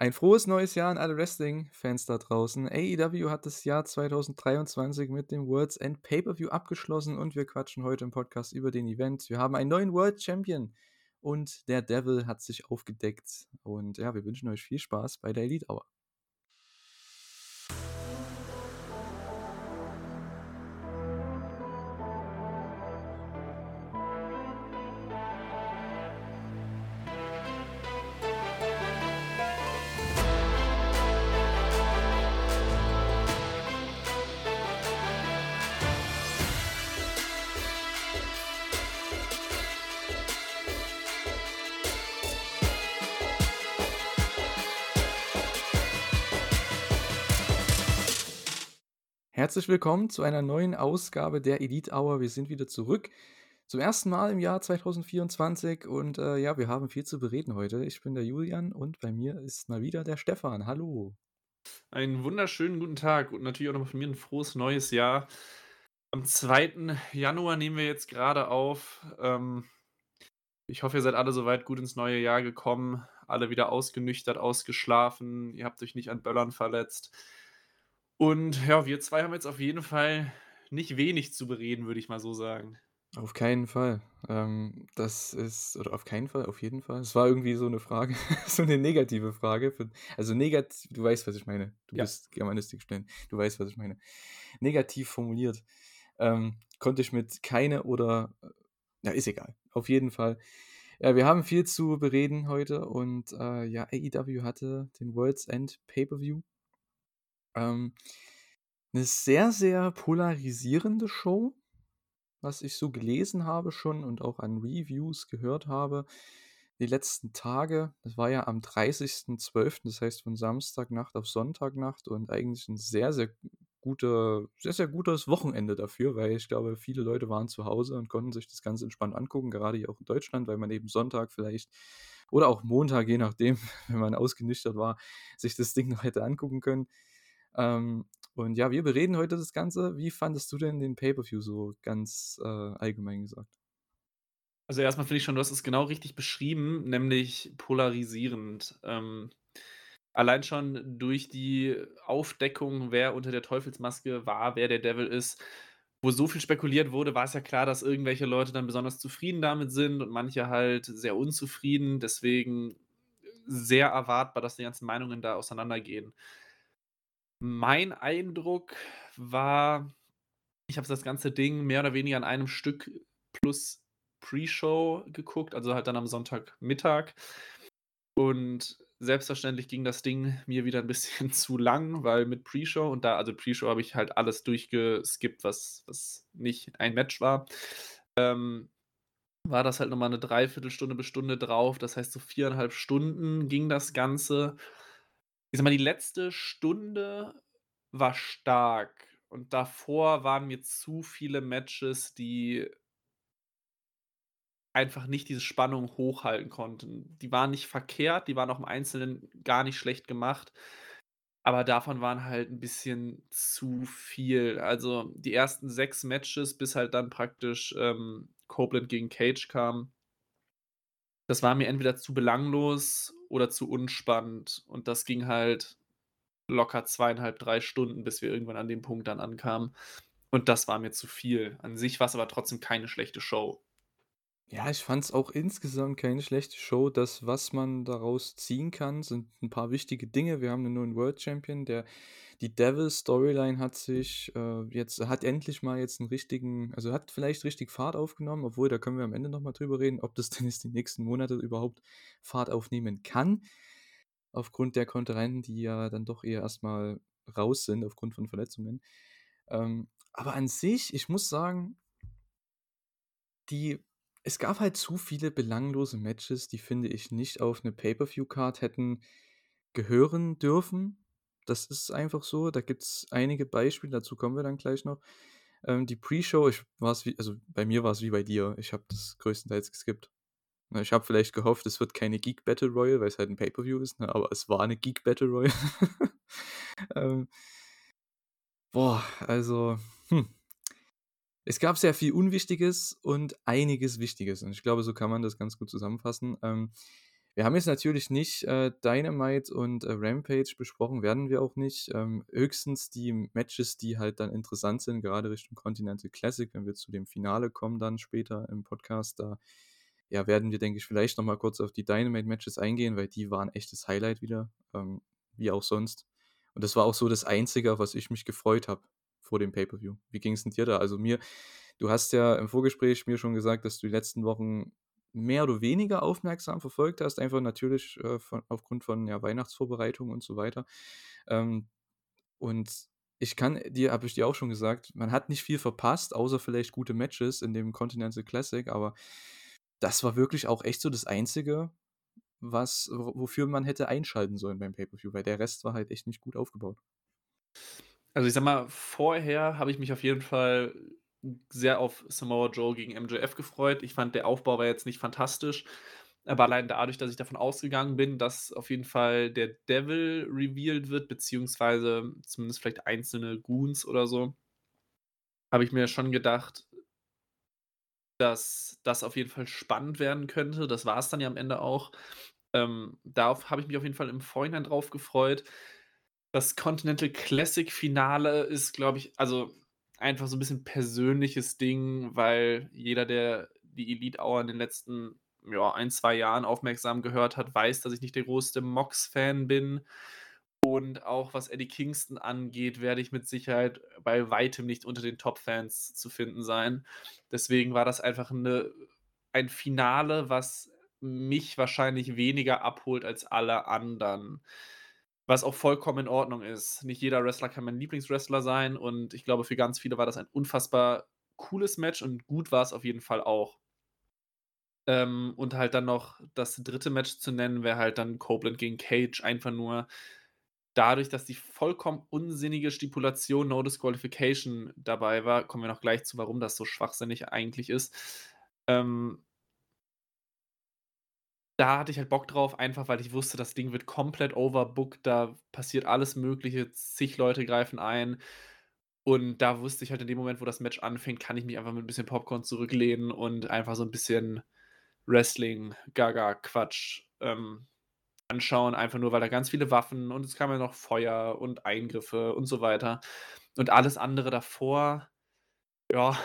Ein frohes neues Jahr an alle Wrestling-Fans da draußen. AEW hat das Jahr 2023 mit dem World's End Pay-Per-View abgeschlossen und wir quatschen heute im Podcast über den Event. Wir haben einen neuen World Champion und der Devil hat sich aufgedeckt. Und ja, wir wünschen euch viel Spaß bei der Elite Hour. Herzlich willkommen zu einer neuen Ausgabe der Elite Hour. Wir sind wieder zurück. Zum ersten Mal im Jahr 2024 und äh, ja, wir haben viel zu bereden heute. Ich bin der Julian und bei mir ist mal wieder der Stefan. Hallo. Einen wunderschönen guten Tag und natürlich auch nochmal von mir ein frohes neues Jahr. Am 2. Januar nehmen wir jetzt gerade auf. Ähm, ich hoffe, ihr seid alle soweit gut ins neue Jahr gekommen, alle wieder ausgenüchtert, ausgeschlafen, ihr habt euch nicht an Böllern verletzt. Und ja, wir zwei haben jetzt auf jeden Fall nicht wenig zu bereden, würde ich mal so sagen. Auf keinen Fall. Ähm, das ist, oder auf keinen Fall, auf jeden Fall. Es war irgendwie so eine Frage, so eine negative Frage. Für, also negativ, du weißt, was ich meine. Du ja. bist Germanistikstudent. Du weißt, was ich meine. Negativ formuliert. Ähm, konnte ich mit keine oder, ja, ist egal. Auf jeden Fall. Ja, wir haben viel zu bereden heute und äh, ja, AEW hatte den World's End Pay-Per-View ähm, 'ne sehr, sehr polarisierende Show, was ich so gelesen habe schon und auch an Reviews gehört habe die letzten Tage. Das war ja am 30.12., das heißt von Samstagnacht auf Sonntagnacht und eigentlich ein sehr, sehr guter sehr, sehr gutes Wochenende dafür, weil ich glaube, viele Leute waren zu Hause und konnten sich das Ganze entspannt angucken, gerade hier auch in Deutschland, weil man eben Sonntag vielleicht oder auch Montag, je nachdem, wenn man ausgenüchtert war, sich das Ding noch hätte angucken können. Ähm, und ja, wir bereden heute das Ganze. Wie fandest du denn den Pay-Per-View so ganz äh, allgemein gesagt? Also erstmal finde ich schon, du hast es genau richtig beschrieben, nämlich polarisierend. Ähm, allein schon durch die Aufdeckung, wer unter der Teufelsmaske war, wer der Devil ist, wo so viel spekuliert wurde, war es ja klar, dass irgendwelche Leute dann besonders zufrieden damit sind und manche halt sehr unzufrieden. Deswegen sehr erwartbar, dass die ganzen Meinungen da auseinandergehen. Mein Eindruck war, ich habe das ganze Ding mehr oder weniger an einem Stück plus Pre-Show geguckt, also halt dann am Sonntagmittag. Und selbstverständlich ging das Ding mir wieder ein bisschen zu lang, weil mit Pre-Show und da, also Pre-Show habe ich halt alles durchgeskippt, was, was nicht ein Match war. Ähm, war das halt nochmal eine Dreiviertelstunde bis Stunde drauf. Das heißt, so viereinhalb Stunden ging das Ganze ich sag mal, die letzte Stunde war stark und davor waren mir zu viele Matches, die einfach nicht diese Spannung hochhalten konnten. Die waren nicht verkehrt, die waren auch im Einzelnen gar nicht schlecht gemacht, aber davon waren halt ein bisschen zu viel. Also, die ersten sechs Matches, bis halt dann praktisch, ähm, Copeland gegen Cage kam das war mir entweder zu belanglos oder zu unspannend. Und das ging halt locker zweieinhalb, drei Stunden, bis wir irgendwann an dem Punkt dann ankamen. Und das war mir zu viel. An sich war es aber trotzdem keine schlechte Show. Ja, ich fand es auch insgesamt keine schlechte Show. Das, was man daraus ziehen kann, sind ein paar wichtige Dinge. Wir haben einen neuen World Champion, der die Devil Storyline hat sich äh, jetzt hat endlich mal jetzt einen richtigen, also hat vielleicht richtig Fahrt aufgenommen, obwohl da können wir am Ende nochmal drüber reden, ob das denn jetzt die nächsten Monate überhaupt Fahrt aufnehmen kann. Aufgrund der Konkurrenten, die ja dann doch eher erstmal raus sind aufgrund von Verletzungen. Ähm, aber an sich, ich muss sagen, die es gab halt zu viele belanglose Matches, die, finde ich, nicht auf eine Pay-per-view-Card hätten gehören dürfen. Das ist einfach so. Da gibt es einige Beispiele, dazu kommen wir dann gleich noch. Ähm, die Pre-Show, also bei mir war es wie bei dir. Ich habe das größtenteils geskippt. Ich habe vielleicht gehofft, es wird keine Geek Battle Royale, weil es halt ein Pay-Per-View ist, ne? aber es war eine Geek Battle Royale. ähm, boah, also, hm, es gab sehr viel Unwichtiges und einiges Wichtiges. Und ich glaube, so kann man das ganz gut zusammenfassen. Ähm, Wir haben jetzt natürlich nicht äh, Dynamite und äh, Rampage besprochen, werden wir auch nicht. Ähm, höchstens die Matches, die halt dann interessant sind, gerade Richtung Continental Classic, wenn wir zu dem Finale kommen, dann später im Podcast. Da ja, werden wir, denke ich, vielleicht nochmal kurz auf die Dynamite-Matches eingehen, weil die waren echtes Highlight wieder, ähm, wie auch sonst. Und das war auch so das Einzige, auf was ich mich gefreut habe vor dem Pay-Per-View. Wie ging es denn dir da? Also mir, du hast ja im Vorgespräch mir schon gesagt, dass du die letzten Wochen mehr oder weniger aufmerksam verfolgt hast, einfach natürlich äh, von, aufgrund von ja, Weihnachtsvorbereitungen und so weiter. Ähm, und ich kann dir, habe ich dir auch schon gesagt, man hat nicht viel verpasst, außer vielleicht gute Matches in dem Continental Classic, aber das war wirklich auch echt so das Einzige, was, wofür man hätte einschalten sollen beim Pay-Per-View, weil der Rest war halt echt nicht gut aufgebaut. Also ich sag mal, vorher habe ich mich auf jeden Fall sehr auf Samoa Joe gegen MJF gefreut. Ich fand, der Aufbau war jetzt nicht fantastisch, aber allein dadurch, dass ich davon ausgegangen bin, dass auf jeden Fall der Devil revealed wird, beziehungsweise zumindest vielleicht einzelne Goons oder so, habe ich mir schon gedacht, dass das auf jeden Fall spannend werden könnte. Das war es dann ja am Ende auch. Ähm, darauf habe ich mich auf jeden Fall im Vorhinein drauf gefreut. Das Continental Classic Finale ist, glaube ich, also einfach so ein bisschen persönliches Ding, weil jeder, der die Elite Hour in den letzten ja, ein, zwei Jahren aufmerksam gehört hat, weiß, dass ich nicht der größte Mox-Fan bin. Und auch was Eddie Kingston angeht, werde ich mit Sicherheit bei weitem nicht unter den Top-Fans zu finden sein. Deswegen war das einfach eine, ein Finale, was mich wahrscheinlich weniger abholt als alle anderen. Was auch vollkommen in Ordnung ist. Nicht jeder Wrestler kann mein Lieblingswrestler sein und ich glaube, für ganz viele war das ein unfassbar cooles Match und gut war es auf jeden Fall auch. Ähm, und halt dann noch das dritte Match zu nennen, wäre halt dann Copeland gegen Cage. Einfach nur dadurch, dass die vollkommen unsinnige Stipulation No Disqualification dabei war, kommen wir noch gleich zu, warum das so schwachsinnig eigentlich ist. Ähm, da hatte ich halt Bock drauf, einfach weil ich wusste, das Ding wird komplett overbooked, da passiert alles Mögliche, zig Leute greifen ein. Und da wusste ich halt in dem Moment, wo das Match anfängt, kann ich mich einfach mit ein bisschen Popcorn zurücklehnen und einfach so ein bisschen Wrestling, Gaga, Quatsch ähm, anschauen, einfach nur, weil da ganz viele Waffen und es kam ja noch Feuer und Eingriffe und so weiter. Und alles andere davor, ja.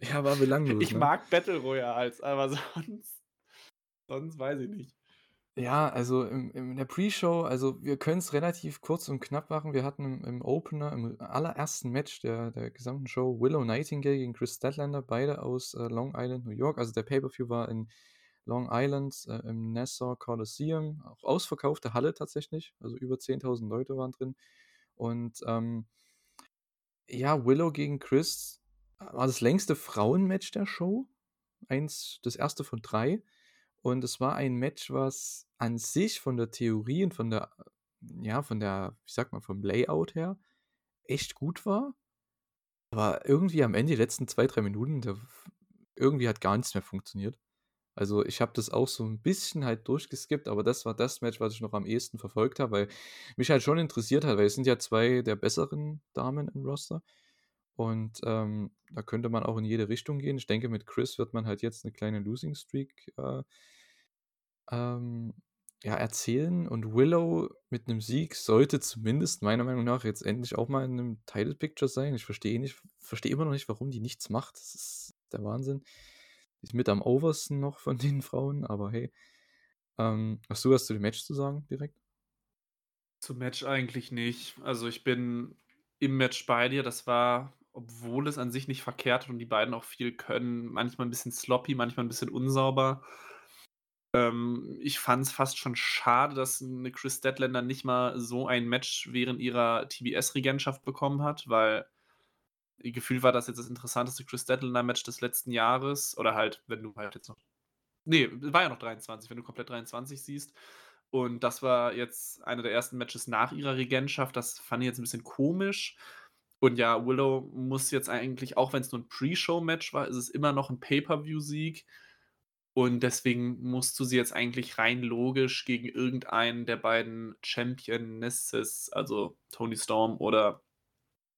Ja, war belanglos. Ich ne? mag Battle Royals, aber sonst, sonst weiß ich nicht. Ja, also im, in der Pre-Show, also wir können es relativ kurz und knapp machen. Wir hatten im, im Opener, im allerersten Match der, der gesamten Show, Willow Nightingale gegen Chris Statlander, beide aus äh, Long Island, New York. Also der Pay-Per-View war in Long Island äh, im Nassau Coliseum, auch ausverkaufte Halle tatsächlich, also über 10.000 Leute waren drin. Und ähm, ja, Willow gegen Chris war das längste Frauenmatch der Show. Eins, das erste von drei. Und es war ein Match, was an sich von der Theorie und von der, ja, von der, wie sagt man, vom Layout her echt gut war. Aber irgendwie am Ende, die letzten zwei, drei Minuten, der, irgendwie hat gar nichts mehr funktioniert. Also ich habe das auch so ein bisschen halt durchgeskippt, aber das war das Match, was ich noch am ehesten verfolgt habe, weil mich halt schon interessiert hat, weil es sind ja zwei der besseren Damen im Roster. Und ähm, da könnte man auch in jede Richtung gehen. Ich denke, mit Chris wird man halt jetzt eine kleine Losing Streak äh, ähm, ja, erzählen. Und Willow mit einem Sieg sollte zumindest meiner Meinung nach jetzt endlich auch mal in einem Title Picture sein. Ich verstehe nicht, verstehe immer noch nicht, warum die nichts macht. Das ist der Wahnsinn. Die ist mit am oversten noch von den Frauen, aber hey. Ähm, hast du was zu dem Match zu sagen direkt? Zum Match eigentlich nicht. Also ich bin im Match bei dir. Das war, obwohl es an sich nicht verkehrt und die beiden auch viel können, manchmal ein bisschen sloppy, manchmal ein bisschen unsauber. Ähm, ich fand es fast schon schade, dass eine Chris Deadlander nicht mal so ein Match während ihrer TBS-Regentschaft bekommen hat, weil Gefühl war das jetzt das interessanteste Chris Deadlander-Match des letzten Jahres. Oder halt, wenn du halt jetzt noch. Nee, war ja noch 23, wenn du komplett 23 siehst. Und das war jetzt eine der ersten Matches nach ihrer Regentschaft. Das fand ich jetzt ein bisschen komisch. Und ja, Willow muss jetzt eigentlich, auch wenn es nur ein Pre-Show-Match war, ist es immer noch ein Pay-Per-View-Sieg. Und deswegen musst du sie jetzt eigentlich rein logisch gegen irgendeinen der beiden Championesses, also Tony Storm oder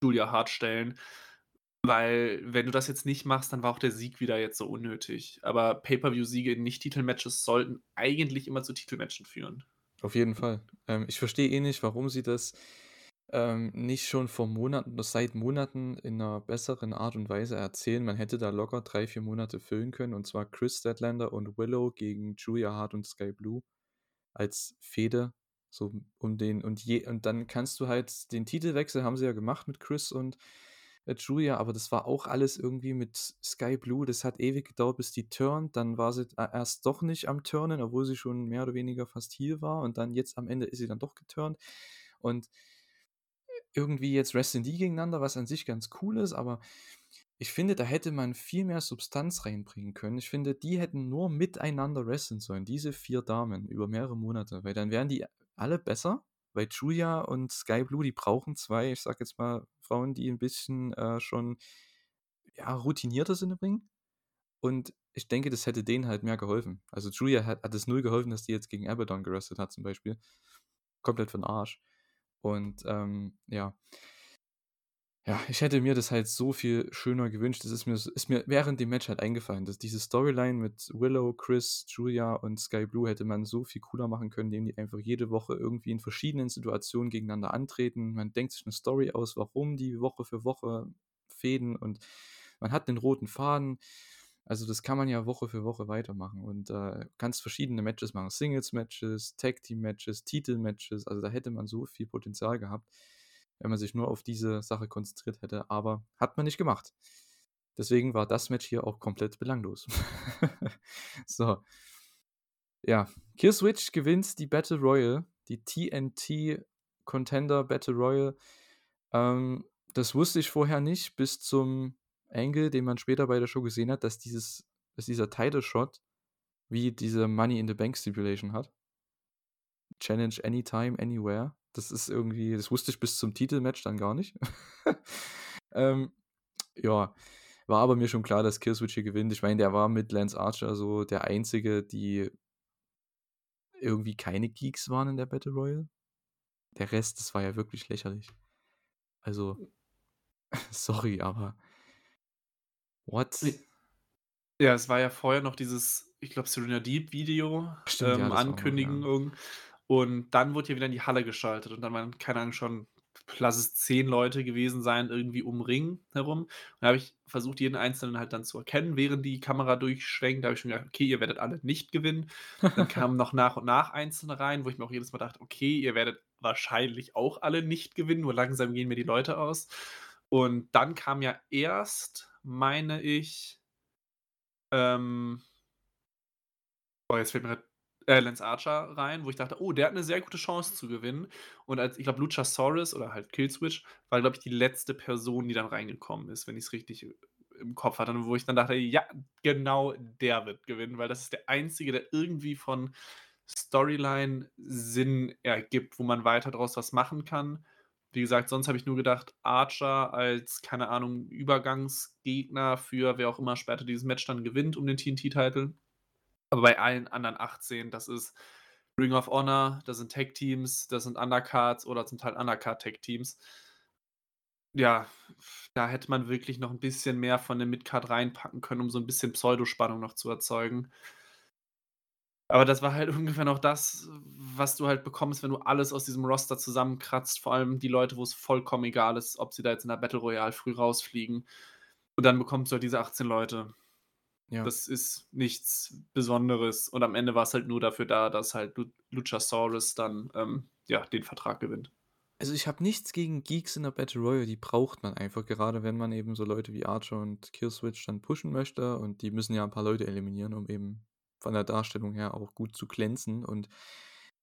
Julia Hart, stellen. Weil, wenn du das jetzt nicht machst, dann war auch der Sieg wieder jetzt so unnötig. Aber Pay-per-View-Siege in Nicht-Titelmatches sollten eigentlich immer zu Titelmatchen führen. Auf jeden Fall. Ähm, ich verstehe eh nicht, warum sie das ähm, nicht schon vor Monaten seit Monaten in einer besseren Art und Weise erzählen. Man hätte da locker drei, vier Monate füllen können. Und zwar Chris Statlander und Willow gegen Julia Hart und Sky Blue als Fehde. So um den und je und dann kannst du halt den Titelwechsel haben sie ja gemacht mit Chris und äh, Julia, aber das war auch alles irgendwie mit Sky Blue. Das hat ewig gedauert, bis die turnt. Dann war sie äh, erst doch nicht am Turnen, obwohl sie schon mehr oder weniger fast hier war. Und dann jetzt am Ende ist sie dann doch geturnt. Und irgendwie jetzt Rest in D gegeneinander, was an sich ganz cool ist, aber ich finde, da hätte man viel mehr Substanz reinbringen können. Ich finde, die hätten nur miteinander wrestlen sollen, diese vier Damen, über mehrere Monate, weil dann wären die alle besser weil Julia und Sky Blue, die brauchen zwei, ich sag jetzt mal, Frauen, die ein bisschen äh, schon ja, routinierter sind im Ring. Und ich denke, das hätte denen halt mehr geholfen. Also Julia hat, hat es null geholfen, dass die jetzt gegen Abaddon geröstet hat, zum Beispiel. Komplett von Arsch. Und ähm, ja, ja, ich hätte mir das halt so viel schöner gewünscht. Das ist mir, ist mir während dem Match halt eingefallen, dass diese Storyline mit Willow, Chris, Julia und Sky Blue hätte man so viel cooler machen können, indem die einfach jede Woche irgendwie in verschiedenen Situationen gegeneinander antreten. Man denkt sich eine Story aus, warum die Woche für Woche fäden und man hat den roten Faden. Also das kann man ja Woche für Woche weitermachen und äh, kannst verschiedene Matches machen. Singles-Matches, Tag-Team-Matches, Titel-Matches. Also da hätte man so viel Potenzial gehabt wenn man sich nur auf diese Sache konzentriert hätte, aber hat man nicht gemacht. Deswegen war das Match hier auch komplett belanglos. so. Ja, Killswitch gewinnt die Battle Royal, die TNT Contender Battle Royal. Ähm, das wusste ich vorher nicht, bis zum Angle, den man später bei der Show gesehen hat, dass, dieses, dass dieser Title Shot wie diese Money in the Bank Stipulation hat. Challenge anytime, anywhere. Das ist irgendwie, das wusste ich bis zum Titelmatch dann gar nicht. ähm, ja, war aber mir schon klar, dass Killswitch hier gewinnt. Ich meine, der war mit Lance Archer so der Einzige, die irgendwie keine Geeks waren in der Battle Royale. Der Rest, das war ja wirklich lächerlich. Also, sorry, aber what? Ja, es war ja vorher noch dieses, ich glaube, Serena Deep Video Stimmt, ähm, ja, ankündigen. Noch, ja. Und dann wurde ja wieder in die Halle geschaltet und dann waren, keine Ahnung, schon lass es zehn Leute gewesen sein, irgendwie um Ring herum. Und da habe ich versucht, jeden Einzelnen halt dann zu erkennen, während die Kamera durchschwenkt. Da habe ich schon gedacht, okay, ihr werdet alle nicht gewinnen. Dann kamen noch nach und nach Einzelne rein, wo ich mir auch jedes Mal dachte, okay, ihr werdet wahrscheinlich auch alle nicht gewinnen, nur langsam gehen mir die Leute aus. Und dann kam ja erst, meine ich, ähm, oh, jetzt fällt mir äh, Lance Archer rein, wo ich dachte, oh, der hat eine sehr gute Chance zu gewinnen. Und als, ich glaube, Luchasaurus oder halt Killswitch war, glaube ich, die letzte Person, die dann reingekommen ist, wenn ich es richtig äh, im Kopf hatte. Wo ich dann dachte, ja, genau der wird gewinnen, weil das ist der einzige, der irgendwie von Storyline Sinn ergibt, wo man weiter draus was machen kann. Wie gesagt, sonst habe ich nur gedacht, Archer als, keine Ahnung, Übergangsgegner für wer auch immer später dieses Match dann gewinnt um den TNT-Titel. Aber bei allen anderen 18, das ist Ring of Honor, das sind Tag-Teams, das sind Undercards oder zum Teil Undercard-Tag-Teams. Ja, da hätte man wirklich noch ein bisschen mehr von der Midcard reinpacken können, um so ein bisschen Pseudospannung noch zu erzeugen. Aber das war halt ungefähr noch das, was du halt bekommst, wenn du alles aus diesem Roster zusammenkratzt. Vor allem die Leute, wo es vollkommen egal ist, ob sie da jetzt in der Battle Royale früh rausfliegen. Und dann bekommst du halt diese 18 Leute. Ja. Das ist nichts Besonderes. Und am Ende war es halt nur dafür da, dass halt Luchasaurus dann ähm, ja, den Vertrag gewinnt. Also ich habe nichts gegen Geeks in der Battle Royale, die braucht man einfach, gerade wenn man eben so Leute wie Archer und Killswitch dann pushen möchte und die müssen ja ein paar Leute eliminieren, um eben von der Darstellung her auch gut zu glänzen und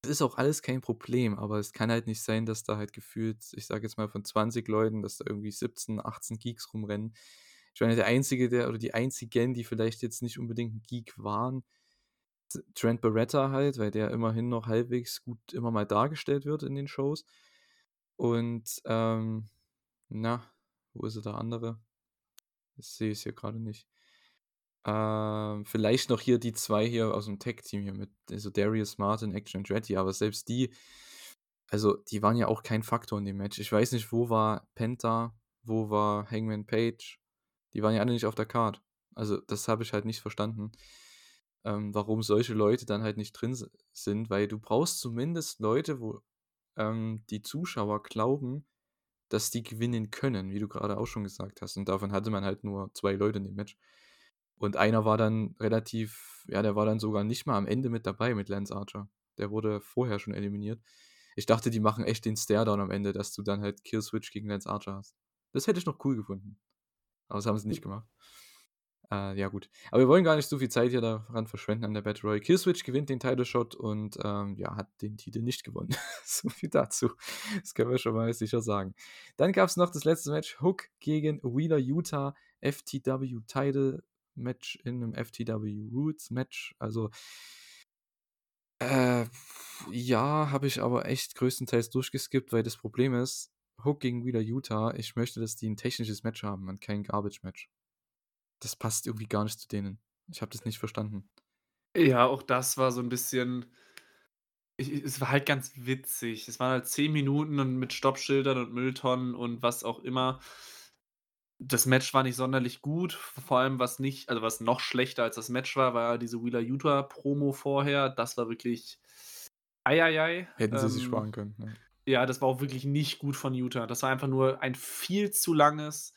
es ist auch alles kein Problem, aber es kann halt nicht sein, dass da halt gefühlt, ich sage jetzt mal von 20 Leuten, dass da irgendwie 17, 18 Geeks rumrennen ich meine, der Einzige, der oder die Einzigen, die vielleicht jetzt nicht unbedingt ein Geek waren, Trent Beretta halt, weil der immerhin noch halbwegs gut immer mal dargestellt wird in den Shows. Und, ähm, na, wo ist der andere? Das sehe ich hier gerade nicht. Ähm, vielleicht noch hier die zwei hier aus dem Tech-Team hier mit, also Darius Martin, Action Andretti, aber selbst die, also die waren ja auch kein Faktor in dem Match. Ich weiß nicht, wo war Penta, wo war Hangman Page, Die waren ja alle nicht auf der Card. Also, das habe ich halt nicht verstanden, ähm, warum solche Leute dann halt nicht drin sind, weil du brauchst zumindest Leute, wo ähm, die Zuschauer glauben, dass die gewinnen können, wie du gerade auch schon gesagt hast. Und davon hatte man halt nur zwei Leute in dem Match. Und einer war dann relativ, ja, der war dann sogar nicht mal am Ende mit dabei mit Lance Archer. Der wurde vorher schon eliminiert. Ich dachte, die machen echt den Stare-Down am Ende, dass du dann halt Killswitch gegen Lance Archer hast. Das hätte ich noch cool gefunden. Aber das haben sie nicht gemacht. Äh, ja, gut. Aber wir wollen gar nicht so viel Zeit hier daran verschwenden an der Battle Royale. Killswitch gewinnt den Title Shot und ähm, ja, hat den Titel nicht gewonnen. so viel dazu. Das können wir schon mal sicher sagen. Dann gab es noch das letzte Match: Hook gegen Wheeler Utah. FTW Title Match in einem FTW Roots Match. Also, äh, ja, habe ich aber echt größtenteils durchgeskippt, weil das Problem ist, Hook gegen Wheeler Utah, ich möchte, dass die ein technisches Match haben und kein Garbage-Match. Das passt irgendwie gar nicht zu denen. Ich habe das nicht verstanden. Ja, auch das war so ein bisschen ich es war halt ganz witzig. Es waren halt 10 Minuten und mit Stoppschildern und Mülltonnen und was auch immer. Das Match war nicht sonderlich gut, vor allem was nicht also, was noch schlechter als das Match war, war diese Wheeler Utah Promo vorher. Das war wirklich ei, ei, ei. Hätten sie sich ähm, sparen können, ja. Ja, das war auch wirklich nicht gut von Utah. Das war einfach nur ein viel zu langes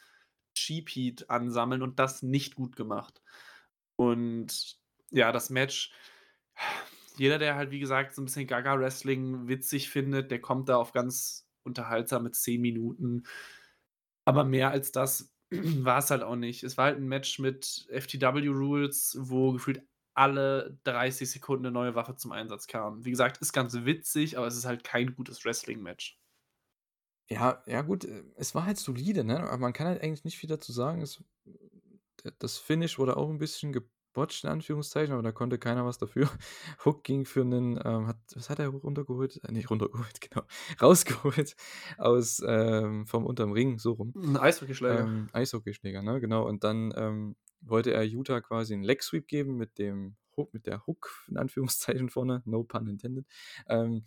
Cheap Heat ansammeln und das nicht gut gemacht. Und ja, das Match jeder, der halt, wie gesagt, so ein bisschen Gaga-Wrestling witzig findet, der kommt da auf ganz unterhaltsame 10 Minuten. Aber mehr als das war es halt auch nicht. Es war halt ein Match mit FTW-Rules, wo gefühlt alle 30 Sekunden eine neue Waffe zum Einsatz kam. Wie gesagt, ist ganz witzig, aber es ist halt kein gutes Wrestling-Match. Ja, ja gut, äh, es war halt solide, ne? Aber man kann halt eigentlich nicht viel dazu sagen. Es, das Finish wurde auch ein bisschen gebotcht, in Anführungszeichen, aber da konnte keiner was dafür. Hook ging für einen, ähm, hat, was hat er runtergeholt? Äh, nicht runtergeholt, genau. Rausgeholt aus, ähm, vom unterm Ring, so rum. Ein Eishockeyschläger. Ähm, Eishockeyschläger, ne? Genau. Und dann ähm, wollte er Utah quasi einen Leg Sweep geben mit dem Hook, mit der Hook, in Anführungszeichen vorne, no pun intended. Ähm,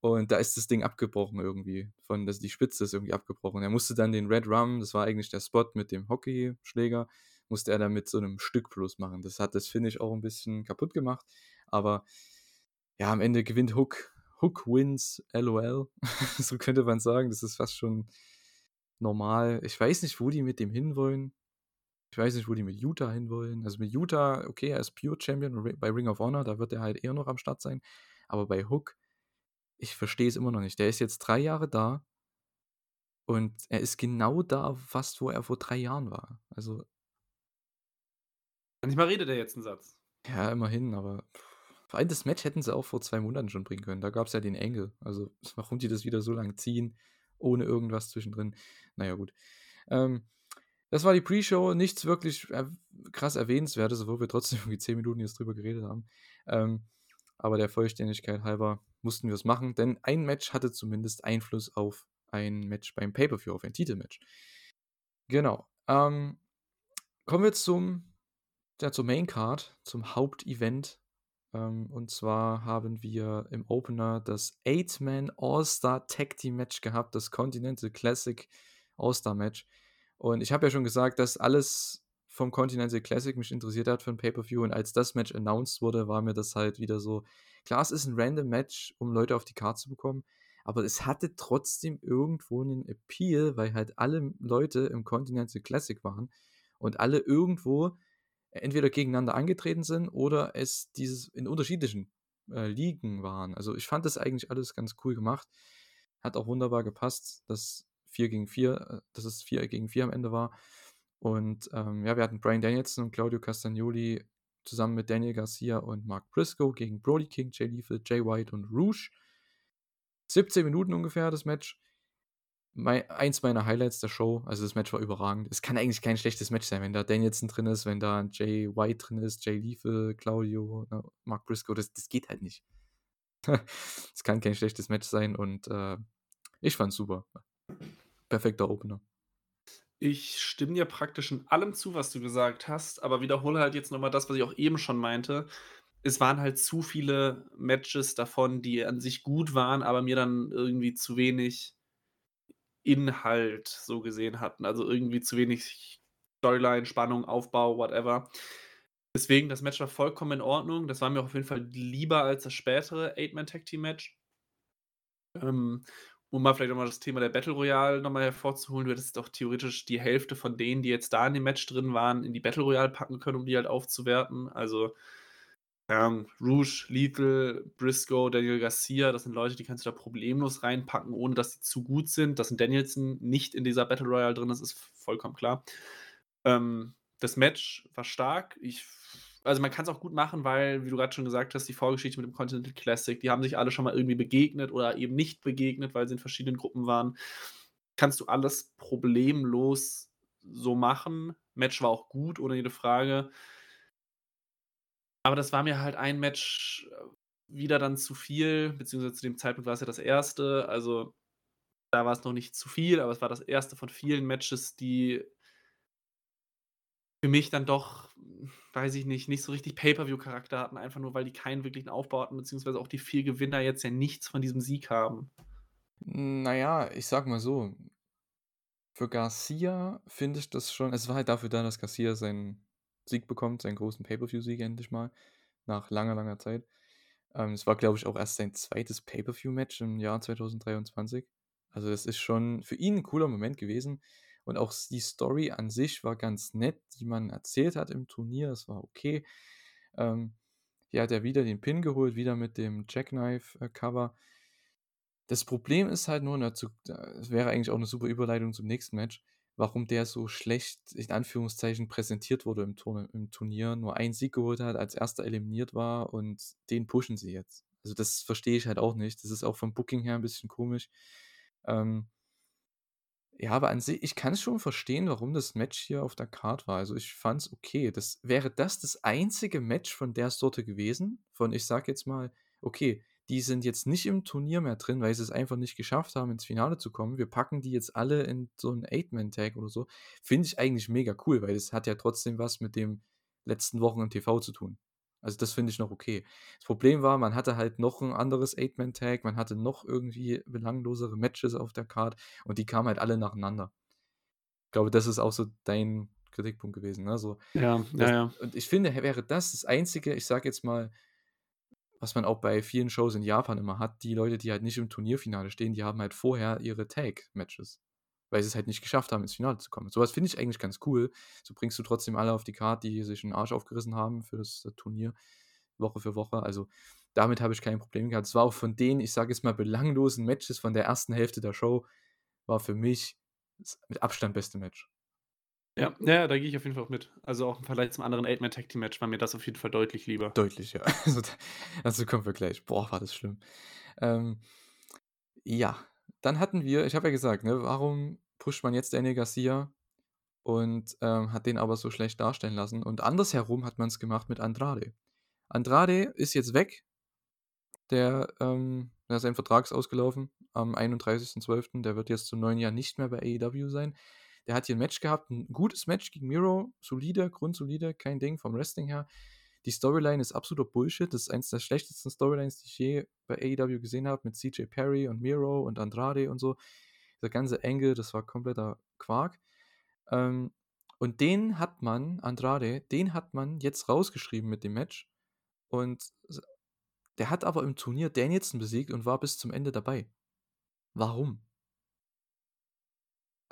und da ist das Ding abgebrochen irgendwie. Von, also die Spitze ist irgendwie abgebrochen. Er musste dann den Red Rum, das war eigentlich der Spot mit dem Hockeyschläger, musste er dann mit so einem Stück plus machen. Das hat das Finish auch ein bisschen kaputt gemacht. Aber ja, am Ende gewinnt Hook. Hook wins LOL. so könnte man sagen. Das ist fast schon normal. Ich weiß nicht, wo die mit dem hinwollen. Ich weiß nicht, wo die mit Utah hinwollen. Also mit Utah, okay, er ist Pure Champion bei Ring of Honor, da wird er halt eher noch am Start sein. Aber bei Hook, ich verstehe es immer noch nicht. Der ist jetzt drei Jahre da und er ist genau da, fast wo er vor drei Jahren war. Also. Manchmal redet er jetzt einen Satz. Ja, immerhin, aber vor allem das Match hätten sie auch vor zwei Monaten schon bringen können. Da gab es ja den Engel. Also, warum die das wieder so lang ziehen, ohne irgendwas zwischendrin. Naja, gut. Ähm, das war die Pre-Show. Nichts wirklich äh, krass erwähnenswertes, obwohl wir trotzdem irgendwie zehn Minuten jetzt drüber geredet haben. Ähm, aber der Vollständigkeit halber mussten wir es machen, denn ein Match hatte zumindest Einfluss auf ein Match beim Pay-Per-View, auf ein Titelmatch. Genau. Ähm, kommen wir zum, ja, zur Main Card, zum Hauptevent. Ähm, und zwar haben wir im Opener das Eight-Man All-Star Tag Team Match gehabt, das Continental Classic All-Star Match. Und ich habe ja schon gesagt, dass alles vom Continental Classic mich interessiert hat für ein Pay-Per-View. Und als das Match announced wurde, war mir das halt wieder so, klar, es ist ein random Match, um Leute auf die Karte zu bekommen, aber es hatte trotzdem irgendwo einen Appeal, weil halt alle Leute im Continental Classic waren und alle irgendwo entweder gegeneinander angetreten sind oder es dieses in unterschiedlichen äh, Ligen waren. Also ich fand das eigentlich alles ganz cool gemacht. Hat auch wunderbar gepasst, dass 4 gegen 4, äh, dass es 4 gegen 4 am Ende war. Und ähm, ja, wir hatten Brian Danielson und Claudio Castagnoli zusammen mit Daniel Garcia und Mark Briscoe gegen Brody King, Jay Lethal, Jay White und Rouge. 17 Minuten ungefähr das Match. Mein, eins meiner Highlights der Show. Also das Match war überragend. Es kann eigentlich kein schlechtes Match sein, wenn da Danielson drin ist, wenn da Jay White drin ist, Jay Lethal, Claudio, ne, Mark Briscoe. Das, das geht halt nicht. Es kann kein schlechtes Match sein und äh, ich fand's super. Perfekter Opener. Ich stimme dir praktisch in allem zu, was du gesagt hast, aber wiederhole halt jetzt nochmal das, was ich auch eben schon meinte. Es waren halt zu viele Matches davon, die an sich gut waren, aber mir dann irgendwie zu wenig Inhalt so gesehen hatten. Also irgendwie zu wenig Storyline, Spannung, Aufbau, whatever. Deswegen, das Match war vollkommen in Ordnung. Das war mir auf jeden Fall lieber als das spätere Eight-Man-Tag-Team-Match. Ähm, um mal vielleicht nochmal das Thema der Battle Royale nochmal hervorzuholen, du hättest doch theoretisch die Hälfte von denen, die jetzt da in dem Match drin waren, in die Battle Royale packen können, um die halt aufzuwerten. Also ähm, Rouge, Lethal, Briscoe, Daniel Garcia, das sind Leute, die kannst du da problemlos reinpacken, ohne dass sie zu gut sind. Dass ein Danielson nicht in dieser Battle Royale drin ist, ist vollkommen klar. Ähm, das Match war stark. Ich also man kann es auch gut machen, weil, wie du gerade schon gesagt hast, die Vorgeschichte mit dem Continental Classic, die haben sich alle schon mal irgendwie begegnet oder eben nicht begegnet, weil sie in verschiedenen Gruppen waren. Kannst du alles problemlos so machen. Match war auch gut, ohne jede Frage. Aber das war mir halt ein Match äh, wieder dann zu viel, beziehungsweise zu dem Zeitpunkt war es ja das erste. Also da war es noch nicht zu viel, aber es war das erste von vielen Matches, die für mich dann doch, weiß ich nicht, nicht so richtig Pay-per-view-Charakter hatten, einfach nur, weil die keinen wirklichen Aufbau hatten, beziehungsweise auch die vier Gewinner jetzt ja nichts von diesem Sieg haben. Naja, ich sag mal so, für Garcia finde ich das schon, es war halt dafür da, dass Garcia seinen Sieg bekommt, seinen großen Pay-per-view-Sieg endlich mal, nach langer, langer Zeit. Ähm, es war, glaube ich, auch erst sein zweites Pay-per-view-Match im Jahr 2023. Also das ist schon für ihn ein cooler Moment gewesen. Und auch die Story an sich war ganz nett, die man erzählt hat im Turnier. Das war okay. Ähm, hier hat er wieder den Pin geholt, wieder mit dem Jackknife-Cover. Das Problem ist halt nur, dazu, das wäre eigentlich auch eine super Überleitung zum nächsten Match, warum der so schlecht, in Anführungszeichen, präsentiert wurde im, Turn im Turnier, nur einen Sieg geholt hat, als erster eliminiert war und den pushen sie jetzt. Also das verstehe ich halt auch nicht. Das ist auch vom Booking her ein bisschen komisch. Ähm, ja, aber an sich, ich kann es schon verstehen, warum das Match hier auf der Card war. Also ich fand es okay. Das, wäre das das einzige Match von der Sorte gewesen? Von, ich sag jetzt mal, okay, die sind jetzt nicht im Turnier mehr drin, weil sie es einfach nicht geschafft haben, ins Finale zu kommen. Wir packen die jetzt alle in so einen Eight-Man-Tag oder so. Finde ich eigentlich mega cool, weil es hat ja trotzdem was mit dem letzten Wochen im TV zu tun. Also das finde ich noch okay. Das Problem war, man hatte halt noch ein anderes Eight-Man-Tag, man hatte noch irgendwie belanglosere Matches auf der Card und die kamen halt alle nacheinander. Ich glaube, das ist auch so dein Kritikpunkt gewesen. Ne? So, ja, das, ja, ja. Und ich finde, wäre das das Einzige, ich sage jetzt mal, was man auch bei vielen Shows in Japan immer hat, die Leute, die halt nicht im Turnierfinale stehen, die haben halt vorher ihre Tag-Matches weil sie es halt nicht geschafft haben, ins Finale zu kommen. Sowas finde ich eigentlich ganz cool. So bringst du trotzdem alle auf die Karte, die sich einen Arsch aufgerissen haben für das Turnier, Woche für Woche. Also damit habe ich kein Problem gehabt. Es war auch von den, ich sage jetzt mal, belanglosen Matches von der ersten Hälfte der Show, war für mich das mit Abstand beste Match. Ja, ja, da gehe ich auf jeden Fall auch mit. Also auch im Vergleich zum anderen Eight-Man-Tag-Team-Match war mir das auf jeden Fall deutlich lieber. Deutlich, ja. Also, dazu kommen wir gleich. Boah, war das schlimm. Ähm, ja, dann hatten wir, ich habe ja gesagt, ne, warum pusht man jetzt Daniel Garcia und ähm, hat den aber so schlecht darstellen lassen. Und andersherum hat man es gemacht mit Andrade. Andrade ist jetzt weg. Der, ähm, der sein Vertrag ist ausgelaufen am 31.12. Der wird jetzt zum neuen Jahr nicht mehr bei AEW sein. Der hat hier ein Match gehabt, ein gutes Match gegen Miro, solide, grundsolide, kein Ding vom Wrestling her. Die Storyline ist absoluter Bullshit. Das ist eines der schlechtesten Storylines, die ich je bei AEW gesehen habe, mit CJ Perry und Miro und Andrade und so der ganze Engel, das war kompletter Quark. Ähm, und den hat man, Andrade, den hat man jetzt rausgeschrieben mit dem Match. Und der hat aber im Turnier Danielson besiegt und war bis zum Ende dabei. Warum?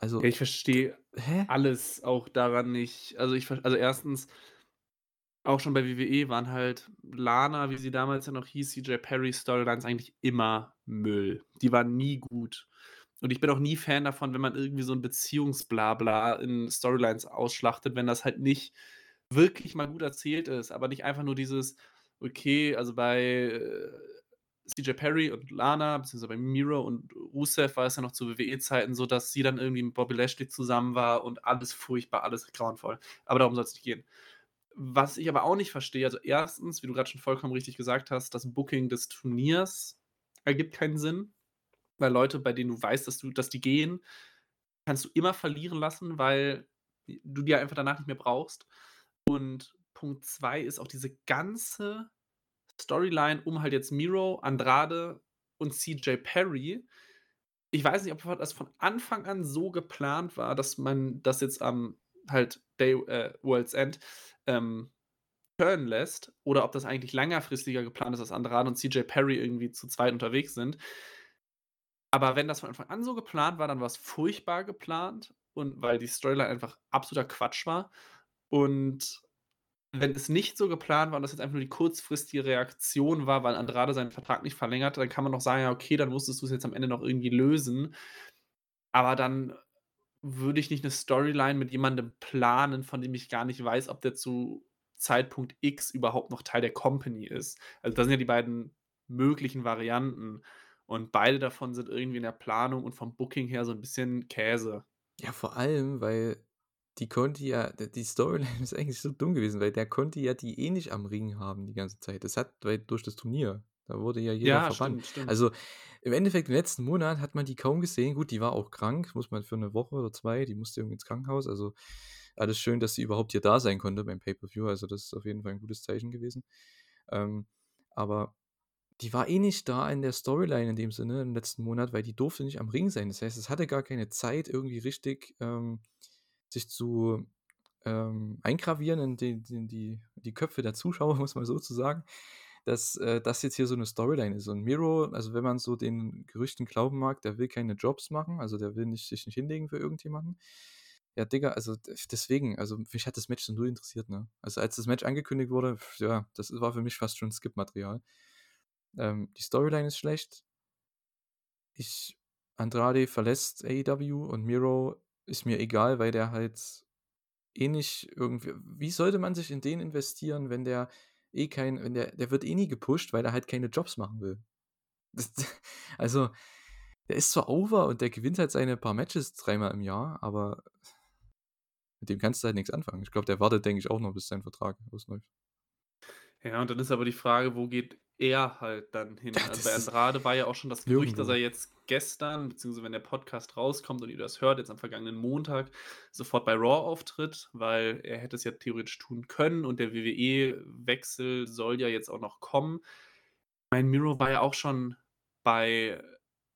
Also. Ich verstehe alles auch daran nicht. Also ich also erstens, auch schon bei WWE waren halt Lana, wie sie damals ja noch hieß, CJ Perry Storylines eigentlich immer Müll. Die waren nie gut. Und ich bin auch nie Fan davon, wenn man irgendwie so ein Beziehungsblabla in Storylines ausschlachtet, wenn das halt nicht wirklich mal gut erzählt ist, aber nicht einfach nur dieses, okay, also bei äh, CJ Perry und Lana, beziehungsweise bei Miro und Rusev war es ja noch zu WWE-Zeiten so, dass sie dann irgendwie mit Bobby Lashley zusammen war und alles furchtbar, alles grauenvoll. Aber darum soll es nicht gehen. Was ich aber auch nicht verstehe, also erstens, wie du gerade schon vollkommen richtig gesagt hast, das Booking des Turniers ergibt keinen Sinn weil Leute, bei denen du weißt, dass du dass die gehen, kannst du immer verlieren lassen, weil du die einfach danach nicht mehr brauchst. Und Punkt 2 ist auch diese ganze Storyline um halt jetzt Miro, Andrade und CJ Perry. Ich weiß nicht, ob das von Anfang an so geplant war, dass man das jetzt am halt Day, äh, World's End ähm, turnen lässt oder ob das eigentlich längerfristiger geplant ist, dass Andrade und CJ Perry irgendwie zu zweit unterwegs sind. Aber wenn das von Anfang an so geplant war, dann war es furchtbar geplant und weil die Storyline einfach absoluter Quatsch war. Und wenn es nicht so geplant war und das jetzt einfach nur die kurzfristige Reaktion war, weil Andrade seinen Vertrag nicht verlängert, dann kann man noch sagen, ja, okay, dann musstest du es jetzt am Ende noch irgendwie lösen. Aber dann würde ich nicht eine Storyline mit jemandem planen, von dem ich gar nicht weiß, ob der zu Zeitpunkt X überhaupt noch Teil der Company ist. Also das sind ja die beiden möglichen Varianten. Und beide davon sind irgendwie in der Planung und vom Booking her so ein bisschen Käse. Ja, vor allem, weil die konnte ja, die Storyline ist eigentlich so dumm gewesen, weil der konnte ja die eh nicht am Ring haben die ganze Zeit. Das hat, weil durch das Turnier, da wurde ja jeder ja, verbannt. Stimmt, stimmt. Also im Endeffekt im letzten Monat hat man die kaum gesehen. Gut, die war auch krank, muss man für eine Woche oder zwei, die musste irgendwie ins Krankenhaus. Also alles schön, dass sie überhaupt hier da sein konnte beim Pay-Per-View. Also das ist auf jeden Fall ein gutes Zeichen gewesen. Ähm, aber die war eh nicht da in der Storyline in dem Sinne im letzten Monat, weil die durfte nicht am Ring sein. Das heißt, es hatte gar keine Zeit, irgendwie richtig ähm, sich zu ähm, eingravieren in die, in die, die Köpfe der Zuschauer, muss man so zu sagen, dass äh, das jetzt hier so eine Storyline ist. Und Miro, also wenn man so den Gerüchten glauben mag, der will keine Jobs machen, also der will nicht, sich nicht hinlegen für irgendjemanden. Ja, Digga, also deswegen, also mich hat das Match so null interessiert, ne? Also als das Match angekündigt wurde, ja, das war für mich fast schon Skip-Material. Ähm, die Storyline ist schlecht. Ich, Andrade verlässt AEW und Miro ist mir egal, weil der halt eh nicht irgendwie. Wie sollte man sich in den investieren, wenn der eh kein, wenn der, der wird eh nie gepusht, weil er halt keine Jobs machen will. Das, also, der ist zwar over und der gewinnt halt seine paar Matches dreimal im Jahr, aber mit dem kannst du halt nichts anfangen. Ich glaube, der wartet, denke ich, auch noch, bis sein Vertrag ausläuft. Ja, und dann ist aber die Frage, wo geht er halt dann hin? Ja, also bei Andrade war ja auch schon das Gerücht, dass er jetzt gestern, beziehungsweise wenn der Podcast rauskommt und ihr das hört, jetzt am vergangenen Montag, sofort bei Raw auftritt, weil er hätte es ja theoretisch tun können und der WWE-Wechsel soll ja jetzt auch noch kommen. Mein Miro war ja auch schon bei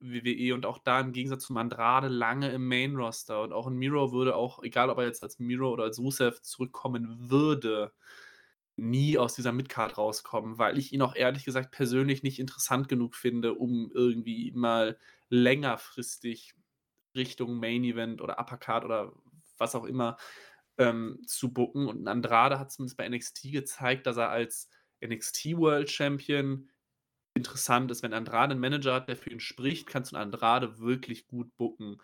WWE und auch da im Gegensatz zum Andrade lange im Main-Roster und auch ein Miro würde auch, egal ob er jetzt als Miro oder als Rusev zurückkommen würde, nie aus dieser Midcard rauskommen, weil ich ihn auch ehrlich gesagt persönlich nicht interessant genug finde, um irgendwie mal längerfristig Richtung Main Event oder Uppercard oder was auch immer ähm, zu bucken. Und Andrade hat zumindest bei NXT gezeigt, dass er als NXT World Champion interessant ist. Wenn Andrade einen Manager hat, der für ihn spricht, kannst du Andrade wirklich gut bucken.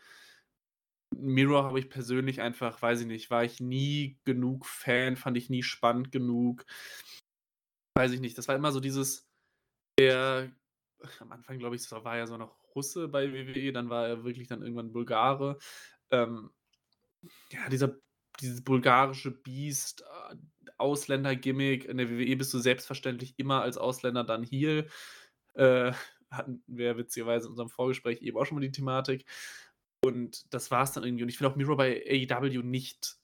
Mirror habe ich persönlich einfach, weiß ich nicht, war ich nie genug Fan, fand ich nie spannend genug. Weiß ich nicht. Das war immer so dieses, der, am Anfang glaube ich, war ja so noch Russe bei WWE, dann war er wirklich dann irgendwann Bulgare. Ähm, ja, dieser, dieses bulgarische Biest, äh, Ausländer-Gimmick. In der WWE bist du selbstverständlich immer als Ausländer dann hier. Äh, hatten wir witzigerweise in unserem Vorgespräch eben auch schon mal die Thematik. Und das war es dann irgendwie. Und ich finde auch Miro bei AEW nicht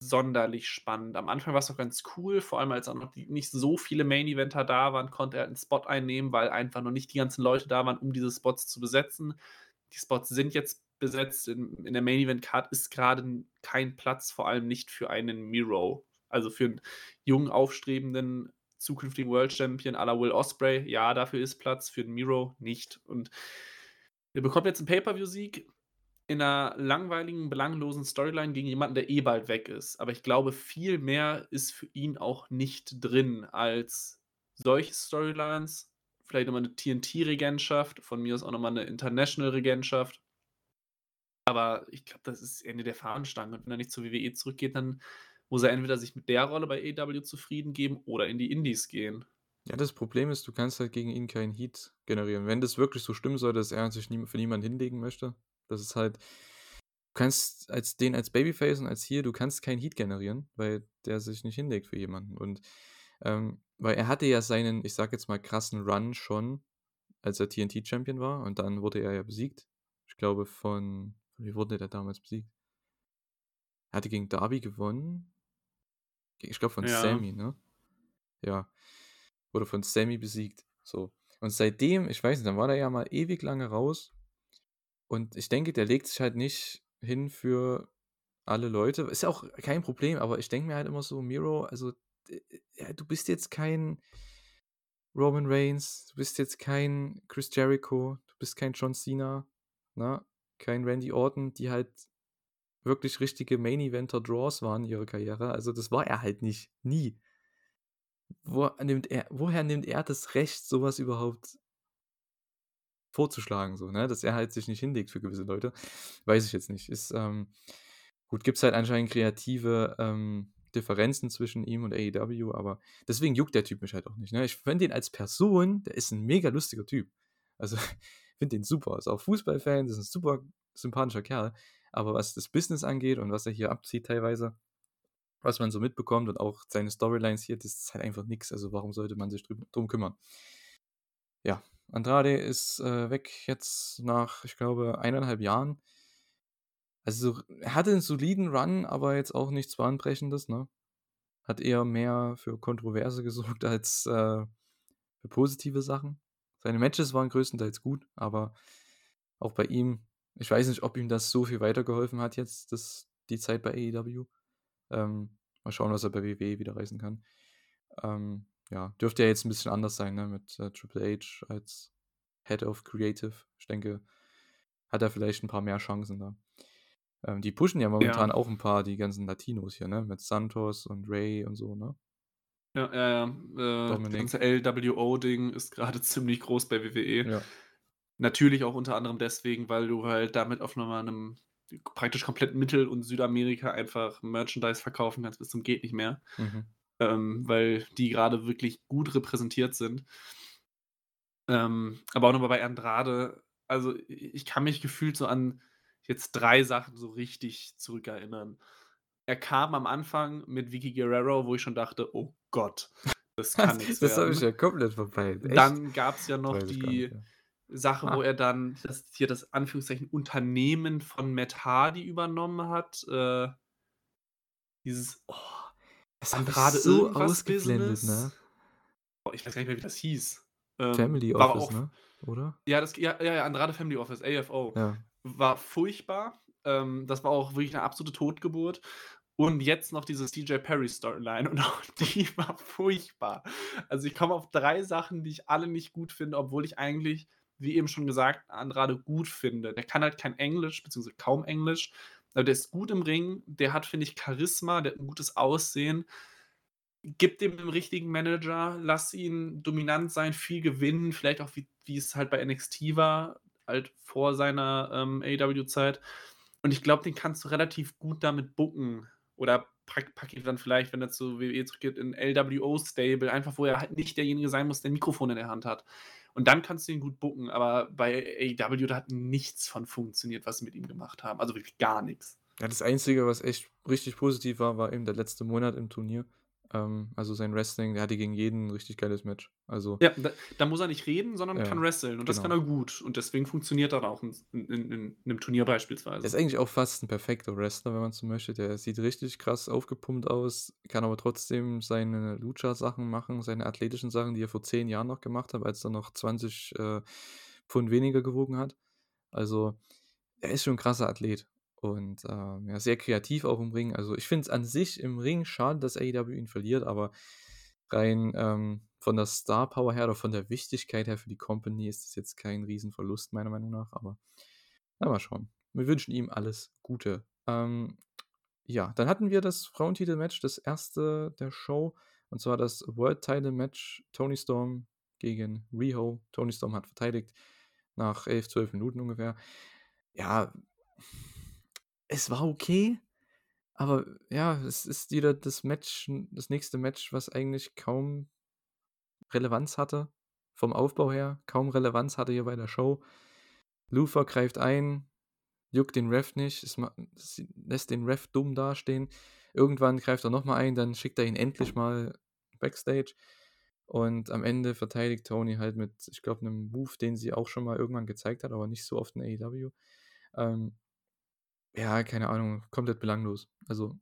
sonderlich spannend. Am Anfang war es doch ganz cool, vor allem als auch noch nicht so viele Main-Eventer da waren, konnte er einen Spot einnehmen, weil einfach noch nicht die ganzen Leute da waren, um diese Spots zu besetzen. Die Spots sind jetzt besetzt. In, in der Main-Event-Card ist gerade kein Platz, vor allem nicht für einen Miro. Also für einen jungen, aufstrebenden, zukünftigen World Champion à la Will Osprey, ja, dafür ist Platz, für den Miro nicht. Und er bekommt jetzt einen Pay-Per-View-Sieg in einer langweiligen, belanglosen Storyline gegen jemanden, der eh bald weg ist. Aber ich glaube, viel mehr ist für ihn auch nicht drin als solche Storylines. Vielleicht nochmal eine TNT-Regentschaft, von mir aus auch nochmal eine International-Regentschaft. Aber ich glaube, das ist Ende der Fahnenstange. Und wenn er nicht zur WWE zurückgeht, dann muss er entweder sich mit der Rolle bei AEW zufrieden geben oder in die Indies gehen. Ja, das Problem ist, du kannst halt gegen ihn keinen Heat generieren. Wenn das wirklich so stimmen soll, dass er sich nie, für niemanden hinlegen möchte, das ist halt, du kannst als den als Babyface und als hier, du kannst keinen Heat generieren, weil der sich nicht hinlegt für jemanden. Und ähm, weil er hatte ja seinen, ich sag jetzt mal, krassen Run schon, als er TNT-Champion war und dann wurde er ja besiegt. Ich glaube von, wie wurde der damals besiegt? Er hatte gegen Darby gewonnen. Ich glaube von ja. Sammy, ne? Ja. Wurde von Sammy besiegt. So. Und seitdem, ich weiß nicht, dann war der ja mal ewig lange raus und ich denke, der legt sich halt nicht hin für alle Leute. Ist ja auch kein Problem, aber ich denke mir halt immer so, Miro, also ja, du bist jetzt kein Roman Reigns, du bist jetzt kein Chris Jericho, du bist kein John Cena, ne? kein Randy Orton, die halt wirklich richtige Main Eventer Draws waren in ihrer Karriere. Also das war er halt nicht, nie. Wo nimmt er, woher nimmt er das Recht, sowas überhaupt vorzuschlagen, so, ne? Dass er halt sich nicht hinlegt für gewisse Leute. Weiß ich jetzt nicht. Ist, ähm, gut, gibt es halt anscheinend kreative ähm, Differenzen zwischen ihm und AEW, aber deswegen juckt der Typ mich halt auch nicht. Ne? Ich finde ihn als Person, der ist ein mega lustiger Typ. Also, ich finde den super. Ist auch Fußballfan, ist ein super sympathischer Kerl. Aber was das Business angeht und was er hier abzieht teilweise, was man so mitbekommt und auch seine Storylines hier, das ist halt einfach nichts. Also warum sollte man sich drum kümmern? Ja, Andrade ist äh, weg jetzt nach, ich glaube, eineinhalb Jahren. Also er hatte einen soliden Run, aber jetzt auch nichts Bahnbrechendes, ne? Hat eher mehr für Kontroverse gesorgt als äh, für positive Sachen. Seine Matches waren größtenteils gut, aber auch bei ihm, ich weiß nicht, ob ihm das so viel weitergeholfen hat jetzt, das, die Zeit bei AEW. Ähm, mal schauen, was er bei WWE wieder reißen kann. Ähm, ja, dürfte ja jetzt ein bisschen anders sein, ne, mit äh, Triple H als Head of Creative. Ich denke, hat er vielleicht ein paar mehr Chancen da. Ähm, die pushen ja momentan ja. auch ein paar, die ganzen Latinos hier, ne, mit Santos und Ray und so, ne? Ja, ja, ja. Äh, das ganze LWO-Ding ist gerade ziemlich groß bei WWE. Ja. Natürlich auch unter anderem deswegen, weil du halt damit auf nochmal einem praktisch komplett Mittel- und Südamerika einfach Merchandise verkaufen kannst bis zum geht nicht mehr. Mhm ähm, weil die gerade wirklich gut repräsentiert sind. Ähm, aber auch nochmal bei Andrade, also ich kann mich gefühlt so an jetzt drei Sachen so richtig zurückerinnern. Er kam am Anfang mit Vicky Guerrero, wo ich schon dachte, oh Gott, das kann nichts Das habe ich ja komplett vorbei. Echt? Dann gab es ja noch die ja. Sache, ah. wo er dann das, hier das Anführungszeichen Unternehmen von Matt Hardy übernommen hat. Äh, dieses, oh, das haben gerade so ausgeblendet, ne? Boah, ich weiß gar nicht mehr, wie das hieß. Ähm, Family Office, auch, ne? Oder? Ja, das, ja, ja, Andrade Family Office, AFO. Ja. War furchtbar. Ähm, das war auch wirklich eine absolute Totgeburt. Und jetzt noch diese CJ Perry Storyline und auch die war furchtbar. Also ich komme auf drei Sachen, die ich alle nicht gut finde, obwohl ich eigentlich, wie eben schon gesagt, Andrade gut finde. Der kann halt kein Englisch, beziehungsweise kaum Englisch. Aber der ist gut im Ring, der hat, finde ich, Charisma, der hat ein gutes Aussehen. Gib dem den richtigen Manager, lass ihn dominant sein, viel gewinnen, vielleicht auch wie, wie es halt bei NXT war, halt vor seiner ähm, AEW-Zeit. Und ich glaube, den kannst du relativ gut damit bucken. Oder pack, pack ihn dann vielleicht, wenn er zu WWE zurückgeht, in LWO-Stable, einfach wo er halt nicht derjenige sein muss, der ein Mikrofon in der Hand hat. Und dann kannst du ihn gut bucken. Aber bei AEW, da hat nichts von funktioniert, was sie mit ihm gemacht haben. Also wirklich gar nichts. Ja, das Einzige, was echt richtig positiv war, war eben der letzte Monat im Turnier. Ähm, also sein Wrestling, der hatte gegen jeden ein richtig geiles Match. Also, ja, da, da muss er nicht reden, sondern ja, kann wresteln. Und genau. das kann er gut. Und deswegen funktioniert er auch in, in, in, in, einem Turnier beispielsweise. Er ist eigentlich auch fast ein perfekter Wrestler, wenn man so möchte. Der sieht richtig krass aufgepumpt aus, kann aber trotzdem seine Lucha-Sachen machen, seine athletischen Sachen, die er vor zehn Jahren noch gemacht hat, als er noch 20 äh, Pfund weniger gewogen hat. Also, er ist schon ein krasser Athlet. Und ähm, ja, sehr kreativ auch im Ring. Also ich finde es an sich im Ring schade, dass AEW ihn verliert, aber rein ähm, von der Star Power her oder von der Wichtigkeit her für die Company ist das jetzt kein Riesenverlust, meiner Meinung nach. Aber na, mal schauen. Wir wünschen ihm alles Gute. Ähm, ja, dann hatten wir das Frauentitel-Match, das erste der Show. Und zwar das World Title Match Tony Storm gegen Riho. Tony Storm hat verteidigt nach 11, 12 Minuten ungefähr. Ja, es war okay, aber ja, es ist wieder das Match, das nächste Match, was eigentlich kaum Relevanz hatte. Vom Aufbau her, kaum Relevanz hatte hier bei der Show. Luther greift ein, juckt den Ref nicht, es, lässt den Ref dumm dastehen. Irgendwann greift er nochmal ein, dann schickt er ihn endlich mal backstage. Und am Ende verteidigt Tony halt mit, ich glaube, einem Move, den sie auch schon mal irgendwann gezeigt hat, aber nicht so oft in AEW. Ähm, ja, keine Ahnung, komplett belanglos. Also,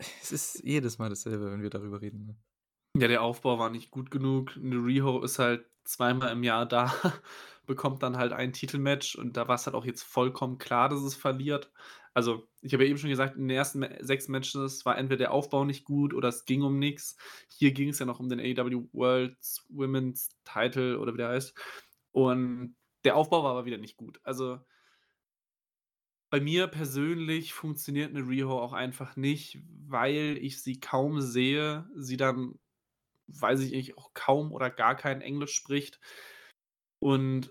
es ist jedes Mal dasselbe, wenn wir darüber reden. Ne? Ja, der Aufbau war nicht gut genug. Riho ist halt zweimal im Jahr da, bekommt dann halt ein Titelmatch und da war es halt auch jetzt vollkommen klar, dass es verliert. Also, ich habe ja eben schon gesagt, in den ersten 6 Matches war entweder der Aufbau nicht gut oder es ging um nichts. Hier ging es ja noch um den AEW World Women's Title oder wie der heißt. Und der Aufbau war aber wieder nicht gut. Also bei mir persönlich funktioniert eine Riho auch einfach nicht, weil ich sie kaum sehe, sie dann, weiß ich nicht, auch kaum oder gar kein Englisch spricht. Und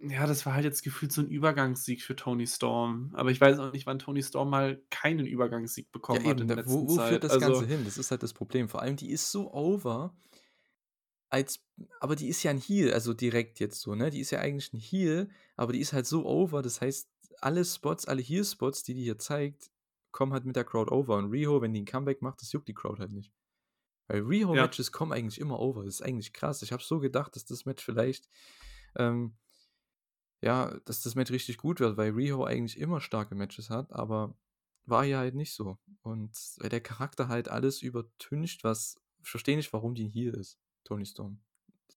ja, das war halt jetzt gefühlt so ein Übergangssieg für Tony Storm. Aber ich weiß auch nicht, wann Tony Storm mal keinen Übergangssieg Ja, bekommen hat eben, da, wo, wo führt das Also, Ganze hin? Das ist halt das Problem. Vor allem, die ist so over, als, aber die ist ja ein Heel, also direkt jetzt so, ne? Die ist ja eigentlich ein Heel, aber die ist halt so over, das heißt, alle Spots, alle Heel-Spots, die die hier zeigt, kommen halt mit der Crowd over. Und Riho, wenn die ein Comeback macht, das juckt die Crowd halt nicht. Weil ja, Riho-Matches kommen eigentlich immer over. Das ist eigentlich krass. Ich habe so gedacht, dass das Match vielleicht, ähm, ja, dass das Match richtig gut wird, weil Riho eigentlich immer starke Matches hat, aber war hier halt nicht so. Und weil der Charakter halt alles übertüncht, was, ich verstehe nicht, warum die Heel ist, Tony Storm.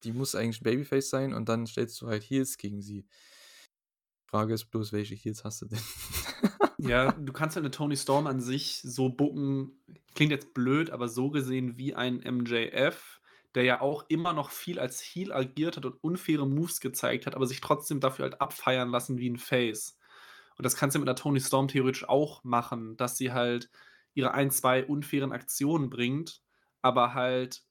Die muss eigentlich ein Babyface sein und dann stellst du halt Heels gegen sie. Frage ist bloß, welche Heels hast du denn? ja, du kannst halt eine Tony Storm an sich so bucken, klingt jetzt blöd, aber so gesehen wie ein MJF, der ja auch immer noch viel als Heel agiert hat und unfaire Moves gezeigt hat, aber sich trotzdem dafür halt abfeiern lassen wie ein Face. Und das kannst du mit einer Tony Storm theoretisch auch machen, dass sie halt ihre ein, zwei unfairen Aktionen bringt, aber halt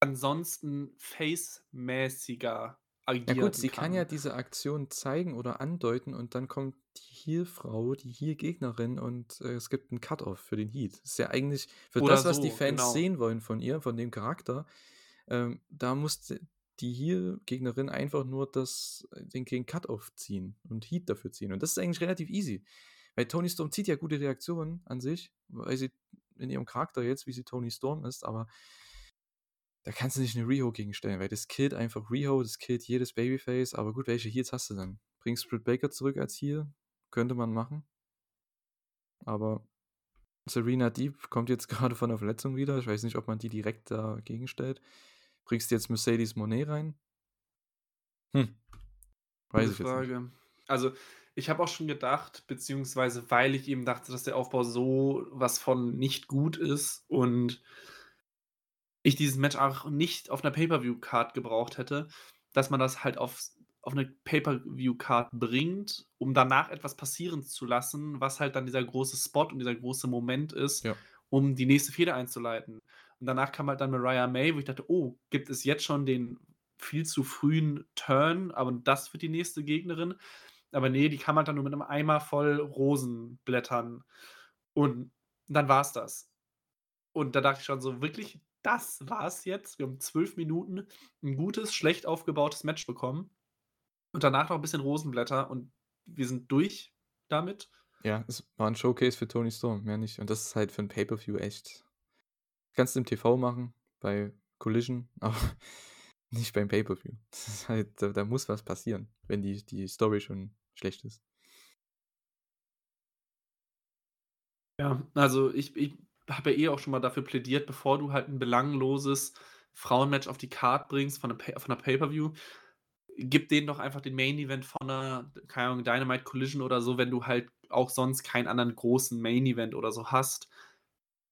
ansonsten face-mäßiger Ja gut, agieren sie kann ja kann. diese Aktion zeigen oder andeuten und dann kommt die Heel-Frau, die Heel-Gegnerin und äh, es gibt einen Cut-Off für den Heat. Das ist ja eigentlich für Oder das, was die so, Fans genau. sehen wollen von ihr, von dem Charakter, ähm, da muss die Heel-Gegnerin einfach nur das, äh, den, den Cut-Off ziehen und Heat dafür ziehen. Und das ist eigentlich relativ easy. Weil Tony Storm zieht ja gute Reaktionen an sich, weil sie in ihrem Charakter jetzt, wie sie Tony Storm ist, aber da kannst du nicht eine Riho gegenstellen, weil das killt einfach Riho, das killt jedes Babyface, aber gut, welche Heals hast du dann? Bringst Britt Baker zurück als Heal? Könnte man machen. Aber Serena Deep kommt jetzt gerade von der Verletzung wieder. Ich weiß nicht, ob man die direkt dagegen stellt. Bringst du jetzt Mercedes Monet rein? Hm, weiß Gute ich jetzt nicht. Also, ich habe auch schon gedacht, beziehungsweise weil ich eben dachte, dass der Aufbau so was von nicht gut ist und ich dieses Match auch nicht auf einer Pay-Per-View-Card gebraucht hätte, dass man das halt auf, auf eine Pay-Per-View-Card bringt, um danach etwas passieren zu lassen, was halt dann dieser große Spot und dieser große Moment ist, Ja. um die nächste Fehde einzuleiten. Und danach kam halt dann Mariah May, wo ich dachte, oh, gibt es jetzt schon den viel zu frühen Turn, aber das wird die nächste Gegnerin. Aber nee, die kam halt dann nur mit einem Eimer voll Rosenblättern. Und dann war es das. Und da dachte ich schon so, wirklich, das war's jetzt. Wir haben zwölf Minuten ein gutes, schlecht aufgebautes Match bekommen. Und danach noch ein bisschen Rosenblätter und wir sind durch damit. Ja, es war ein Showcase für Tony Storm, mehr nicht. Und das ist halt für ein Pay-Per-View echt. Kannst du im TV machen, bei Collision, aber nicht beim Pay-Per-View. Das ist halt, da, da muss was passieren, wenn die, die Story schon schlecht ist. Ja, also ich, ich habe ja eh auch schon mal dafür plädiert, bevor du halt ein belangloses Frauenmatch auf die Card bringst von einer, Pay- von einer Pay-Per-View, gib denen doch einfach den Main-Event von einer, keine Ahnung, Dynamite Collision oder so, wenn du halt auch sonst keinen anderen großen Main-Event oder so hast.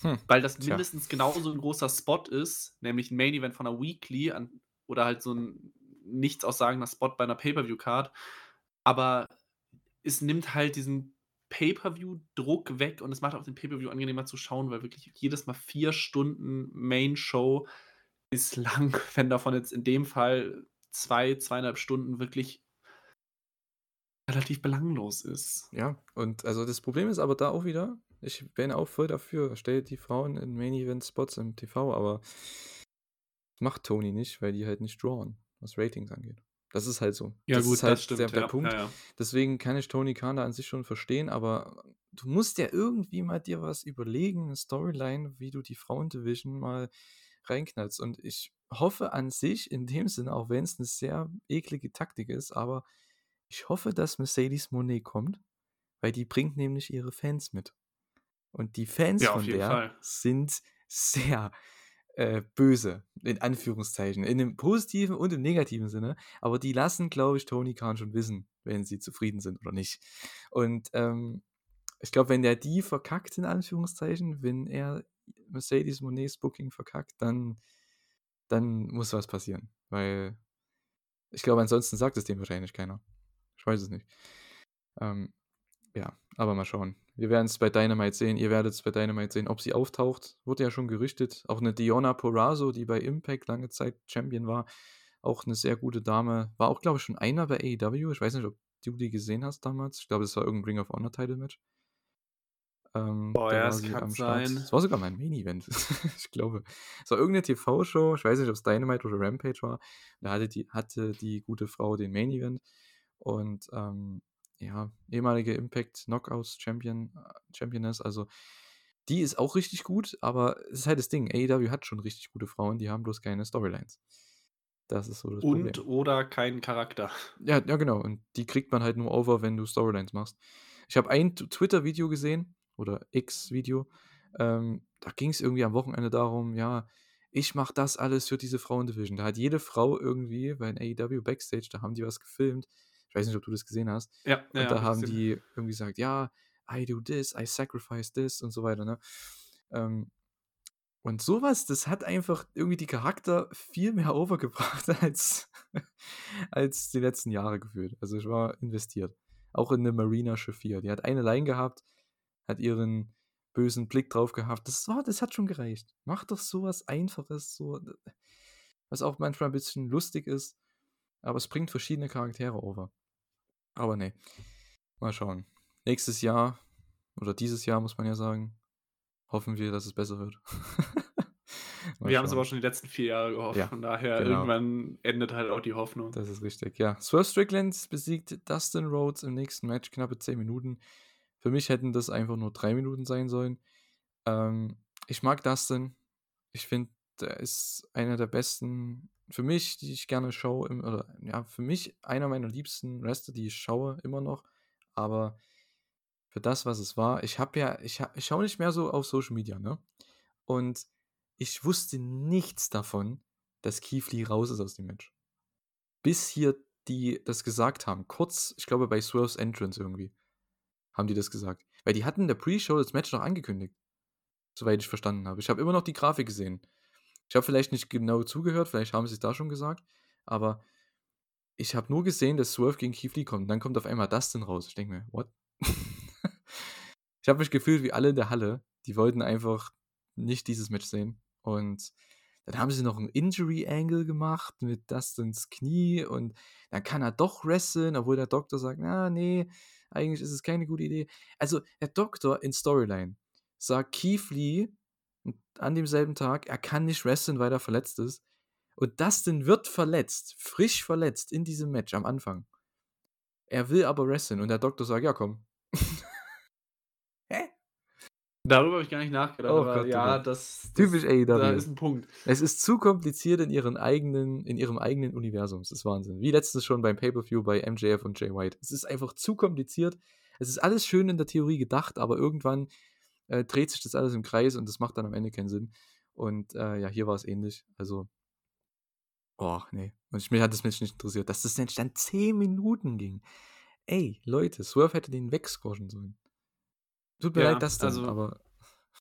Hm, Weil das tja. mindestens genauso ein großer Spot ist, nämlich ein Main-Event von einer Weekly an, oder halt so ein nichts aussagender Spot bei einer Pay-Per-View-Card. Aber es nimmt halt diesen Pay-Per-View-Druck weg und es macht auch den Pay-Per-View angenehmer zu schauen, weil wirklich jedes Mal vier Stunden Main-Show ist lang, wenn davon jetzt in dem Fall zwei, zweieinhalb Stunden wirklich relativ belanglos ist. Ja, und also das Problem ist aber da auch wieder, ich bin auch voll dafür, stellt die Frauen in Main-Event-Spots im TV, aber macht Tony nicht, weil die halt nicht drawen, was Ratings angeht. Das ist halt so. Ja, das gut, ist halt das stimmt. der, der ja, Punkt. Ja, ja. Deswegen kann ich Tony Khan da an sich schon verstehen, aber du musst ja irgendwie mal dir was überlegen, eine Storyline, wie du die Frauendivision mal reinknallst. Und ich hoffe an sich in dem Sinne, auch wenn es eine sehr eklige Taktik ist, aber ich hoffe, dass Mercedes Monet kommt, weil die bringt nämlich ihre Fans mit. Und die Fans von der Fall. sind sehr äh, böse, in Anführungszeichen, in dem positiven und im negativen Sinne, aber die lassen, glaube ich, Tony Khan schon wissen, wenn sie zufrieden sind oder nicht. Und ähm, ich glaube, wenn der die verkackt, in Anführungszeichen, wenn er Mercedes Monets Booking verkackt, dann, dann muss was passieren. Weil ich glaube, ansonsten sagt es dem wahrscheinlich keiner. Ich weiß es nicht. Ähm, ja, aber mal schauen. Wir werden es bei Dynamite sehen. Ihr werdet es bei Dynamite sehen, ob sie auftaucht. Wurde ja schon gerüchtet. Auch eine Diona Porazzo, die bei Impact lange Zeit Champion war. Auch eine sehr gute Dame. War auch, glaube ich, schon einer bei AEW. Ich weiß nicht, ob du die gesehen hast damals. Ich glaube, es war irgendein Ring of Honor Title Match. Ähm, Boah, ja, es kann sein. Es war sogar mein Main-Event. ich glaube. Es war irgendeine TV-Show. Ich weiß nicht, ob es Dynamite oder Rampage war. Da hatte die, hatte die gute Frau den Main-Event. Und ähm, ja, ehemalige Impact Knockouts Champion, äh, Championess, also die ist auch richtig gut, aber es ist halt das Ding, AEW hat schon richtig gute Frauen, die haben bloß keine Storylines. Das ist so das Und Problem. oder keinen Charakter. Ja, ja, genau. Und die kriegt man halt nur over, wenn du Storylines machst. Ich habe ein Twitter-Video gesehen, oder X-Video, ähm, da ging es irgendwie am Wochenende darum, ja, ich mache das alles für diese Frauendivision. Da hat jede Frau irgendwie, bei AEW Backstage, da haben die was gefilmt, weiß nicht, ob du das gesehen hast. Ja, und ja, da haben die irgendwie gesagt, ja, I do this, I sacrifice this und so weiter, ne? Ähm, und sowas, das hat einfach irgendwie die Charakter viel mehr overgebracht als, als die letzten Jahre gefühlt. Also ich war investiert. Auch in eine Marina Shafir. Die hat eine Line gehabt, hat ihren bösen Blick drauf gehabt. Das war, das hat schon gereicht. Mach doch sowas Einfaches, so, was auch manchmal ein bisschen lustig ist, aber es bringt verschiedene Charaktere over. Aber nee. Mal schauen. Nächstes Jahr, oder dieses Jahr muss man ja sagen, hoffen wir, dass es besser wird. wir haben es aber schon die letzten vier Jahre gehofft. Ja, Von daher, genau. irgendwann endet halt auch die Hoffnung. Das ist richtig, ja. Swerve Strickland besiegt Dustin Rhodes im nächsten Match, knappe 10 Minuten. Für mich hätten das einfach nur 3 Minuten sein sollen. Ähm, ich mag Dustin. Ich finde, der ist einer der besten für mich, die ich gerne schaue, oder ja, für mich einer meiner liebsten Wrestler, die ich schaue, immer noch. Aber für das, was es war, ich habe ja, ich, ich schaue nicht mehr so auf Social Media, ne? Und ich wusste nichts davon, dass Lee raus ist aus dem Match. Bis hier die das gesagt haben. Kurz, ich glaube bei Swerve's Entrance irgendwie, haben die das gesagt. Weil die hatten in der Pre-Show das Match noch angekündigt. Soweit ich verstanden habe. Ich habe immer noch die Grafik gesehen. Ich habe vielleicht nicht genau zugehört, vielleicht haben sie es da schon gesagt, aber ich habe nur gesehen, dass Swerve gegen Keith Lee kommt. Dann kommt auf einmal Dustin raus. Ich denke mir, what? ich habe mich gefühlt wie alle in der Halle. Die wollten einfach nicht dieses Match sehen. Und dann haben sie noch einen Injury-Angle gemacht mit Dustins Knie und dann kann er doch wresteln, obwohl der Doktor sagt, na, nee, eigentlich ist es keine gute Idee. Also, der Doktor in Storyline sagt Keith Lee an demselben Tag, er kann nicht wresteln, weil er verletzt ist. Und Dustin wird verletzt, frisch verletzt in diesem Match am Anfang. Er will aber wresteln und der Doktor sagt, ja komm. Hä? Darüber habe ich gar nicht nachgedacht, oh, aber Gott, ja, das, das typisch AEW. Da ist ein Punkt. Es ist zu kompliziert in ihren eigenen, in ihrem eigenen Universum. Das ist Wahnsinn. Wie letztens schon beim Pay-Per-View bei MJF und Jay White. Es ist einfach zu kompliziert. Es ist alles schön in der Theorie gedacht, aber irgendwann äh, dreht sich das alles im Kreis und das macht dann am Ende keinen Sinn. Und äh, ja, hier war es ähnlich. Also, oh, nee. Und ich, mich hat das Mensch nicht interessiert, dass das Match dann 10 Minuten ging. Ey, Leute, Swerve hätte den wegsquashen sollen. Tut mir ja, leid, das dann, also, aber.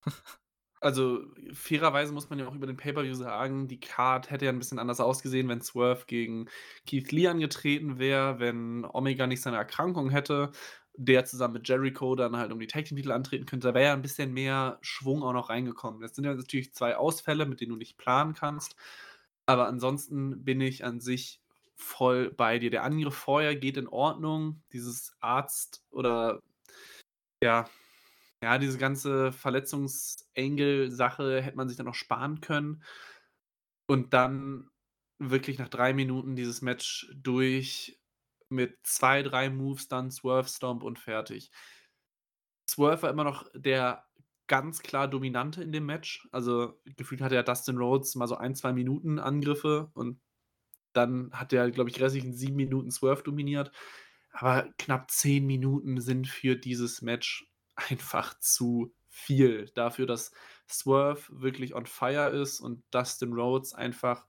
also, fairerweise muss man ja auch über den Pay-Per-View sagen, die Card hätte ja ein bisschen anders ausgesehen, wenn Swerve gegen Keith Lee angetreten wäre, wenn Omega nicht seine Erkrankung hätte der zusammen mit Jericho dann halt um die Tag Team Titel antreten könnte, da wäre ja ein bisschen mehr Schwung auch noch reingekommen. Das sind ja natürlich zwei Ausfälle, mit denen du nicht planen kannst. Aber ansonsten bin ich an sich voll bei dir. Der Angriff vorher geht in Ordnung. Dieses Arzt oder ja, ja, diese ganze Verletzungsengel-Sache hätte man sich dann noch sparen können. Und dann wirklich nach drei Minuten dieses Match durch mit zwei, drei Moves dann Swerve Stomp und fertig. Swerve war immer noch der ganz klar Dominante in dem Match. Also gefühlt hatte ja Dustin Rhodes mal so ein, zwei Minuten Angriffe und dann hat er, glaube ich, restlichen sieben Minuten Swerve dominiert. Aber knapp zehn Minuten sind für dieses Match einfach zu viel dafür, dass Swerve wirklich on fire ist und Dustin Rhodes einfach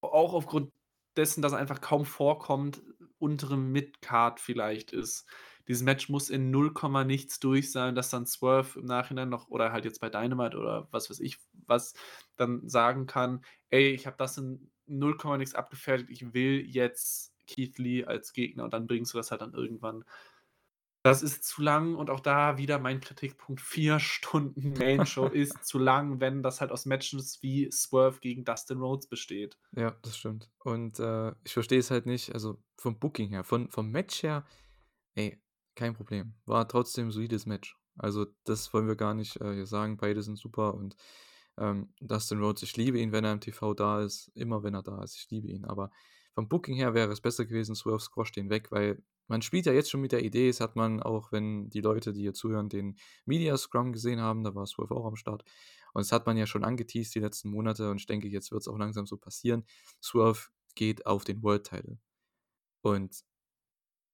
auch aufgrund dessen, dass er einfach kaum vorkommt, untere Midcard vielleicht ist. Dieses Match muss in 0, nichts durch sein, dass dann Swerve im Nachhinein noch oder halt jetzt bei Dynamite oder was weiß ich was dann sagen kann: „Ey, ich habe das in 0, nix abgefertigt. Ich will jetzt Keith Lee als Gegner“ und dann bringst du das halt dann irgendwann. Das ist zu lang und auch da wieder mein Kritikpunkt: 4 Stunden Main-Show ist zu lang, wenn das halt aus Matches wie Swerve gegen Dustin Rhodes besteht. Ja, das stimmt. Und, äh, ich verstehe es halt nicht, also vom Booking her, von vom Match her, ey, kein Problem. War trotzdem 'n solides Match. Also, das wollen wir gar nicht, äh, hier sagen. Beide sind super und, ähm, Dustin Rhodes, ich liebe ihn, wenn er im TV da ist, immer wenn er da ist. Ich liebe ihn. Aber vom Booking her wäre es besser gewesen, Swerve squasht den weg, weil man spielt ja jetzt schon mit der Idee, das hat man auch, wenn die Leute, die hier zuhören, den Media Scrum gesehen haben, da war Swerve auch am Start. Und das hat man ja schon angeteased die letzten Monate und ich denke, jetzt wird's auch langsam so passieren. Swerve geht auf den World Title. Und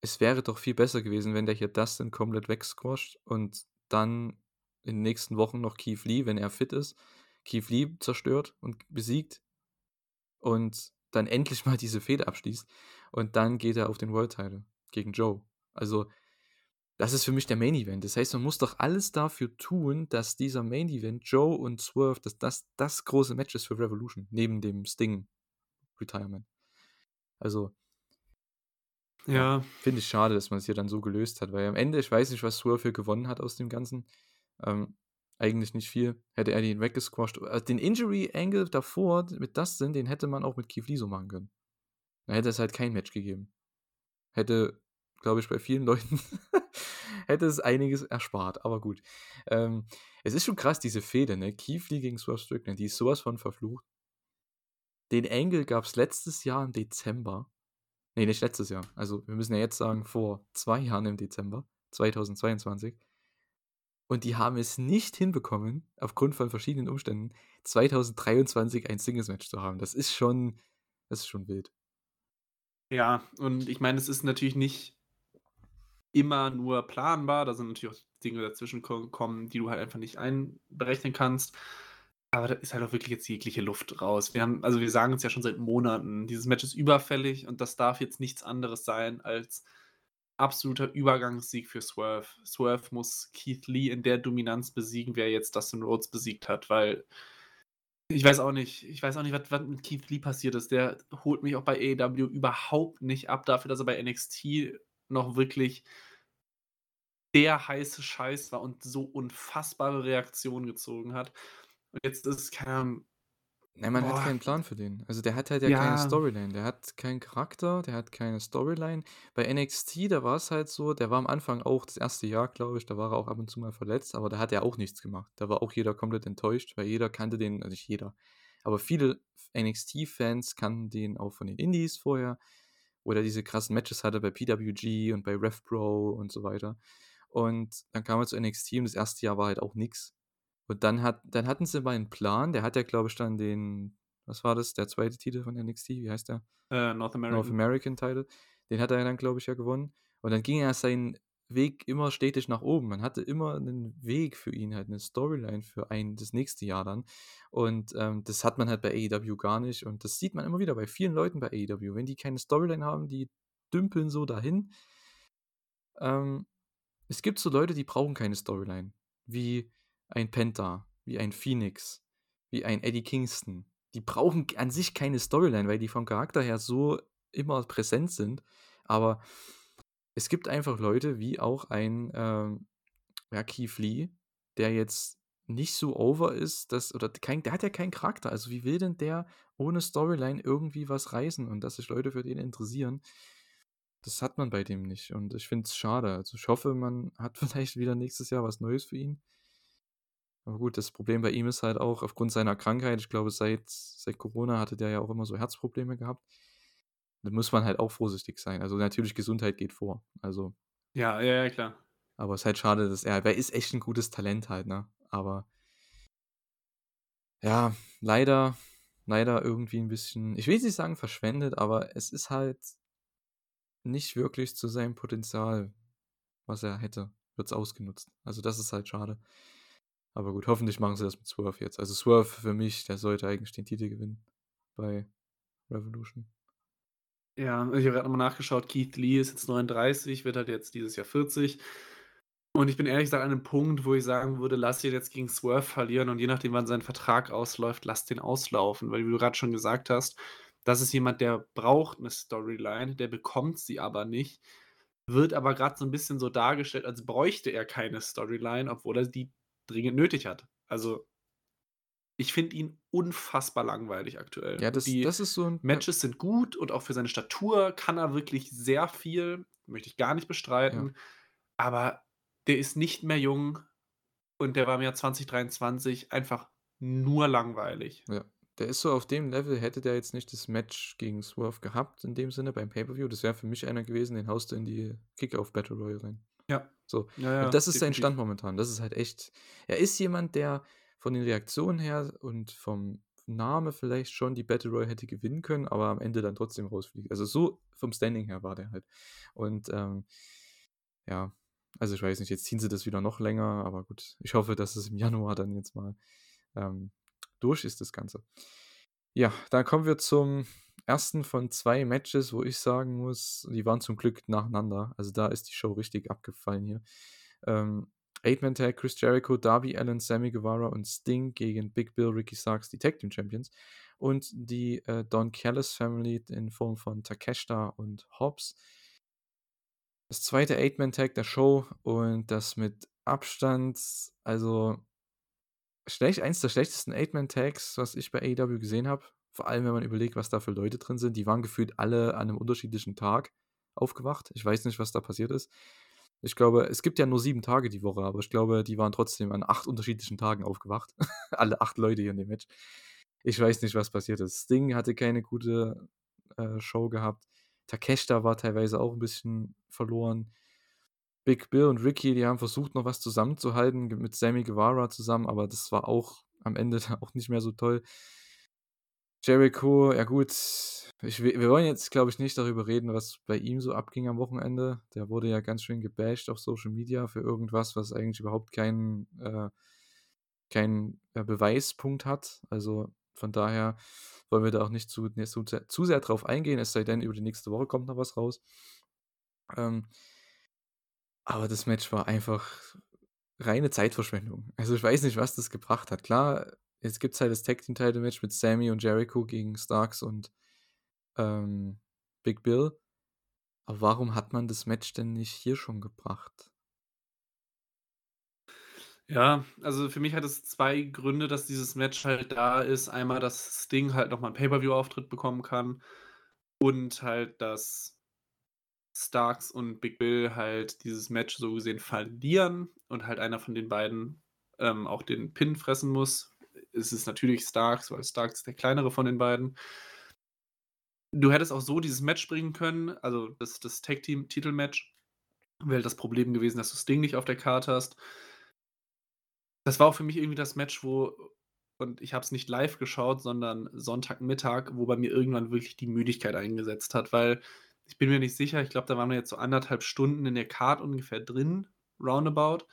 es wäre doch viel besser gewesen, wenn der hier Dustin komplett wegsquasht und dann in den nächsten Wochen noch Keith Lee, wenn er fit ist, Keith Lee zerstört und besiegt und dann endlich mal diese Fehde abschließt und dann geht er auf den World Title gegen Joe. Also, das ist für mich der Main Event. Das heißt, man muss doch alles dafür tun, dass dieser Main Event Joe und Swerve, dass das das große Match ist für Revolution, neben dem Sting Retirement. Also ja, finde ich schade, dass man's hier dann so gelöst hat, weil am Ende ich weiß nicht, was Swerve hier gewonnen hat aus dem Ganzen. Ähm, eigentlich nicht viel. Hätte er den weggesquasht äh, den Injury Angle davor mit Dustin, den hätte man auch mit Keith Lee so machen können. Da hätte es halt kein Match gegeben. Hätte, glaube ich, bei vielen Leuten hätte es einiges erspart, aber gut. Ähm, es ist schon krass, diese Fehde, ne? Lee gegen Swerve Strickland, die ist so was von verflucht. Den Angle gab's letztes Jahr im Dezember. Ne, nicht letztes Jahr. Also, wir müssen ja jetzt sagen, vor 2 Jahren im Dezember 2022. Und die haben es nicht hinbekommen, aufgrund von verschiedenen Umständen, 2023 ein Singles-Match zu haben. Das ist schon das ist schon wild. Ja, und ich meine, es ist natürlich nicht immer nur planbar. Da sind natürlich auch Dinge dazwischen ko kommen, die du halt einfach nicht einberechnen kannst. Aber da ist halt auch wirklich jetzt jegliche Luft raus. Wir haben also, wir sagen es ja schon seit Monaten, dieses Match ist überfällig und das darf jetzt nichts anderes sein als absoluter Übergangssieg für Swerve. Swerve muss Keith Lee in der Dominanz besiegen, wie er jetzt Dustin Rhodes besiegt hat, weil ich weiß auch nicht ich weiß auch nicht, was was mit Keith Lee passiert ist. Der holt mich auch bei AEW überhaupt nicht ab dafür, dass er bei NXT noch wirklich der heiße Scheiß war und so unfassbare Reaktionen gezogen hat. Und jetzt ist keine Ahnung Ne, man hat boah. keinen Plan für den. Also, der hat halt ja keine Ja. Storyline. Der hat keinen Charakter, der hat keine Storyline. Bei NXT, da war's halt so, der war am Anfang auch das 1. Jahr, glaube ich, da war er auch ab und zu mal verletzt, aber da hat er auch nichts gemacht. Da war auch jeder komplett enttäuscht, weil jeder kannte den also, nicht jeder, aber viele NXT-Fans kannten den auch von den Indies vorher, wo der diese krassen Matches hatte bei PWG und bei RevPro und so weiter. Und dann kam er zu NXT und das 1. Jahr war halt auch nix. Und dann hat dann hatten sie mal 'n Plan, der hat ja, glaube ich, dann den was war das, der 2. Titel von NXT, wie heißt der? Äh, North North American. American Title. Den hat er dann, glaube ich, ja gewonnen. Und dann ging ja sein Weg immer stetig nach oben. Man hatte immer 'nen Weg für ihn halt, 'ne Storyline für ein das nächste Jahr dann. Und, ähm, das hat man halt bei AEW gar nicht und das sieht man immer wieder bei vielen Leuten bei AEW. Wenn die keine Storyline haben, die dümpeln so dahin. Ähm, es gibt so Leute, die brauchen keine Storyline, wie ein Penta, wie ein Phoenix, wie ein Eddie Kingston. Die brauchen an sich keine Storyline, weil die vom Charakter her so immer präsent sind. Aber es gibt einfach Leute wie auch ein, ähm, ja, Keith Lee, der jetzt nicht so over ist, dass oder kein der hat ja keinen Charakter. Also, wie will denn der ohne Storyline irgendwie was reißen und dass sich Leute für den interessieren? Das hat man bei dem nicht und ich finde es schade. Also, ich hoffe, man hat vielleicht wieder nächstes Jahr was Neues für ihn. Aber gut, das Problem bei ihm ist halt auch aufgrund seiner Krankheit ich glaube, seit seit Corona hatte der ja auch immer so Herzprobleme gehabt. Da muss man halt auch vorsichtig sein. Also, natürlich Gesundheit geht vor. Also Ja, ja, ja, klar. aber ist halt schade, dass er er ist echt 'n gutes Talent halt, ne? Aber ja, leider leider irgendwie 'n bisschen ich will nicht sagen verschwendet, aber es ist halt nicht wirklich zu seinem Potenzial, was er hätte. wird es ausgenutzt. Also das ist halt schade. Aber gut, hoffentlich machen sie das mit Swerve jetzt. Also Swerve für mich, der sollte eigentlich den Titel gewinnen bei Revolution. Ja, ich habe gerade nochmal nachgeschaut. Keith Lee ist jetzt 39, wird halt jetzt dieses Jahr 40. Und ich bin ehrlich gesagt an einem Punkt, wo ich sagen würde, lass ihn jetzt gegen Swerve verlieren und je nachdem, wann sein Vertrag ausläuft, lass den auslaufen. Weil, wie du gerade schon gesagt hast, das ist jemand, der braucht eine Storyline, der bekommt sie aber nicht. Wird aber gerade so ein bisschen so dargestellt, als bräuchte er keine Storyline, obwohl er die dringend nötig hat. Also, ich finde ihn unfassbar langweilig aktuell. Ja, das, Die das ist so ein. Matches sind gut und auch für seine Statur kann er wirklich sehr viel, möchte ich gar nicht bestreiten. Aber der ist nicht mehr jung und der war im Jahr 2023 einfach nur langweilig. Ja, der ist so auf dem Level, hätte der jetzt nicht das Match gegen Swerve gehabt, in dem Sinne beim Pay-Per-View, das wäre für mich einer gewesen, den haust du in die Kick-Off Battle Royale rein. Ja. So. Ja, ja, und das ist sein. Stand momentan. Das ist halt echt. Er ist jemand, der von den Reaktionen her und vom Name vielleicht schon die Battle Royale hätte gewinnen können, aber am Ende dann trotzdem rausfliegt. Also so vom Standing her war der halt. Und ähm, ja, also ich weiß nicht, jetzt ziehen sie das wieder noch länger, aber gut, ich hoffe, dass es im Januar dann jetzt mal ähm, durch ist, das Ganze. Ja, dann kommen wir zum ersten von zwei Matches, wo ich sagen muss, die waren zum Glück nacheinander. Also da ist die Show richtig abgefallen hier. Ähm, Eight-Man Tag, Chris Jericho, Darby Allen, Sammy Guevara und Sting gegen Big Bill, Ricky Starks, die Tag Team Champions. Und die äh, Don Callis Family in Form von Takeshita und Hobbs. Das zweite Eight-Man-Tag der Show und das mit Abstand, also schlecht, eins der schlechtesten Eight-Man-Tags, was ich bei AEW gesehen habe. Vor allem, wenn man überlegt, was da für Leute drin sind. Die waren gefühlt alle an einem unterschiedlichen Tag aufgewacht. Ich weiß nicht, was da passiert ist. Ich glaube, es gibt ja nur sieben Tage die Woche, aber ich glaube, die waren trotzdem an acht unterschiedlichen Tagen aufgewacht. alle acht Leute hier in dem Match. Ich weiß nicht, was passiert ist. Sting hatte keine gute äh, Show gehabt. Takeshita war teilweise auch ein bisschen verloren. Big Bill und Ricky, die haben versucht, noch was zusammenzuhalten mit Sammy Guevara zusammen, aber das war auch am Ende auch nicht mehr so toll. Jericho, ja gut, ich, wir wollen jetzt, glaube ich, nicht darüber reden, was bei ihm so abging am Wochenende. Der wurde ja ganz schön gebasht auf Social Media für irgendwas, was eigentlich überhaupt keinen, äh, keinen äh, Beweispunkt hat. Also von daher wollen wir da auch nicht zu, nicht zu, zu sehr drauf eingehen, es sei denn, über die nächste Woche kommt noch was raus. Ähm, aber das Match war einfach reine Zeitverschwendung. Also ich weiß nicht, was das gebracht hat. Klar, jetzt gibt es halt das Tag Team Title Match mit Sammy und Jericho gegen Starks und ähm, Big Bill. Aber warum hat man das Match denn nicht hier schon gebracht? Ja, also für mich hat es zwei Gründe, dass dieses Match halt da ist. Einmal, dass Sting halt nochmal einen Pay-Per-View-Auftritt bekommen kann und halt, dass Starks und Big Bill halt dieses Match so gesehen verlieren und halt einer von den beiden ähm, auch den Pin fressen muss. Es ist natürlich Starks, weil Starks ist der kleinere von den beiden. Du hättest auch so dieses Match bringen können, also das, das Tag-Team-Titel-Match. Wäre das Problem gewesen, dass du Sting nicht auf der Karte hast. Das war auch für mich irgendwie das Match, wo, und ich habe es nicht live geschaut, sondern Sonntagmittag, wo bei mir irgendwann wirklich die Müdigkeit eingesetzt hat, weil ich bin mir nicht sicher, ich glaube, da waren wir jetzt so anderthalb Stunden in der Card ungefähr drin, roundabout.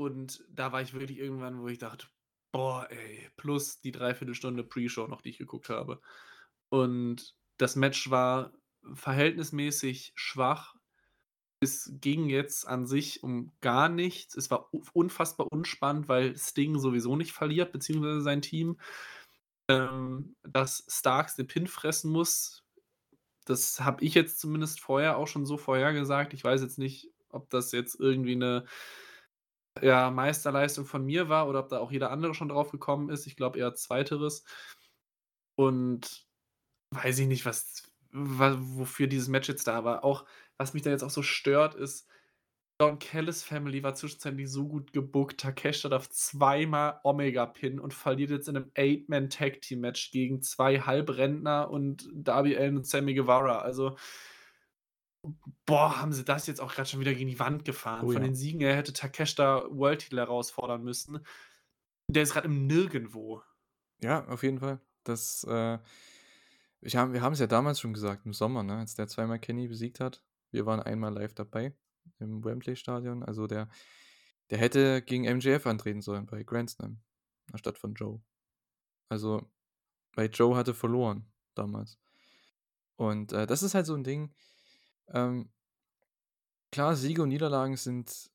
Und da war ich wirklich irgendwann, wo ich dachte, boah, ey, plus die Dreiviertelstunde Pre-Show noch, die ich geguckt habe. Und das Match war verhältnismäßig schwach. Es ging jetzt an sich um gar nichts. Es war unfassbar unspannend, weil Sting sowieso nicht verliert, beziehungsweise sein Team. Ähm, dass Starks den Pin fressen muss, das habe ich jetzt zumindest vorher auch schon so vorhergesagt. Ich weiß jetzt nicht, ob das jetzt irgendwie eine ja, Meisterleistung von mir war oder ob da auch jeder andere schon drauf gekommen ist. Ich glaube eher zweiteres. Und weiß ich nicht, was, was wofür dieses Match jetzt da war. Auch was mich da jetzt auch so stört, ist, Don Callis Family war zwischenzeitlich so gut gebuckt. Takeshita darf zweimal Omega-Pin und verliert jetzt in einem Eight-Man-Tag-Team-Match gegen zwei Halbrentner und Darby Allen und Sammy Guevara. Also, boah, haben sie das jetzt auch gerade schon wieder gegen die Wand gefahren. Oh Von ja. den Siegen her hätte Takeshita World-Titel herausfordern müssen. Der ist gerade im Nirgendwo. Ja, auf jeden Fall. Das, äh, ich hab, wir haben es ja damals schon gesagt, im Sommer, ne, als der zweimal Kenny besiegt hat. Wir waren einmal live dabei. im Wembley-Stadion. Also der, der hätte gegen MJF antreten sollen bei Grand Slam, anstatt von Joe. Also, weil Joe hatte verloren damals. Und äh, das ist halt so ein Ding. Ähm, klar, Siege und Niederlagen sind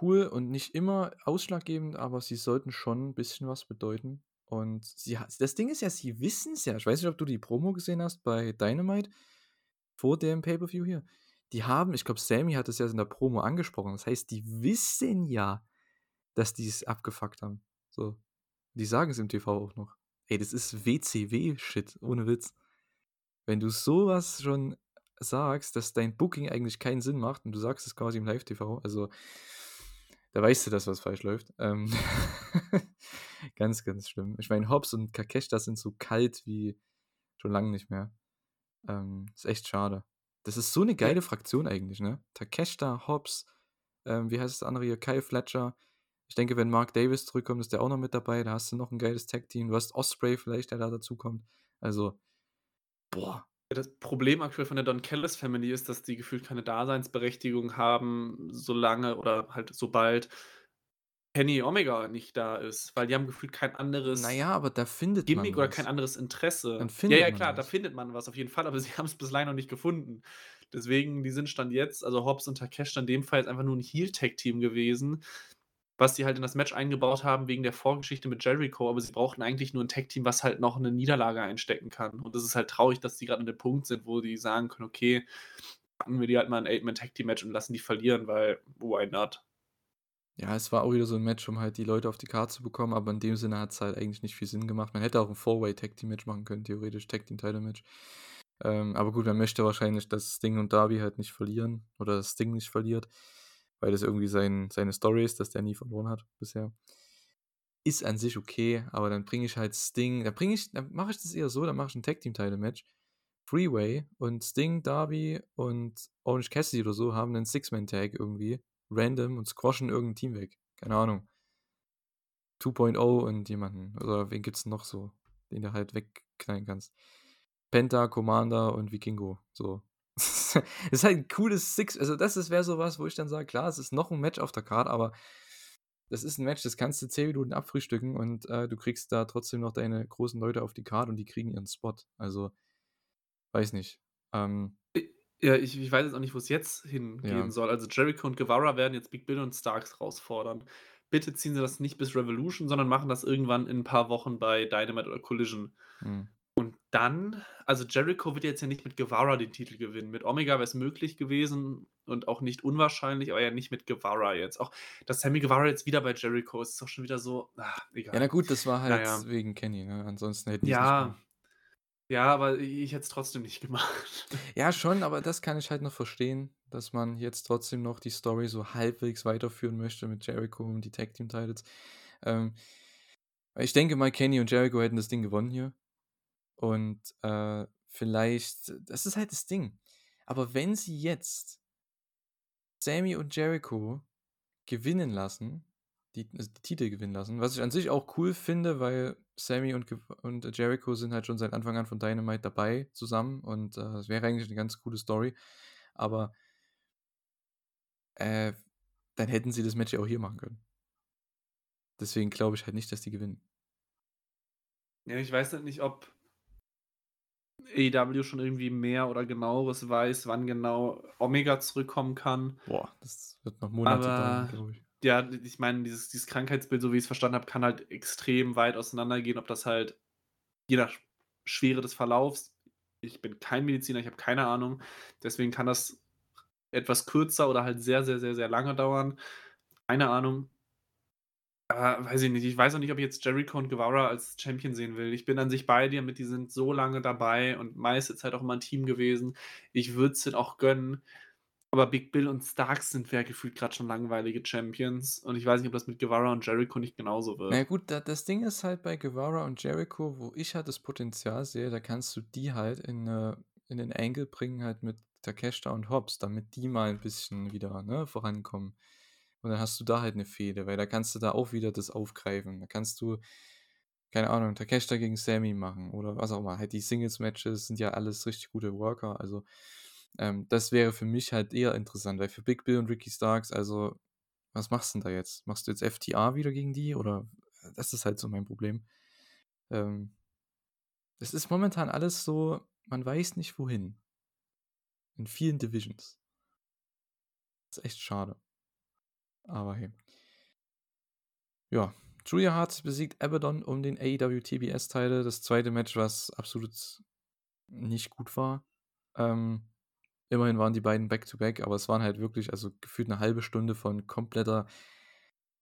cool und nicht immer ausschlaggebend, aber sie sollten schon ein bisschen was bedeuten. Und sie das Ding ist ja, sie wissen es ja. Ich weiß nicht, ob du die Promo gesehen hast bei Dynamite vor dem Pay-Per-View hier. Die haben, ich glaube, Sammy hat es ja in der Promo angesprochen. Das heißt, die wissen ja, dass die es abgefuckt haben. So. Die sagen es im TV auch noch. Ey, das ist WCW-Shit, ohne Witz. Wenn du sowas schon sagst, dass dein Booking eigentlich keinen Sinn macht und du sagst es quasi im Live-TV, also da weißt du, dass was falsch läuft. Ähm ganz, ganz schlimm. Ich meine, Hobbs und Kakeshta sind so kalt wie schon lange nicht mehr. Ähm, ist echt schade. Das ist so eine geile Fraktion eigentlich, ne? Takeshita, Hobbs, ähm, wie heißt das andere hier? Kyle Fletcher. Ich denke, wenn Mark Davis zurückkommt, ist der auch noch mit dabei. Da hast du noch ein geiles Tag-Team. Du hast Osprey vielleicht, der da dazukommt. Also, boah. Das Problem aktuell von der Don Callis Family ist, dass die gefühlt keine Daseinsberechtigung haben, solange oder halt sobald Kenny Omega nicht da ist, weil die haben gefühlt kein anderes Naja, aber da findet Gimmick man oder was. kein anderes Interesse. Dann Ja, findet ja, man klar, da findet man was auf jeden Fall, aber sie haben es bislang noch nicht gefunden. Deswegen, die sind Stand jetzt, also Hobbs und Takesh in dem Fall jetzt einfach nur ein Heel-Tag-Team gewesen, was die halt in das Match eingebaut haben wegen der Vorgeschichte mit Jericho, aber sie brauchten eigentlich nur ein Tag-Team, was halt noch eine Niederlage einstecken kann. Und das ist halt traurig, dass die gerade an dem Punkt sind, wo die sagen können, okay, packen wir die halt mal ein Eight-Man-Tag-Team-Match und lassen die verlieren, weil why not? Ja, es war auch wieder so ein Match, um halt die Leute auf die Karte zu bekommen, aber in dem Sinne hat es halt eigentlich nicht viel Sinn gemacht. Man hätte auch ein Four-Way-Tag-Team-Match machen können, theoretisch Tag-Team-Title-Match. Ähm, aber gut, man möchte wahrscheinlich, dass Sting und Darby halt nicht verlieren oder dass Sting nicht verliert, weil das irgendwie sein, seine Story ist, dass der nie verloren hat bisher. Ist an sich okay, aber dann bringe ich halt Sting, dann bringe ich, dann mache ich das eher so, dann mache ich ein Tag-Team-Title-Match. Freeway und Sting, Darby und Orange Cassidy oder so haben einen Six-Man-Tag irgendwie, random und squashen irgendein Team weg. Keine Ahnung. 2.0 und jemanden. Oder wen gibt's noch so, den du halt wegknallen kannst. Penta, Commander und Vikingo. So. Das ist halt ein cooles Six. Also, das wäre sowas, wo ich dann sage, klar, es ist noch ein Match auf der Karte, aber das ist ein Match, das kannst du 10 Minuten abfrühstücken und äh, du kriegst da trotzdem noch deine großen Leute auf die Karte und die kriegen ihren Spot. Also, weiß nicht. Ähm, Ja, ich, ich weiß jetzt auch nicht, wo es jetzt hingehen Ja. soll. Also Jericho und Guevara werden jetzt Big Bill und Starks herausfordern. Bitte ziehen sie das nicht bis Revolution, sondern machen das irgendwann in ein paar Wochen bei Dynamite oder Collision. hm. Dann, also Jericho wird jetzt ja nicht mit Guevara den Titel gewinnen. Mit Omega wäre es möglich gewesen und auch nicht unwahrscheinlich, aber ja nicht mit Guevara jetzt. Auch, dass Sammy Guevara jetzt wieder bei Jericho ist, ist auch schon wieder so, ah, egal. Ja, na gut, das war halt Naja. wegen Kenny, ne? Ansonsten hätten Ja, ja, aber ich hätte es trotzdem nicht gemacht. Ja, schon, aber das kann ich halt noch verstehen, dass man jetzt trotzdem noch die Story so halbwegs weiterführen möchte mit Jericho und die Tag Team Titles. Ähm, ich denke mal, Kenny und Jericho hätten das Ding gewonnen hier. Und äh, vielleicht, das ist halt das Ding. Aber wenn sie jetzt Sammy und Jericho gewinnen lassen, die, also die Titel gewinnen lassen, was ich an sich auch cool finde, weil Sammy und, und Jericho sind halt schon seit Anfang an von Dynamite dabei zusammen und äh, es wäre eigentlich eine ganz coole Story. Aber äh, dann hätten sie das Match ja auch hier machen können. Deswegen glaube ich halt nicht, dass die gewinnen. Ja, ich weiß halt nicht, ob AEW schon irgendwie mehr oder genaueres weiß, wann genau Omega zurückkommen kann. Boah, das wird noch Monate dauern, glaube ich. ja, ich meine, dieses, dieses Krankheitsbild, so wie ich es verstanden habe, kann halt extrem weit auseinandergehen, ob das halt je nach Schwere des Verlaufs, ich bin kein Mediziner, ich habe keine Ahnung, deswegen kann das etwas kürzer oder halt sehr, sehr, sehr, sehr lange dauern. Keine Ahnung. Aber weiß ich nicht. Ich weiß auch nicht, ob ich jetzt Jericho und Guevara als Champion sehen will. Ich bin an sich bei dir mit, die sind so lange dabei und meiste Zeit auch immer ein Team gewesen. Ich würde es denen auch gönnen. Aber Big Bill und Starks sind ja gefühlt gerade schon langweilige Champions. Und ich weiß nicht, ob das mit Guevara und Jericho nicht genauso wird. Naja gut, da, das Ding ist halt bei Guevara und Jericho, wo ich halt das Potenzial sehe, da kannst du die halt in, äh, in den Angle bringen, halt mit Takeshita und Hobbs, damit die mal ein bisschen wieder ne, vorankommen. Und dann hast du da halt eine Fehde, weil da kannst du da auch wieder das aufgreifen. Da kannst du, keine Ahnung, Takeshita gegen Sammy machen oder was auch immer. Halt die Singles-Matches sind ja alles richtig gute Worker, also Ähm, das wäre für mich halt eher interessant, weil für Big Bill und Ricky Starks, also, was machst du denn da jetzt? Machst du jetzt FTA wieder gegen die oder das ist halt so mein Problem. Ähm, es ist momentan alles so, man weiß nicht wohin. In vielen Divisions. Das ist echt schade. Aber hey. Ja, Julia Hart besiegt Abaddon um den AEW TBS-Teile. Das zweite Match, was absolut nicht gut war. Ähm, immerhin waren die beiden back-to-back, -back, aber es waren halt wirklich, also gefühlt eine halbe Stunde von kompletter.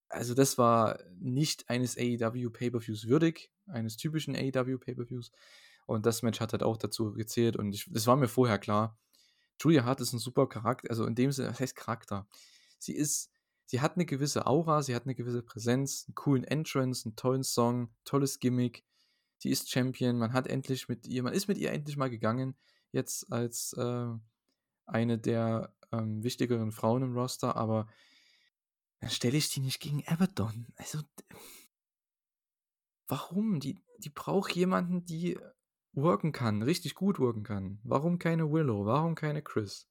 Also, das war nicht eines AEW Pay-Per-Views würdig, eines typischen AEW Pay-Per-Views. Und das Match hat halt auch dazu gezählt und ich, das war mir vorher klar. Julia Hart ist ein super Charakter, also in dem Sinne, was heißt Charakter? Sie ist sie hat eine gewisse Aura, sie hat eine gewisse Präsenz, einen coolen Entrance, einen tollen Song, tolles Gimmick. Sie ist Champion, man hat endlich mit ihr, man ist mit ihr endlich mal gegangen, jetzt als äh, eine der ähm, wichtigeren Frauen im Roster, aber dann stelle ich die nicht gegen Abaddon. Also, warum? Die, die braucht jemanden, die worken kann, richtig gut worken kann. Warum keine Willow? Warum keine Chris?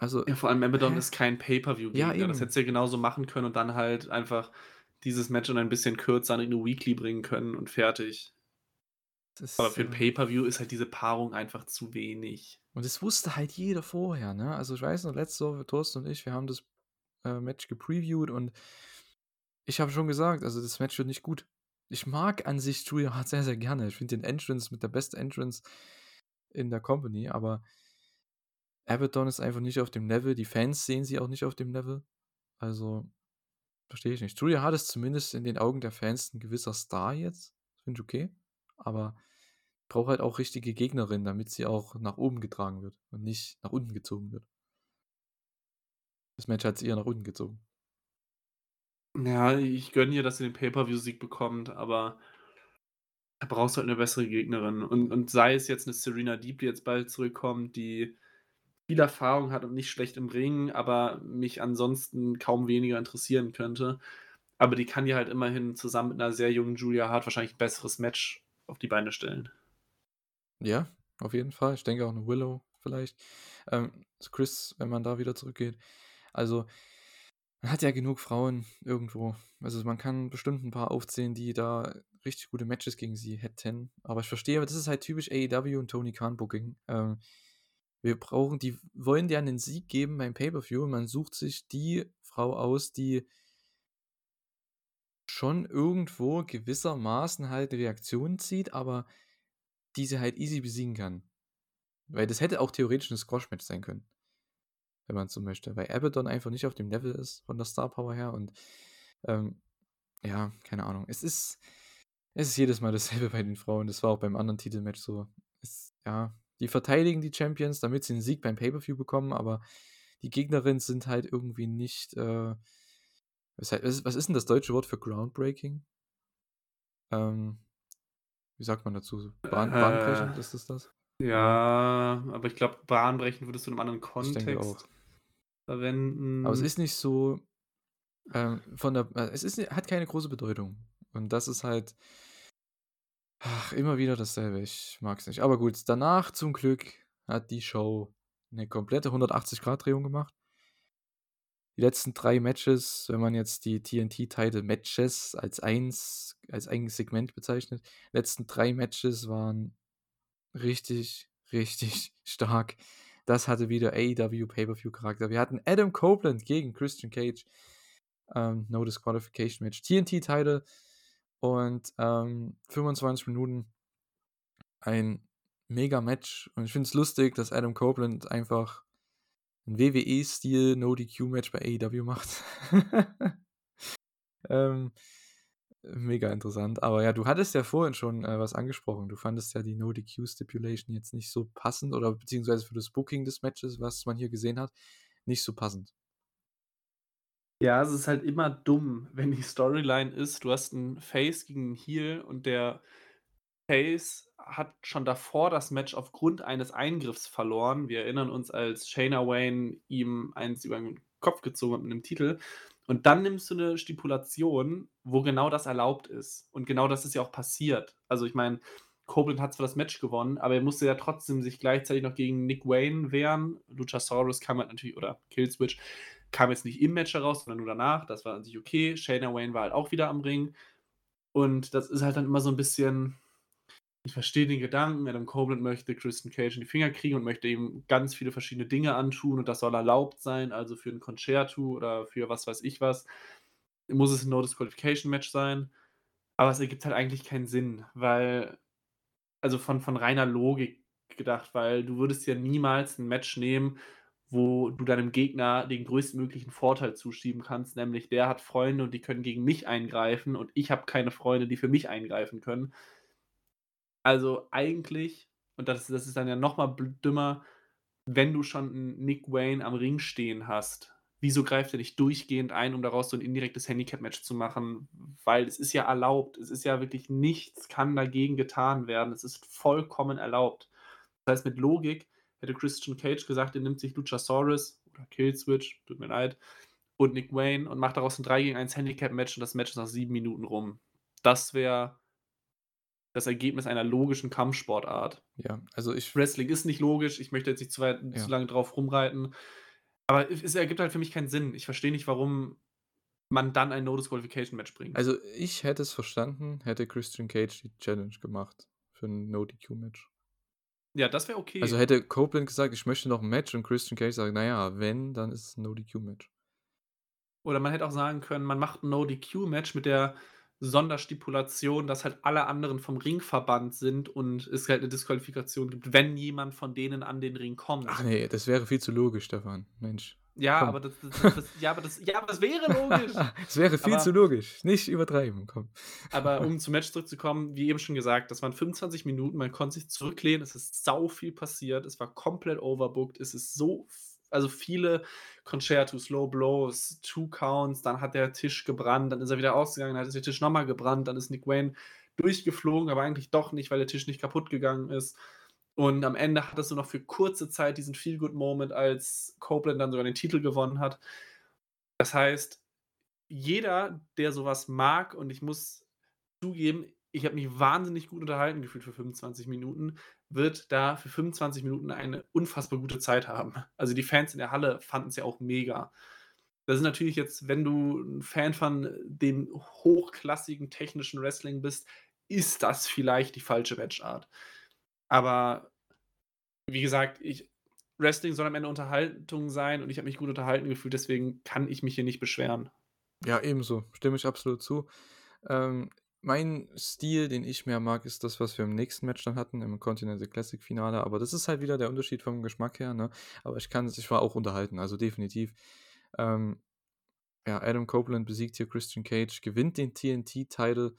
Also, Ja, vor allem Abaddon ist kein Ja, Pay-Per-View-Gegner. Das eben. hättest du ja genauso machen können und dann halt einfach dieses Match in ein bisschen kürzer in 'ne Weekly bringen können und fertig. Aber Das, für 'n äh Pay-Per-View ist halt diese Paarung einfach zu wenig. Und das wusste halt jeder vorher, ne? Also, ich weiß noch, letzte Woche, Thorsten und ich, wir haben das, äh, Match gepreviewt und ich habe schon gesagt, also, das Match wird nicht gut. Ich mag an sich Julia Hart sehr, sehr gerne. Ich finde den Entrance mit der beste Entrance in der Company, aber Abaddon ist einfach nicht auf dem Level. Die Fans sehen sie auch nicht auf dem Level. Also, verstehe ich nicht. Julia Hart ist zumindest in den Augen der Fans 'n gewisser Star jetzt. Finde ich okay, aber braucht halt auch richtige Gegnerinnen, damit sie auch nach oben getragen wird und nicht nach unten gezogen wird. Das Match hat sie eher nach unten gezogen. Ja, ich gönne ihr, dass sie den Pay-Per-View-Sieg bekommt, aber da brauchst du halt 'ne bessere Gegnerin. Und und sei es jetzt 'ne Serena Deeb, die jetzt bald zurückkommt, die viel Erfahrung hat und nicht schlecht im Ring, aber mich ansonsten kaum weniger interessieren könnte. Aber die kann dir halt immerhin zusammen mit 'ner sehr jungen Julia Hart wahrscheinlich 'n besseres Match auf die Beine stellen. Ja, auf jeden Fall. Ich denke auch 'ne Willow vielleicht. Ähm, Chris, wenn man da wieder zurückgeht. Also, man hat ja genug Frauen irgendwo. Also, man kann bestimmt 'n paar aufzählen, die da richtig gute Matches gegen sie hätten. Aber ich verstehe, aber das ist halt typisch AEW und Tony Khan Booking. Ähm, wir brauchen die wollen dir 'nen Sieg geben beim Pay-Per-View und man sucht sich die Frau aus, die schon irgendwo gewissermaßen halt Reaktionen zieht, aber die sie halt easy besiegen kann. Weil das hätte auch theoretisch 'n Squash-Match sein können. Wenn man so möchte, weil Abaddon einfach nicht auf dem Level ist von der Star Power her und, ähm, ja, keine Ahnung. Es ist es ist jedes Mal dasselbe bei den Frauen. Das war auch beim anderen Titelmatch so. Es ja, die verteidigen die Champions, damit sie 'n Sieg beim Pay-Per-View bekommen, aber die Gegnerinnen sind halt irgendwie nicht, äh was hei was ist 'n das deutsche Wort für groundbreaking? Ähm, wie sagt man dazu? Bahn Äh, bahnbrechend, ist das das? Ja. aber ich glaube, bahnbrechend würdest du in 'nem anderen. Kontext Aber es verwenden. ist nicht so, ähm, von der äh, es ist hat keine große Bedeutung. Und das ist halt ach, immer wieder dasselbe. Ich mag's nicht. Aber gut, danach zum Glück hat die Show 'ne komplette 180°-Drehung gemacht. Die letzten 3 Matches, wenn man jetzt die TNT-Title-Matches als eins als ein Segment bezeichnet letzten 3 Matches waren richtig, richtig stark. Das hatte wieder AEW Pay-Per-View-Charakter. Wir hatten Adam Copeland gegen Christian Cage, ähm, No Disqualification Match, TNT-Title und, ähm, 25 Minuten ein Mega-Match. Und ich finde es lustig, dass Adam Copeland einfach 'n WWE-Stil No-DQ-Match bei AEW macht. Ähm, mega interessant. Aber ja, du hattest ja vorhin schon, äh, was angesprochen. Du fandest ja die No-DQ-Stipulation jetzt nicht so passend oder beziehungsweise für das Booking des Matches, was man hier gesehen hat, nicht so passend. Ja, es ist halt immer dumm, wenn die Storyline ist, du hast 'n Face gegen 'n Heel und der Face hat schon davor das Match aufgrund eines Eingriffs verloren. Wir erinnern uns, als Shayna Wayne ihm eins über 'n Kopf gezogen hat mit 'nem Titel. Und dann nimmst du 'ne Stipulation, wo genau das erlaubt ist. Und genau das ist ja auch passiert. Also, ich meine, Copeland hat zwar das Match gewonnen, aber er musste ja trotzdem sich gleichzeitig noch gegen Nick Wayne wehren. Luchasaurus kam halt natürlich, oder Killswitch, kam jetzt nicht im Match heraus, sondern nur danach. Das war an sich okay. Shayna Wayne war halt auch wieder am Ring. Und das ist halt dann immer so ein bisschen, ich verstehe den Gedanken, Adam Copeland möchte Christian Cage in die Finger kriegen und möchte ihm ganz viele verschiedene Dinge antun und das soll erlaubt sein, also für ein Concerto oder für was weiß ich was. Muss es ein No-Disqualification-Match sein. Aber es ergibt halt eigentlich keinen Sinn, weil, also von, von reiner Logik gedacht, weil du würdest ja niemals ein Match nehmen, wo du deinem Gegner den größtmöglichen Vorteil zuschieben kannst, nämlich der hat Freunde und die können gegen mich eingreifen und ich habe keine Freunde, die für mich eingreifen können. Also eigentlich, und das, das ist dann ja nochmal dümmer, wenn du schon einen Nick Wayne am Ring stehen hast, wieso greift er nicht durchgehend ein, um daraus so ein indirektes Handicap-Match zu machen? Weil es ist ja erlaubt, es ist ja wirklich nichts kann dagegen getan werden, es ist vollkommen erlaubt. Das heißt, mit Logik hätte Christian Cage gesagt, er nimmt sich Luchasaurus oder Killswitch, tut mir leid, und Nick Wayne und macht daraus ein 3 gegen 1 Handicap-Match und das Match ist nach sieben Minuten rum. Das wäre das Ergebnis einer logischen Kampfsportart. Ja, also ich. Wrestling ist nicht logisch, ich möchte jetzt nicht zu, weit, ja. zu lange drauf rumreiten. Aber es ergibt halt für mich keinen Sinn. Ich verstehe nicht, warum man dann ein No-Disqualification-Match bringt. Also ich hätte es verstanden, hätte Christian Cage die Challenge gemacht für ein No-DQ-Match. Ja, das wäre okay. Also hätte Copeland gesagt, ich möchte noch ein Match und Christian Cage sagt, naja, wenn, dann ist es ein No-DQ-Match. Oder man hätte auch sagen können, man macht ein No-DQ-Match mit der Sonderstipulation, dass halt alle anderen vom Ringverband sind und es halt eine Disqualifikation gibt, wenn jemand von denen an den Ring kommt. Ach nee, das wäre viel zu logisch, Stefan. Mensch. Ja, aber das, das, das, ja, aber das, ja, aber das wäre logisch. Es wäre viel aber, zu logisch. Nicht übertreiben, komm. Aber um zum Match zurückzukommen, wie eben schon gesagt, das waren 25 Minuten, man konnte sich zurücklehnen, es ist sau viel passiert, es war komplett overbooked, es ist so also viele Concertos, Low Blows, Two Counts, dann hat der Tisch gebrannt, dann ist er wieder ausgegangen, dann hat der Tisch nochmal gebrannt, dann ist Nick Wayne durchgeflogen, aber eigentlich doch nicht, weil der Tisch nicht kaputt gegangen ist. Und am Ende hattest du noch für kurze Zeit diesen Feel-Good-Moment, als Copeland dann sogar den Titel gewonnen hat. Das heißt, jeder, der sowas mag, und ich muss zugeben, ich habe mich wahnsinnig gut unterhalten gefühlt für 25 Minuten, wird da für 25 Minuten eine unfassbar gute Zeit haben. Also die Fans in der Halle fanden es ja auch mega. Das ist natürlich jetzt, wenn du ein Fan von dem hochklassigen technischen Wrestling bist, ist das vielleicht die falsche Matchart. Aber wie gesagt, ich, Wrestling soll am Ende Unterhaltung sein und ich habe mich gut unterhalten gefühlt, deswegen kann ich mich hier nicht beschweren. Ja, ebenso. Stimme ich absolut zu. Ähm, mein Stil, den ich mehr mag, ist das, was wir im nächsten Match dann hatten, im Continental Classic Finale. Aber das ist halt wieder der Unterschied vom Geschmack her, ne? Aber ich kann, ich war auch unterhalten, also definitiv. Ähm, ja, Adam Copeland besiegt hier Christian Cage, gewinnt den TNT-Title.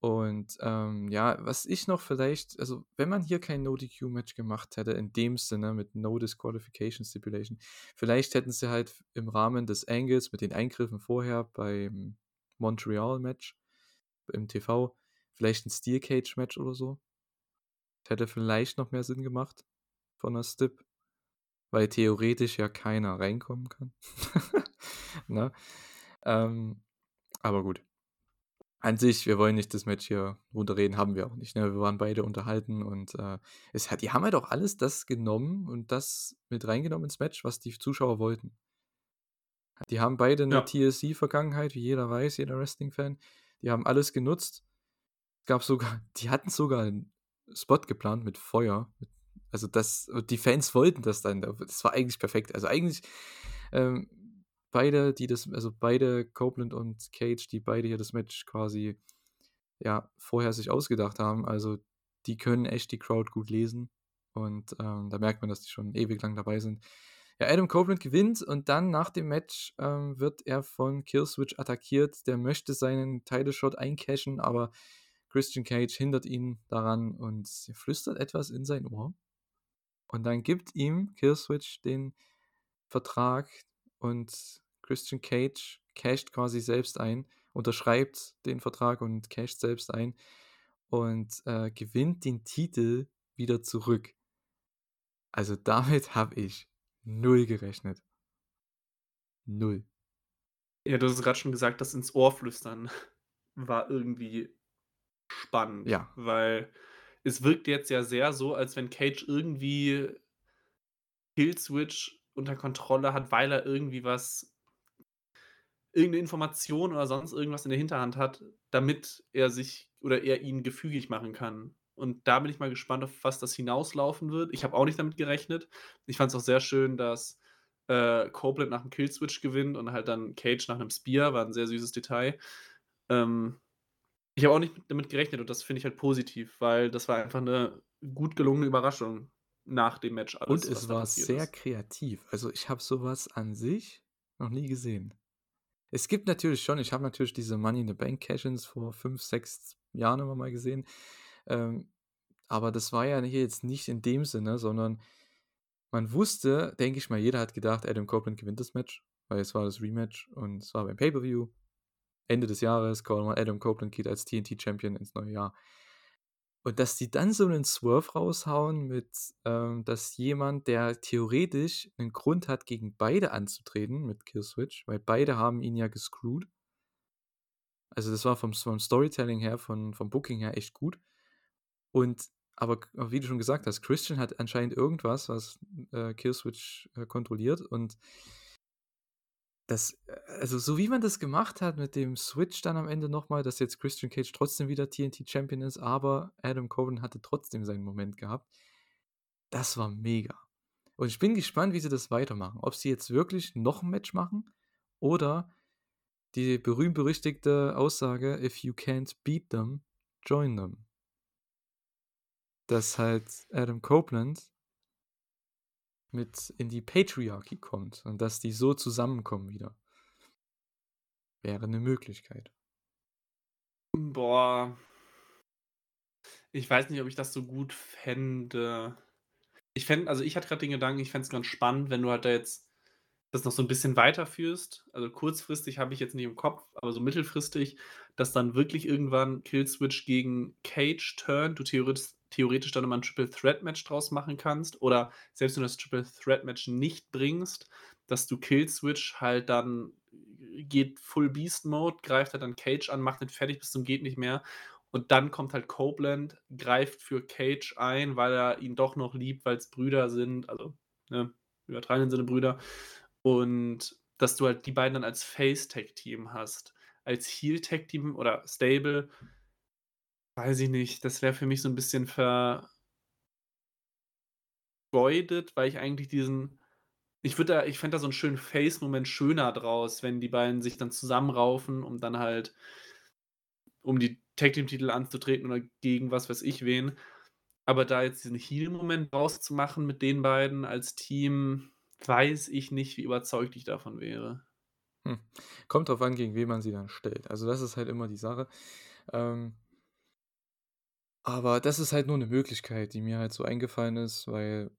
Und ähm, ja, was ich noch vielleicht, also wenn man hier kein No-DQ-Match gemacht hätte, in dem Sinne mit No Disqualification Stipulation, vielleicht hätten sie halt im Rahmen des Angles mit den Eingriffen vorher beim Montreal-Match im TV. Vielleicht ein Steel Cage Match oder so. Hätte vielleicht noch mehr Sinn gemacht von der Stip. Weil theoretisch ja keiner reinkommen kann. ne? Ähm, aber gut. An sich, wir wollen nicht das Match hier runterreden, haben wir auch nicht. Ne? Wir waren beide unterhalten und äh, es hat, die haben halt auch alles das genommen und das mit reingenommen ins Match, was die Zuschauer wollten. Die haben beide eine ja. TSC-Vergangenheit, wie jeder weiß, jeder Wrestling-Fan. Die haben alles genutzt. Es gab sogar, die hatten sogar einen Spot geplant mit Feuer. also das, die Fans wollten das dann. Das war eigentlich perfekt. Also eigentlich ähm, beide, die das, also beide Copeland und Cage, die beide hier das Match quasi ja vorher sich ausgedacht haben. Also die können echt die Crowd gut lesen. Und ähm, da merkt man, dass die schon ewig lang dabei sind. Ja, Adam Copeland gewinnt und dann nach dem Match ähm, wird er von Killswitch attackiert. Der möchte seinen Title Shot eincashen, aber Christian Cage hindert ihn daran und er flüstert etwas in sein Ohr. Und dann gibt ihm Killswitch den Vertrag und Christian Cage casht quasi selbst ein, unterschreibt den Vertrag und casht selbst ein und äh, gewinnt den Titel wieder zurück. Also damit habe ich null gerechnet. Null. Ja, du hast gerade schon gesagt, das ins Ohr flüstern war irgendwie spannend. Ja. Weil es wirkt jetzt ja sehr so, als wenn Cage irgendwie Killswitch unter Kontrolle hat, weil er irgendwie was irgendeine Information oder sonst irgendwas in der Hinterhand hat, damit er sich oder er ihn gefügig machen kann. Und da bin ich mal gespannt, auf was das hinauslaufen wird. Ich habe auch nicht damit gerechnet. Ich fand es auch sehr schön, dass äh, Copeland nach 'm Killswitch gewinnt und halt dann Cage nach einem Spear, war ein sehr süßes Detail. Ähm, ich habe auch nicht damit gerechnet und das finde ich halt positiv, weil das war einfach eine gut gelungene Überraschung nach dem Match alles, Und es war sehr ist. kreativ. Also, ich habe sowas an sich noch nie gesehen. Es gibt natürlich schon ich habe natürlich diese Money in the Bank Cash-ins vor 5, 6 Jahren immer mal gesehen. Ähm, aber das war ja hier jetzt nicht in dem Sinne, sondern man wusste, denke ich mal, jeder hat gedacht, Adam Copeland gewinnt das Match, weil es war das Rematch und es war beim Pay-Per-View. Ende des Jahres, Adam Copeland geht als TNT-Champion ins neue Jahr. Und dass die dann so einen Swerve raushauen mit, ähm, dass jemand, der theoretisch einen Grund hat, gegen beide anzutreten mit Killswitch, weil beide haben ihn ja gescrewt. Also das war vom, vom Storytelling her, von, vom Booking her echt gut. Und aber wie du schon gesagt hast, Christian hat anscheinend irgendwas, was äh, Killswitch äh, kontrolliert und das, äh, also so wie man das gemacht hat mit dem Switch dann am Ende nochmal, dass jetzt Christian Cage trotzdem wieder TNT-Champion ist, aber Adam Coven hatte trotzdem seinen Moment gehabt. Das war mega. Und ich bin gespannt, wie sie das weitermachen. Ob sie jetzt wirklich noch ein Match machen oder die berühmt-berüchtigte Aussage, if you can't beat them, join them dass halt Adam Copeland mit in die Patriarchy kommt und dass die so zusammenkommen wieder. Wäre eine Möglichkeit. Boah. Ich weiß nicht, ob ich das so gut fände. Ich fände, also ich hatte gerade den Gedanken, ich fände es ganz spannend, wenn du halt da jetzt das noch so ein bisschen weiterführst. Also kurzfristig habe ich jetzt nicht im Kopf, aber so mittelfristig, dass dann wirklich irgendwann Killswitch gegen Cage turnt, du theoretisch theoretisch dann immer ein Triple Threat Match draus machen kannst oder selbst wenn du das Triple Threat Match nicht bringst, dass du Killswitch halt dann geht Full Beast Mode, greift halt dann Cage an, macht ihn fertig bis zum geht nicht mehr und dann kommt halt Copeland, greift für Cage ein, weil er ihn doch noch liebt, weil es Brüder sind, also ne, übertragenen Sinne Brüder und dass du halt die beiden dann als Face Tag Team hast. Als Heel Tag Team oder Stable Weiß ich nicht, das wäre für mich so ein bisschen vergeudet, weil ich eigentlich diesen ich würde da ich fände da so einen schönen Face-Moment schöner draus, wenn die beiden sich dann zusammenraufen, um dann halt um die Tag-Team-Titel anzutreten oder gegen was weiß ich wen. Aber da jetzt diesen Heel-Moment rauszumachen mit den beiden als Team, weiß ich nicht, wie überzeugt ich davon wäre. Hm. Kommt drauf an, gegen wen man sie dann stellt. Also, das ist halt immer die Sache. Ähm aber das ist halt nur eine Möglichkeit, die mir halt so eingefallen ist, weil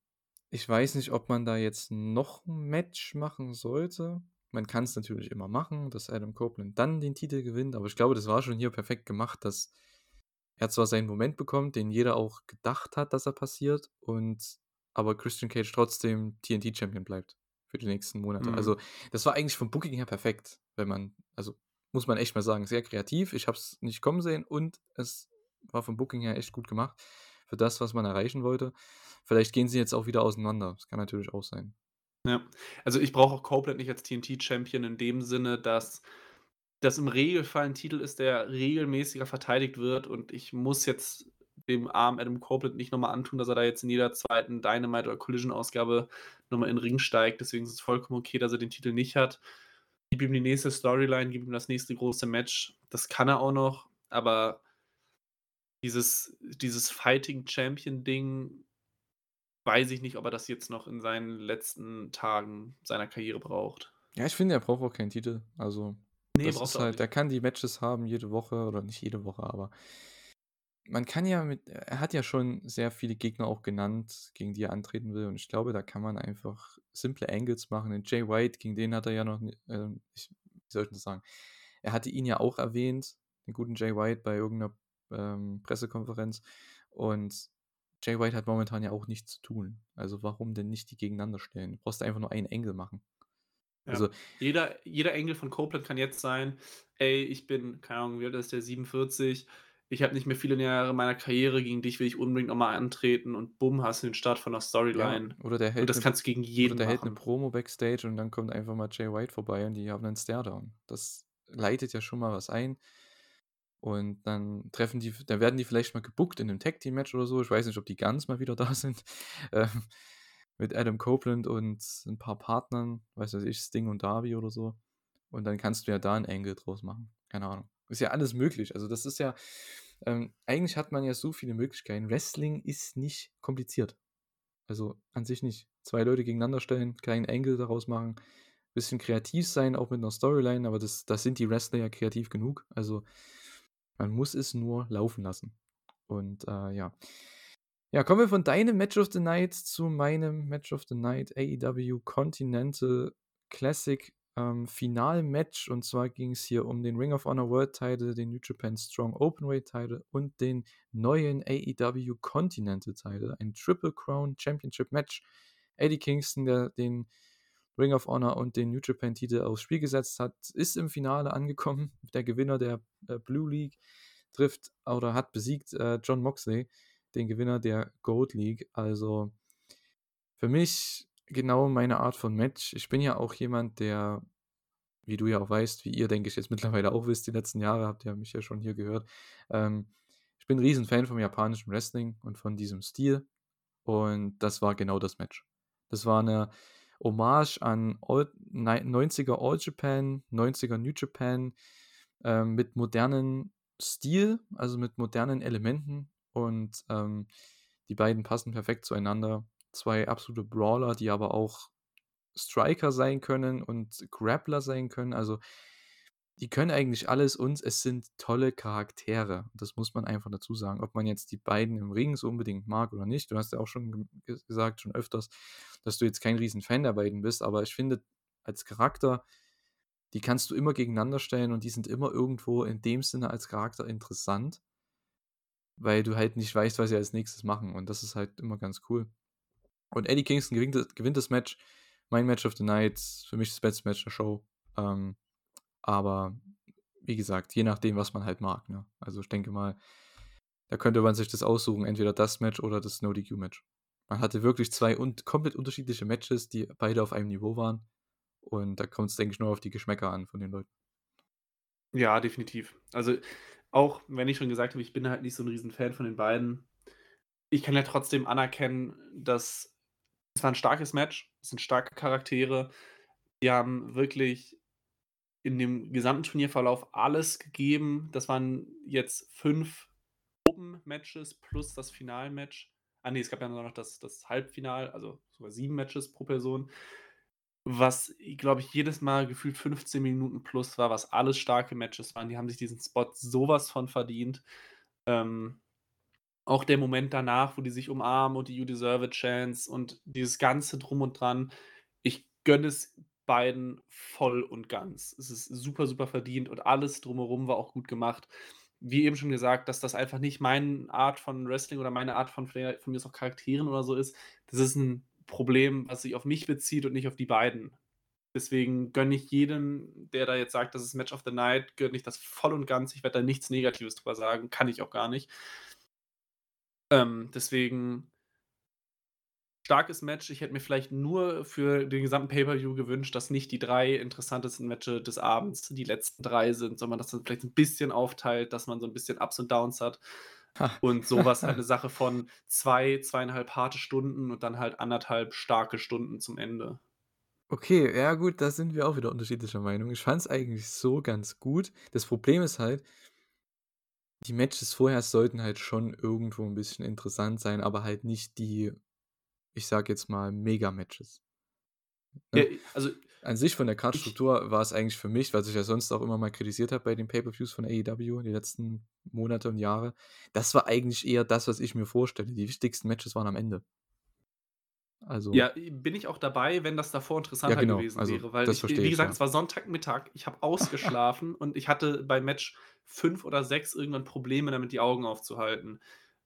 ich weiß nicht, ob man da jetzt noch 'n Match machen sollte. Man kann es natürlich immer machen, dass Adam Copeland dann den Titel gewinnt, aber ich glaube, das war schon hier perfekt gemacht, dass er zwar seinen Moment bekommt, den jeder auch gedacht hat, dass er passiert und aber Christian Cage trotzdem TNT-Champion bleibt für die nächsten Monate. Mhm. Also, das war eigentlich vom Booking her perfekt, wenn man also, muss man echt mal sagen, sehr kreativ. Ich habe es nicht kommen sehen und es war vom Booking her echt gut gemacht für das, was man erreichen wollte. Vielleicht gehen sie jetzt auch wieder auseinander. Das kann natürlich auch sein. Ja, also ich brauche auch Copeland nicht als TNT-Champion in dem Sinne, dass das im Regelfall ein Titel ist, der regelmäßiger verteidigt wird und ich muss jetzt dem armen Adam Copeland nicht nochmal antun, dass er da jetzt in jeder zweiten Dynamite- oder Collision-Ausgabe nochmal in den Ring steigt. Deswegen ist es vollkommen okay, dass er den Titel nicht hat. Gib ihm die nächste Storyline, gib ihm das nächste große Match. Das kann er auch noch, aber dieses dieses Fighting-Champion-Ding weiß ich nicht, ob er das jetzt noch in seinen letzten Tagen seiner Karriere braucht. Ja, ich finde, er braucht auch keinen Titel. Also, Ne, das ist halt, er kann die Matches haben jede Woche oder nicht jede Woche, aber man kann ja mit, er hat ja schon sehr viele Gegner auch genannt, gegen die er antreten will und ich glaube, da kann man einfach simple Angles machen. Den Jay White, gegen den hat er ja noch, äh, ich, wie soll ich das sagen? Er hatte ihn ja auch erwähnt, den guten Jay White, bei irgendeiner ähm, Pressekonferenz. Und Jay White hat momentan ja auch nichts zu tun. Also warum denn nicht die gegeneinander stellen? Du brauchst einfach nur einen Engel machen. Ja. Also jeder, jeder Engel von Copeland kann jetzt sein, ey, ich bin, keine Ahnung, wie alt ist der, 47, ich habe nicht mehr viele Jahre meiner Karriere, gegen dich will ich unbedingt nochmal antreten und bumm, hast du den Start von der Storyline. Ja, oder der hält und das ne, kannst du gegen jeden oder der hält eine machen. Promo Backstage und dann kommt einfach mal Jay White vorbei und die haben einen Staredown. Das leitet ja schon mal was ein. Und dann treffen die, dann werden die vielleicht mal gebuckt in einem Tag Team Match oder so. Ich weiß nicht, ob die ganz mal wieder da sind. Ähm, mit Adam Copeland und ein paar Partnern, weiß was ich, Sting und Darby oder so. Und dann kannst du ja da ein Angle draus machen. Keine Ahnung. Ist ja alles möglich. Also das ist ja, ähm, eigentlich hat man ja so viele Möglichkeiten. Wrestling ist nicht kompliziert. Also an sich nicht. Zwei Leute gegeneinander stellen, kleinen Angle daraus machen, bisschen kreativ sein, auch mit einer Storyline, aber das, das sind die Wrestler ja kreativ genug. Also man muss es nur laufen lassen. Und äh, ja. Ja, kommen wir von deinem Match of the Night zu meinem Match of the Night AEW Continental Classic ähm, Finalmatch. Und zwar ging es hier um den Ring of Honor World Title, den New Japan Strong Openweight Title und den neuen AEW Continental Title. Ein Triple Crown Championship Match. Eddie Kingston, der den Ring of Honor und den New Japan Titel aufs Spiel gesetzt hat, ist im Finale angekommen. Der Gewinner der äh, Blue League trifft oder hat besiegt äh, John Moxley, den Gewinner der Gold League. Also für mich genau meine Art von Match. Ich bin ja auch jemand, der, wie du ja auch weißt, wie ihr, denke ich, jetzt mittlerweile auch wisst, die letzten Jahre habt ihr mich ja schon hier gehört. Ähm, ich bin ein Riesen-Fan vom japanischen Wrestling und von diesem Stil. Und das war genau das Match. Das war eine Hommage an All, 90er All Japan, 90er New Japan ähm, mit modernen Stil, also mit modernen Elementen und ähm, die beiden passen perfekt zueinander. Zwei absolute Brawler, die aber auch Striker sein können und Grappler sein können. Also die können eigentlich alles und es sind tolle Charaktere. Das muss man einfach dazu sagen. Ob man jetzt die beiden im Ring so unbedingt mag oder nicht. Du hast ja auch schon gesagt, schon öfters, dass du jetzt kein riesen Fan der beiden bist, aber ich finde, als Charakter, die kannst du immer gegeneinander stellen und die sind immer irgendwo in dem Sinne als Charakter interessant, weil du halt nicht weißt, was sie als nächstes machen und das ist halt immer ganz cool. Und Eddie Kingston gewinnt, gewinnt das Match. Mein Match of the Night, für mich das beste Match der Show. Ähm, aber wie gesagt, je nachdem, was man halt mag. Ne? Also ich denke mal, da könnte man sich das aussuchen, entweder das Match oder das No DQ Match. Man hatte wirklich zwei un komplett unterschiedliche Matches, die beide auf einem Niveau waren. Und da kommt es, denke ich, nur auf die Geschmäcker an von den Leuten. Ja, definitiv. Also auch wenn ich schon gesagt habe, ich bin halt nicht so ein Riesenfan von den beiden. Ich kann ja trotzdem anerkennen, dass es war ein starkes Match, es sind starke Charaktere. Die haben wirklich in dem gesamten Turnierverlauf alles gegeben. Das waren jetzt fünf Open-Matches plus das Finalmatch. Ah, nee, es gab ja noch das, das Halbfinal, also sogar sieben Matches pro Person. Was, glaube ich, jedes Mal gefühlt 15 Minuten plus war, was alles starke Matches waren. Die haben sich diesen Spot sowas von verdient. Ähm, auch der Moment danach, wo die sich umarmen und die You Deserve a Chance und dieses Ganze drum und dran. Ich gönne es beiden voll und ganz. Es ist super, super verdient und alles drumherum war auch gut gemacht. Wie eben schon gesagt, dass das einfach nicht meine Art von Wrestling oder meine Art von, von mir aus auch Charakteren oder so ist. Das ist ein Problem, was sich auf mich bezieht und nicht auf die beiden. Deswegen gönne ich jedem, der da jetzt sagt, das ist Match of the Night, gönne ich das voll und ganz. Ich werde da nichts Negatives drüber sagen, kann ich auch gar nicht. Ähm, deswegen starkes Match. Ich hätte mir vielleicht nur für den gesamten Pay-Per-View gewünscht, dass nicht die drei interessantesten Matches des Abends die letzten drei sind, sondern dass man vielleicht ein bisschen aufteilt, dass man so ein bisschen Ups und Downs hat. Und sowas eine Sache von zwei, zweieinhalb harte Stunden und dann halt anderthalb starke Stunden zum Ende. Okay, ja gut, da sind wir auch wieder unterschiedlicher Meinung. Ich fand es eigentlich so ganz gut. Das Problem ist halt, die Matches vorher sollten halt schon irgendwo ein bisschen interessant sein, aber halt nicht die ich sage jetzt mal, Mega-Matches. Ne? Ja, also An sich von der Kartstruktur war es eigentlich für mich, was ich ja sonst auch immer mal kritisiert habe bei den Pay-Per-Views von AEW die letzten Monate und Jahre, das war eigentlich eher das, was ich mir vorstelle. Die wichtigsten Matches waren am Ende. Also, ja, bin ich auch dabei, wenn das davor interessanter ja, genau. gewesen also, wäre. Weil, ich, wie ich, gesagt, ja. es war Sonntagmittag, ich habe ausgeschlafen und ich hatte bei Match 5 oder 6 irgendwann Probleme damit, die Augen aufzuhalten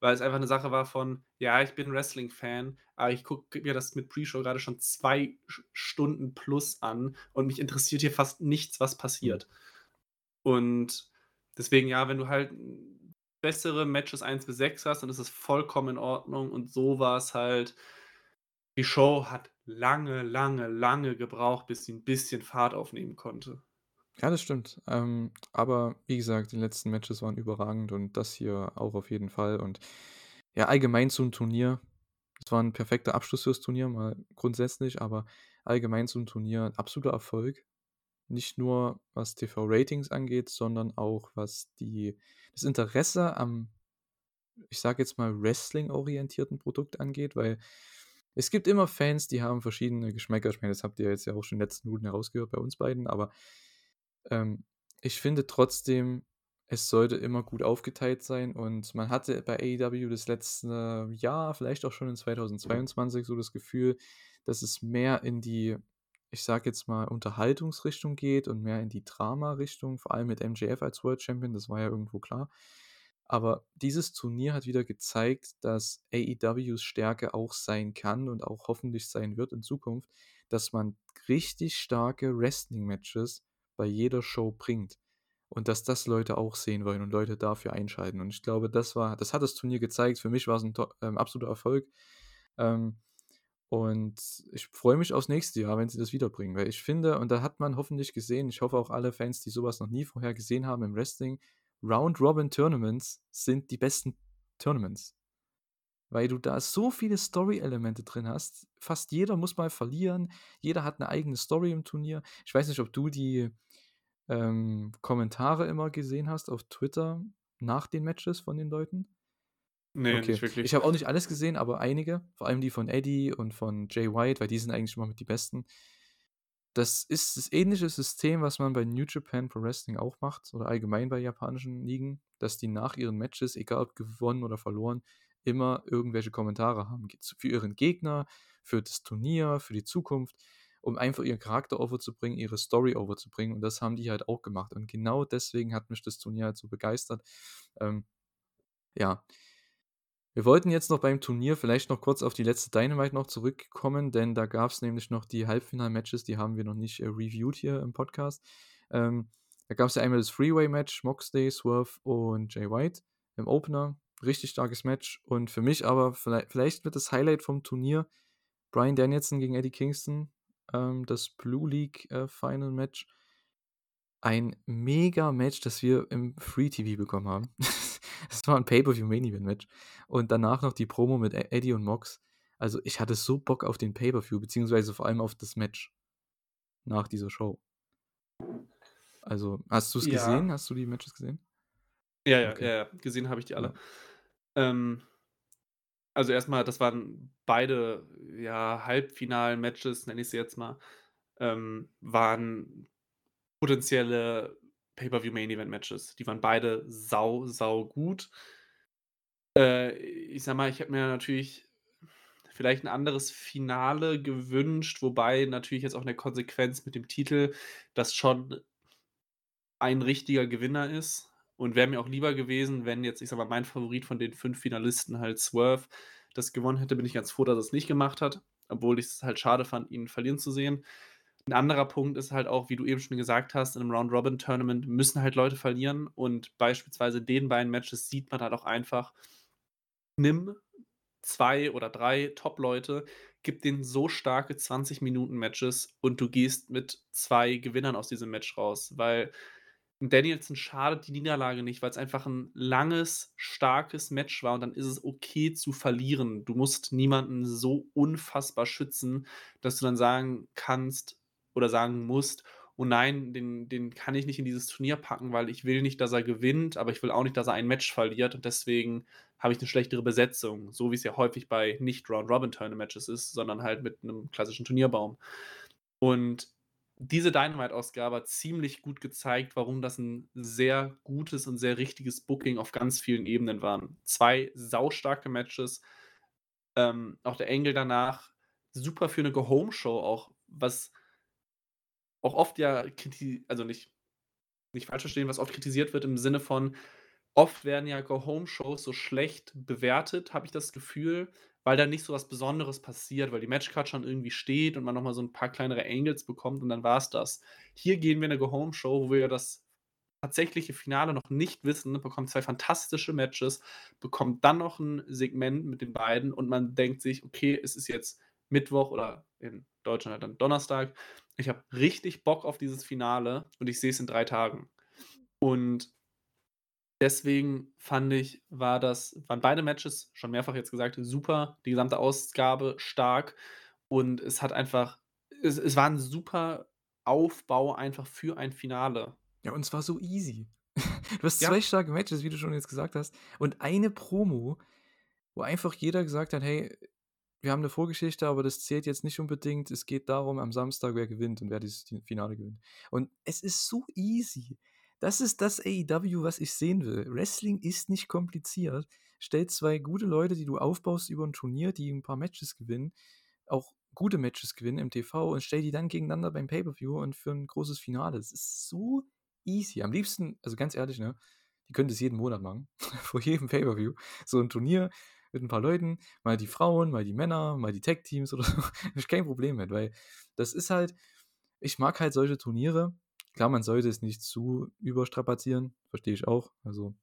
weil es einfach eine Sache war von, ja, ich bin Wrestling-Fan, aber ich gucke mir das mit Pre-Show gerade schon zwei Stunden plus an und mich interessiert hier fast nichts, was passiert. Und deswegen, ja, wenn du halt bessere Matches 1 bis 6 hast, dann ist es vollkommen in Ordnung und so war es halt die Show hat lange, lange, lange gebraucht, bis sie 'n bisschen Fahrt aufnehmen konnte. Ja, das stimmt. Ähm, aber wie gesagt, die letzten Matches waren überragend und das hier auch auf jeden Fall. Und ja, allgemein zum Turnier. Es war 'n perfekter Abschluss fürs Turnier, mal grundsätzlich, aber allgemein zum Turnier 'n absoluter Erfolg. Nicht nur was TV-Ratings angeht, sondern auch was die das Interesse am, ich sage jetzt mal, Wrestling-orientierten Produkt angeht, weil es gibt immer Fans, die haben verschiedene Geschmäcker. Ich meine, das habt ihr jetzt ja auch schon in den letzten Minuten herausgehört bei uns beiden, aber ähm, ich finde trotzdem, es sollte immer gut aufgeteilt sein und man hatte bei AEW das letzte Jahr, vielleicht auch schon in 2022 so das Gefühl, dass es mehr in die, ich sage jetzt mal, Unterhaltungsrichtung geht und mehr in die Drama-Richtung, vor allem mit MJF als World Champion, das war ja irgendwo klar. Aber dieses Turnier hat wieder gezeigt, dass AEWs Stärke auch sein kann und auch hoffentlich sein wird in Zukunft, dass man richtig starke Wrestling-Matches bei jeder Show bringt. Und dass das Leute auch sehen wollen und Leute dafür einschalten. Und ich glaube, das war, das hat das Turnier gezeigt. Für mich war es ein ähm, absoluter Erfolg. Ähm, und ich freue mich aufs nächste Jahr, wenn sie das wiederbringen. Weil ich finde, und da hat man hoffentlich gesehen, ich hoffe auch alle Fans, die sowas noch nie vorher gesehen haben im Wrestling, Round-Robin-Tournaments sind die besten Tournaments. Weil du da so viele Story-Elemente drin hast. Fast jeder muss mal verlieren. Jeder hat eine eigene Story im Turnier. Ich weiß nicht, ob du die ähm, Kommentare immer gesehen hast auf Twitter nach den Matches von den Leuten. Nee, Okay. nicht wirklich. Ich habe auch nicht alles gesehen, aber einige. Vor allem die von Eddie und von Jay White, weil die sind eigentlich immer mit die besten. Das ist das ähnliche System, was man bei New Japan Pro Wrestling auch macht oder allgemein bei japanischen Ligen, dass die nach ihren Matches, egal ob gewonnen oder verloren, immer irgendwelche Kommentare haben. Für ihren Gegner, für das Turnier, für die Zukunft, um einfach ihren Charakter overzubringen, ihre Story overzubringen. Und das haben die halt auch gemacht. Und genau deswegen hat mich das Turnier halt so begeistert. Ähm, ja. Wir wollten jetzt noch beim Turnier vielleicht noch kurz auf die letzte Dynamite noch zurückkommen, denn da gab es nämlich noch die Halbfinal-Matches, die haben wir noch nicht äh, reviewed hier im Podcast. Ähm, da gab es ja einmal das Freeway-Match, Moxley, Swerve und Jay White im Opener. Richtig starkes Match. Und für mich aber, vielleicht, vielleicht wird das Highlight vom Turnier Brian Danielson gegen Eddie Kingston, ähm, das Blue League äh, Final Match. Ein mega Match, das wir im Free TV bekommen haben. Es war ein Pay-Per-View Main Event Match. Und danach noch die Promo mit E- Eddie und Mox. Also ich hatte so Bock auf den Pay-Per-View, beziehungsweise vor allem auf das Match nach dieser Show. Also, hast du es Ja. gesehen? Hast du die Matches gesehen? Ja, ja, Okay. ja, ja, gesehen habe ich die alle. Ja. Ähm, also erstmal, das waren beide, ja, Halbfinal-Matches, nenne ich sie jetzt mal, ähm, waren potenzielle Pay-Per-View-Main-Event-Matches. Die waren beide sau, sau gut. Äh, ich sage mal, ich hätte mir natürlich vielleicht ein anderes Finale gewünscht, wobei natürlich jetzt auch in der Konsequenz mit dem Titel das schon ein richtiger Gewinner ist. Und wäre mir auch lieber gewesen, wenn jetzt, ich sage mal, mein Favorit von den 5 Finalisten halt Swerve das gewonnen hätte, bin ich ganz froh, dass er's nicht gemacht hat, obwohl ich es halt schade fand, ihn verlieren zu sehen. Ein anderer Punkt ist halt auch, wie du eben schon gesagt hast, in einem Round-Robin-Tournament müssen halt Leute verlieren und beispielsweise den beiden Matches sieht man halt auch einfach, nimm 2 oder 3 Top-Leute, gib denen so starke 20 Minuten-Matches und du gehst mit 2 Gewinnern aus diesem Match raus, weil Danielson schadet die Niederlage nicht, weil es einfach ein langes, starkes Match war und dann ist es okay zu verlieren. Du musst niemanden so unfassbar schützen, dass du dann sagen kannst oder sagen musst: „Oh nein, den den kann ich nicht in dieses Turnier packen, weil ich will nicht, dass er gewinnt, aber ich will auch nicht, dass er ein Match verliert und deswegen habe ich eine schlechtere Besetzung“, so wie es ja häufig bei nicht Round-Robin-Tournament-Matches ist, sondern halt mit einem klassischen Turnierbaum. Und diese Dynamite-Ausgabe hat ziemlich gut gezeigt, warum das ein sehr gutes und sehr richtiges Booking auf ganz vielen Ebenen waren. 2 saustarke Matches, ähm, auch der Angle danach, super für 'ne Go-Home-Show auch, was auch oft ja kriti also nicht nicht falsch verstehen, was oft kritisiert wird im Sinne von, oft werden ja Go-Home-Shows so schlecht bewertet, habe ich das Gefühl, weil da nicht so was Besonderes passiert, weil die Matchcard schon irgendwie steht und man noch mal so 'n paar kleinere Angles bekommt und dann war's das. Hier gehen wir in 'ne Go-Home-Show, wo wir das tatsächliche Finale noch nicht wissen, bekommt zwei fantastische Matches, bekommt dann noch ein Segment mit den beiden und man denkt sich: „Okay, es ist jetzt Mittwoch oder in Deutschland halt dann Donnerstag. Ich habe richtig Bock auf dieses Finale und ich sehe es in drei Tagen.“ Und deswegen fand ich, war das waren beide Matches, schon mehrfach jetzt gesagt, super, die gesamte Ausgabe stark und es hat einfach es es war 'n super Aufbau einfach für ein Finale. Ja, und es war so easy. Du hast Ja. 2 starke Matches, wie du schon jetzt gesagt hast, und eine Promo, wo einfach jeder gesagt hat: „Hey, wir haben 'ne Vorgeschichte, aber das zählt jetzt nicht unbedingt. Es geht darum am Samstag, wer gewinnt und wer dieses Finale gewinnt.“ Und es ist so easy. Das ist das AEW, was ich sehen will. Wrestling ist nicht kompliziert. Stell 2 gute Leute, die du aufbaust über 'n Turnier, die 'n paar Matches gewinnen, auch gute Matches gewinnen im TV und stell die dann gegeneinander beim Pay-per-View und für 'n großes Finale. Es ist so easy. Am liebsten also ganz ehrlich, ne, die können das jeden Monat machen, vor jedem Pay-per-View. So 'n Turnier mit 'n paar Leuten, mal die Frauen, mal die Männer, mal die Tag-Teams oder so. Habe ich kein Problem mit, weil das ist halt ich mag halt solche Turniere. Klar, man sollte es nicht zu überstrapazieren, verstehe ich auch. Also,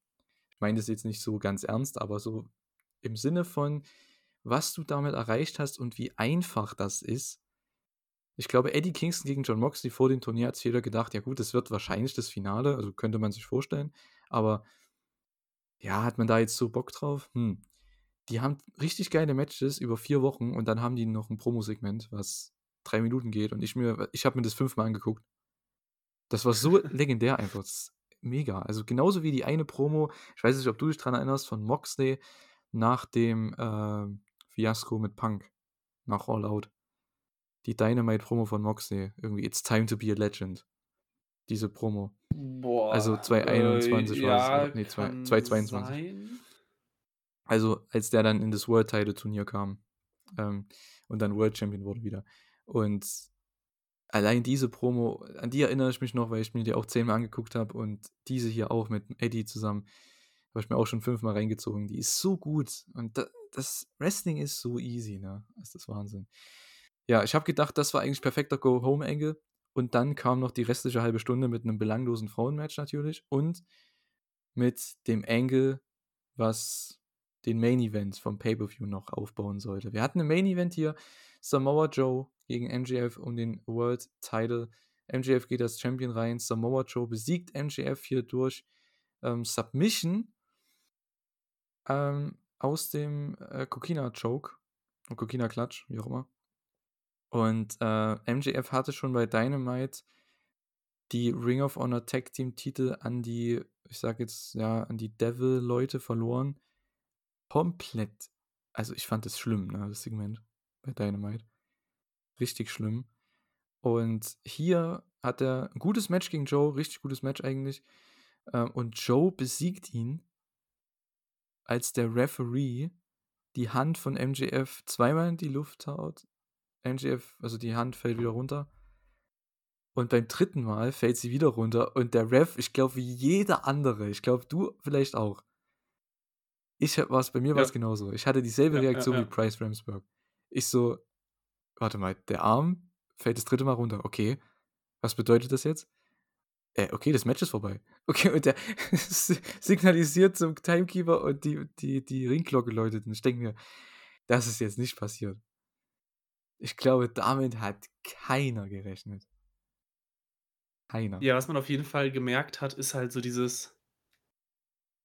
ich meine das jetzt nicht so ganz ernst, aber so im Sinne von, was du damit erreicht hast und wie einfach das ist. Ich glaube, Eddie Kingston gegen Jon Moxley vor dem Turnier hat sich jeder gedacht: „Ja gut, das wird wahrscheinlich das Finale“, also könnte man sich vorstellen. Aber ja, hat man da jetzt so Bock drauf? Hm. Die haben richtig geile Matches über 4 Wochen und dann haben die noch 'n Promosegment, was 3 Minuten geht und ich mir ich habe mir das fünfmal angeguckt. Das war so legendär einfach. Das ist mega. Also, genauso wie die eine Promo ich weiß nicht, ob du dich dran erinnerst, von Moxley nach dem, ähm, Fiasko mit Punk, nach All Out. Die Dynamite-Promo von Moxley, irgendwie „It's time to be a legend“. Diese Promo. Also, Boah, äh, 2021 war ja, ne, kann 2022. sein. Also, als der dann in das World Title Turnier kam, ähm, und dann World Champion wurde wieder. Und allein diese Promo, an die erinnere ich mich noch, weil ich mir die auch zehnmal angeguckt habe und diese hier auch mit Eddie zusammen, habe ich mir auch schon fünfmal reingezogen. Die ist so gut und da das Wrestling ist so easy, ne? Das ist Wahnsinn. Ja, ich habe gedacht, das war eigentlich perfekter Go-Home-Angle und dann kam noch die restliche halbe Stunde mit 'nem belanglosen Frauenmatch natürlich und mit dem Angle, was den Main Event vom Pay-per-View noch aufbauen sollte. Wir hatten im Main Event hier Samoa Joe gegen MJF um den World Title. MJF geht als Champion rein. Samoa Joe besiegt MJF hier durch, ähm, Submission ähm, aus dem, äh, Coquina Choke, Coquina Clutch, wie auch immer. Und, äh, MJF hatte schon bei Dynamite die Ring of Honor Tag Team Titel an die, ich sage jetzt, ja, an die Devil-Leute verloren. Komplett. Also, ich fand das schlimm, ne, das Segment bei Dynamite. Richtig schlimm. Und hier hat er 'n gutes Match gegen Joe, richtig gutes Match eigentlich. Ähm, und Joe besiegt ihn als der Referee die Hand von MJF zweimal in die Luft haut. MJF also, die Hand fällt wieder runter. Und beim dritten Mal fällt sie wieder runter und der Ref, ich glaube, wie jeder andere, ich glaube, du vielleicht auch ich war's bei mir Ja. genauso. Ich hatte dieselbe Ja, ja, Reaktion wie ja. Bryce Remsburg. Ich so: „Warte mal, der Arm fällt das dritte Mal runter. Okay, was bedeutet das jetzt? Äh, okay, das Match ist vorbei.“ Okay, und der si signalisiert zum Timekeeper und die die die Ringglocke läutet und ich denke mir: „Das ist jetzt nicht passiert.“ Ich glaube, damit hat keiner gerechnet. Keiner. Ja, was man auf jeden Fall gemerkt hat, ist halt so dieses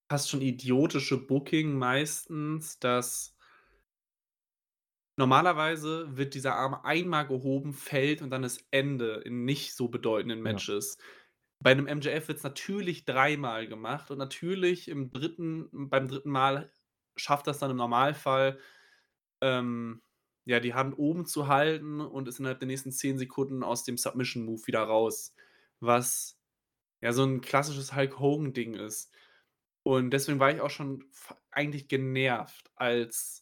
fast schon idiotische Booking meistens, dass normalerweise wird dieser Arm einmal gehoben, fällt und dann ist Ende in nicht so bedeutenden Ja. Matches. Bei 'nem MJF wird's natürlich dreimal gemacht und natürlich im dritten beim dritten Mal schafft er's dann im Normalfall, ähm, ja, die Hand oben zu halten und ist innerhalb der nächsten 10 Sekunden aus dem Submission Move wieder raus, was ja so 'n klassisches Hulk-Hogan-Ding ist. Und deswegen war ich auch schon eigentlich genervt, als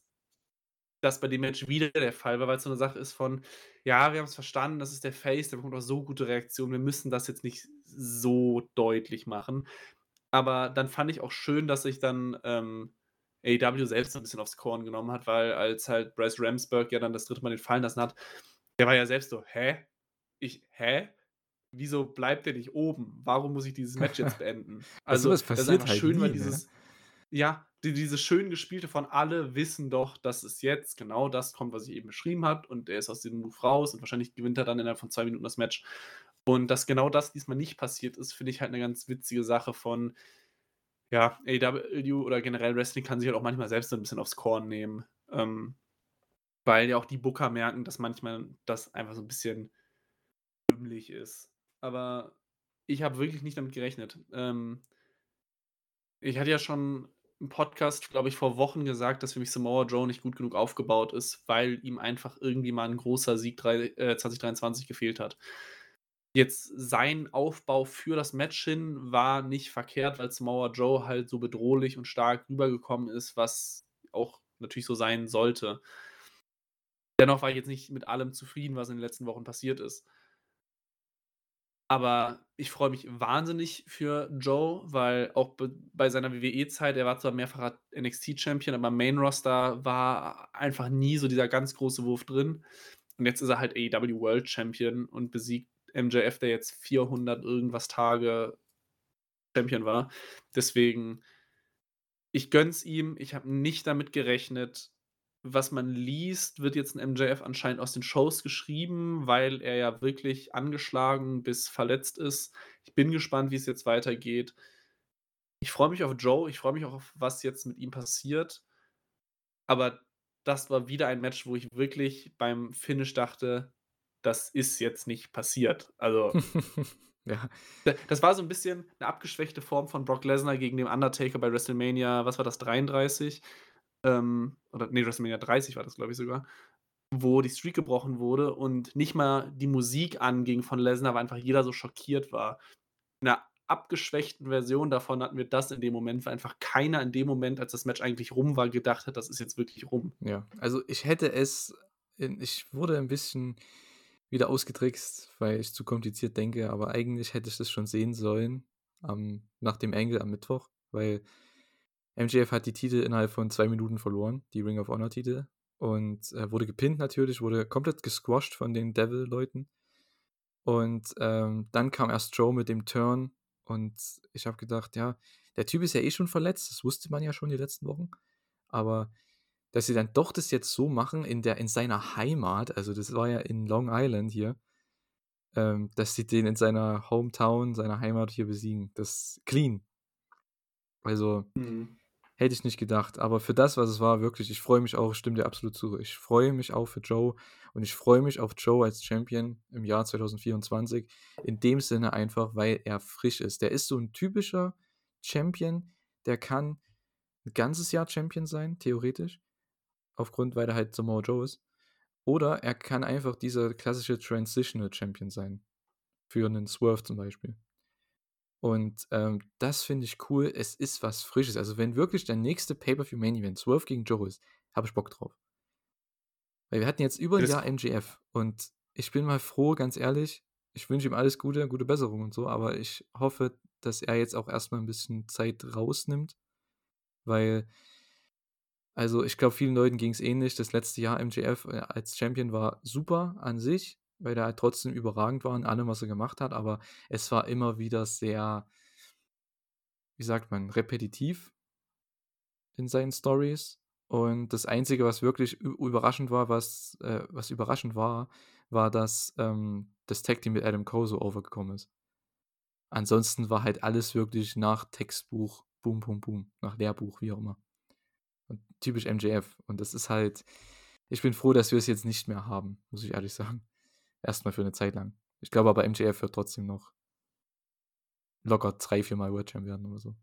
das bei dem Match wieder der Fall war, weil's so 'ne Sache ist von: „Ja, wir haben's verstanden, das ist der Face, der bekommt auch so gute Reaktionen. Wir müssen das jetzt nicht so deutlich machen.“ Aber dann fand ich auch schön, dass sich dann, ähm, AEW selbst so 'n bisschen aufs Korn genommen hat, weil als halt Bryce Remsburg ja dann das dritte Mal den fallen lassen hat, der war ja selbst so: „Hä? Ich hä?“ Wieso bleibt der nicht oben? Warum muss ich dieses Match jetzt beenden? Also, was das ist einfach halt schön, weil nie, ne? dieses ja, die dieses schön gespielte von alle wissen doch, dass es jetzt genau das kommt, was ich eben beschrieben habe und er ist aus diesem Move raus und wahrscheinlich gewinnt er dann innerhalb von 2 Minuten das Match. Und dass genau das diesmal nicht passiert ist, finde ich halt 'ne ganz witzige Sache von ja, AEW oder generell Wrestling kann sich halt auch manchmal selbst so 'n bisschen aufs Korn nehmen, ähm, weil ja auch die Booker merken, dass manchmal das einfach so 'n bisschen dümmlich ist. Aber ich habe wirklich nicht damit gerechnet. Ähm ich hatte ja schon im Podcast, glaube ich, vor Wochen gesagt, dass für mich Samoa Joe nicht gut genug aufgebaut ist, weil ihm einfach irgendwie mal 'n großer Sieg drei äh, 2023 gefehlt hat. Jetzt sein Aufbau für das Match hin war nicht verkehrt, weil Samoa Joe halt so bedrohlich und stark rübergekommen ist, was auch natürlich so sein sollte. Dennoch war ich jetzt nicht mit allem zufrieden, was in den letzten Wochen passiert ist. Aber ich freue mich wahnsinnig für Joe, weil auch bei seiner WWE-Zeit er war zwar mehrfacher NXT-Champion, aber im Main Roster war einfach nie so dieser ganz große Wurf drin. Und jetzt ist er halt AEW World Champion und besiegt MJF, der jetzt 400 irgendwas Tage Champion war. Deswegen ich gönne es ihm. Ich habe nicht damit gerechnet. Was man liest, wird jetzt 'n MJF anscheinend aus den Shows geschrieben, weil er ja wirklich angeschlagen bis verletzt ist. Ich bin gespannt, wie es jetzt weitergeht. Ich freue mich auf Joe, ich freue mich auch auf was jetzt mit ihm passiert. Aber das war wieder ein Match, wo ich wirklich beim Finish dachte: „Das ist jetzt nicht passiert.“ Also Ja. da das war so 'n bisschen 'ne abgeschwächte Form von Brock Lesnar gegen den Undertaker bei WrestleMania, was war das, 33? Ähm, oder ne, WrestleMania 30 war das, glaube ich sogar, wo die Streak gebrochen wurde und nicht mal die Musik anging von Lesnar, weil einfach jeder so schockiert war. In 'ner abgeschwächten Version davon hatten wir das in dem Moment, weil einfach keiner in dem Moment, als das Match eigentlich rum war, gedacht hat, das ist jetzt wirklich rum. Ja, also ich hätte es ich wurde 'n bisschen wieder ausgetrickst, weil ich zu kompliziert denke, aber eigentlich hätte ich das schon sehen sollen, am nach dem Angle am Mittwoch, weil MJF hat die Titel innerhalb von 2 Minuten verloren, die Ring of Honor Titel und, äh, wurde gepinnt natürlich, wurde komplett gesquashed von den Devil-Leuten. Und, ähm, dann kam erst Joe mit dem Turn und ich habe gedacht: „Ja, der Typ ist ja eh schon verletzt.“ Das wusste man ja schon die letzten Wochen. Aber dass sie dann doch das jetzt so machen in der in seiner Heimat, also das war ja in Long Island hier ähm, dass sie den in seiner Hometown, seiner Heimat hier besiegen. Das clean. Also Mhm. Hätte ich nicht gedacht. Aber für das, was es war, wirklich, ich freue mich auch, ich stimme dir absolut zu. Ich freue mich auch für Joe und ich freue mich auf Joe als Champion im Jahr 2024. In dem Sinne einfach, weil er frisch ist. Der ist so 'n typischer Champion, der kann 'n ganzes Jahr Champion sein, theoretisch, aufgrund weil er halt Samoa Joe ist. Oder er kann einfach dieser klassische Transitional Champion sein, für 'nen Swerve zum Beispiel. Und, ähm, das finde ich cool. Es ist was Frisches. Also, wenn wirklich der nächste Pay-per-View Main Event Swerve gegen Joe ist, habe ich Bock drauf. Weil wir hatten jetzt über 'n Das Jahr MJF und ich bin mal froh, ganz ehrlich, ich wünsche ihm alles Gute, gute Besserung und so, aber ich hoffe, dass er jetzt auch erst mal 'n bisschen Zeit rausnimmt, weil also, ich glaube, vielen Leuten ging's ähnlich. Das letzte Jahr MJF, äh, als Champion war super an sich, weil der halt trotzdem überragend war in allem, was er gemacht hat, aber es war immer wieder sehr wie sagt man, repetitiv in seinen Storys. Und das Einzige, was wirklich überraschend war, was äh, was überraschend war, war, dass, ähm, das Tag Team mit Adam Cole so overgekommen ist. Ansonsten war halt alles wirklich nach Textbuch, Boom, Boom, Boom, nach Lehrbuch, wie auch immer. Und typisch MJF. Und das ist halt ich bin froh, dass wir es jetzt nicht mehr haben, muss ich ehrlich sagen. Erst mal für 'ne Zeit lang. Ich glaube aber, MJF wird trotzdem noch locker 3, 4 Mal World Champ werden oder so.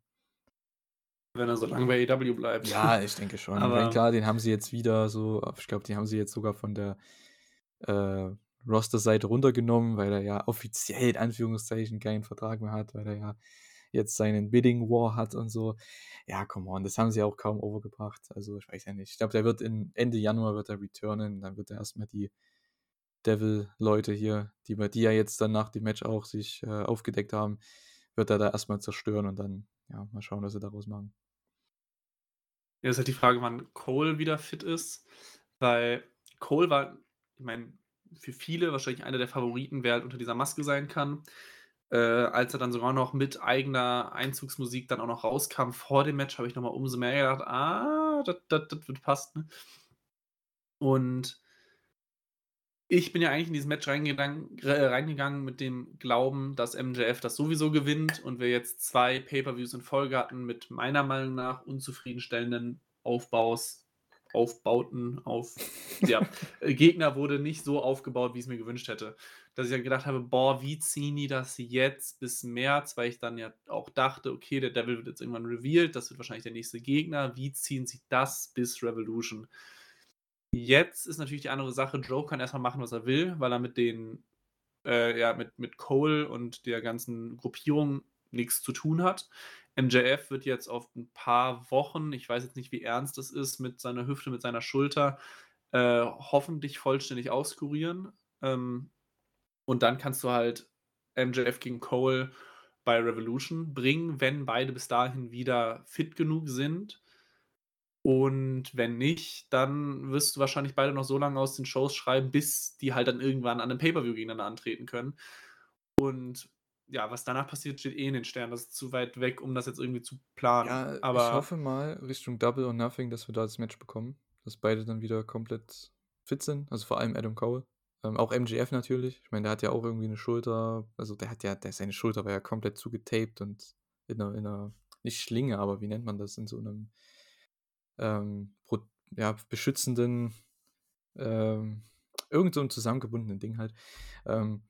Wenn er so lange bei AEW bleibt. Ja, ich denke schon. Meine, Aber klar, den haben sie jetzt wieder so ich glaube, die haben sie jetzt sogar von der, äh, Roster-Seite runtergenommen, weil er ja offiziell in Anführungszeichen keinen Vertrag mehr hat, weil er ja jetzt seinen Bidding War hat und so. Ja, come on, das haben sie auch kaum overgebracht. Also, ich weiß ja nicht. Ich glaube, der wird in Ende Januar wird er returnen, dann wird er erst mal die Devil-Leute hier, die die ja jetzt dann nach dem Match auch sich, äh, aufgedeckt haben, wird er da erst mal zerstören und dann, ja, mal schauen, was sie daraus machen. Ja, ist halt die Frage, wann Cole wieder fit ist, weil Cole war ich meine, für viele wahrscheinlich einer der Favoriten, wer halt unter dieser Maske sein kann. Äh, als er dann sogar noch mit eigener Einzugsmusik dann auch noch rauskam vor dem Match, habe ich nochmal umso mehr gedacht, ah, das wird passen. Und ich bin ja eigentlich in dieses Match reingegangen, reingegangen mit dem Glauben, dass MJF das sowieso gewinnt und wir jetzt zwei Pay-Per-Views in Folge hatten mit meiner Meinung nach unzufriedenstellenden Aufbaus, Aufbauten auf ja, äh, Gegner wurde nicht so aufgebaut, wie ich es mir gewünscht hätte. Dass ich dann gedacht habe, boah, wie ziehen die das jetzt bis März, weil ich dann ja auch dachte, okay, der Devil wird jetzt irgendwann revealed, das wird wahrscheinlich der nächste Gegner. Wie ziehen sie das bis Revolution? Jetzt ist natürlich die andere Sache, Joe kann erstmal machen, was er will, weil er mit den, äh, ja, mit, mit Cole und der ganzen Gruppierung nichts zu tun hat. MJF wird jetzt auf ein paar Wochen, ich weiß jetzt nicht, wie ernst das ist, mit seiner Hüfte, mit seiner Schulter, äh, hoffentlich vollständig auskurieren. Ähm, und dann kannst du halt MJF gegen Cole bei Revolution bringen, wenn beide bis dahin wieder fit genug sind. Und wenn nicht, dann wirst du wahrscheinlich beide noch so lange aus den Shows schreiben, bis die halt dann irgendwann an einem Pay-Per-View gegeneinander antreten können. Und ja, was danach passiert, steht eh in den Sternen. Das ist zu weit weg, um das jetzt irgendwie zu planen. Ja, Aber ich hoffe mal Richtung Double or Nothing, dass wir da das Match bekommen. Dass beide dann wieder komplett fit sind. Also vor allem Adam Cole. Ähm, auch MGF natürlich. Ich meine, der hat ja auch irgendwie eine Schulter. Also der hat ja, der, seine Schulter war ja komplett zugetaped und in einer, in einer, nicht Schlinge, aber wie nennt man das? In so einem ähm, ja, beschützenden, ähm, irgend so ein zusammengebundenen Ding halt. Ähm,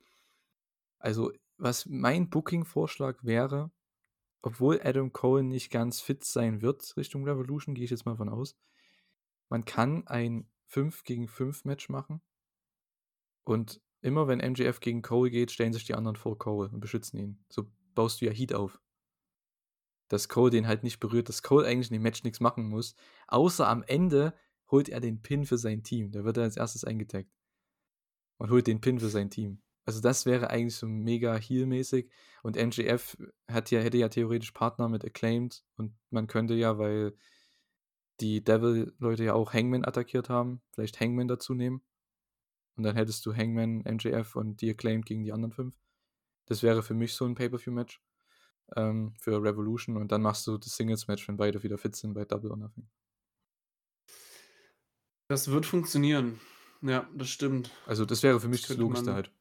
also, was mein Booking-Vorschlag wäre, obwohl Adam Cole nicht ganz fit sein wird Richtung Revolution, gehe ich jetzt mal von aus, man kann ein 5 gegen 5 Match machen und immer wenn MJF gegen Cole geht, stellen sich die anderen vor Cole und beschützen ihn. So baust du ja Heat auf dass Cole den halt nicht berührt, dass Cole eigentlich in dem Match nichts machen muss, außer am Ende holt er den Pin für sein Team. Da wird er als erstes eingetaggt und holt den Pin für sein Team. Also das wäre eigentlich so mega Heal-mäßig und MJF hat ja, hätte ja theoretisch Partner mit Acclaimed und man könnte ja, weil die Devil-Leute ja auch Hangman attackiert haben, vielleicht Hangman dazu nehmen und dann hättest du Hangman, MJF und die Acclaimed gegen die anderen fünf. Das wäre für mich so ein Pay-Per-View-Match ähm, für Revolution und dann machst du das Singles-Match, wenn beide wieder fit sind bei Double or Nothing. Das wird funktionieren. Ja, das stimmt. Also das wäre für mich das, das Logischste halt.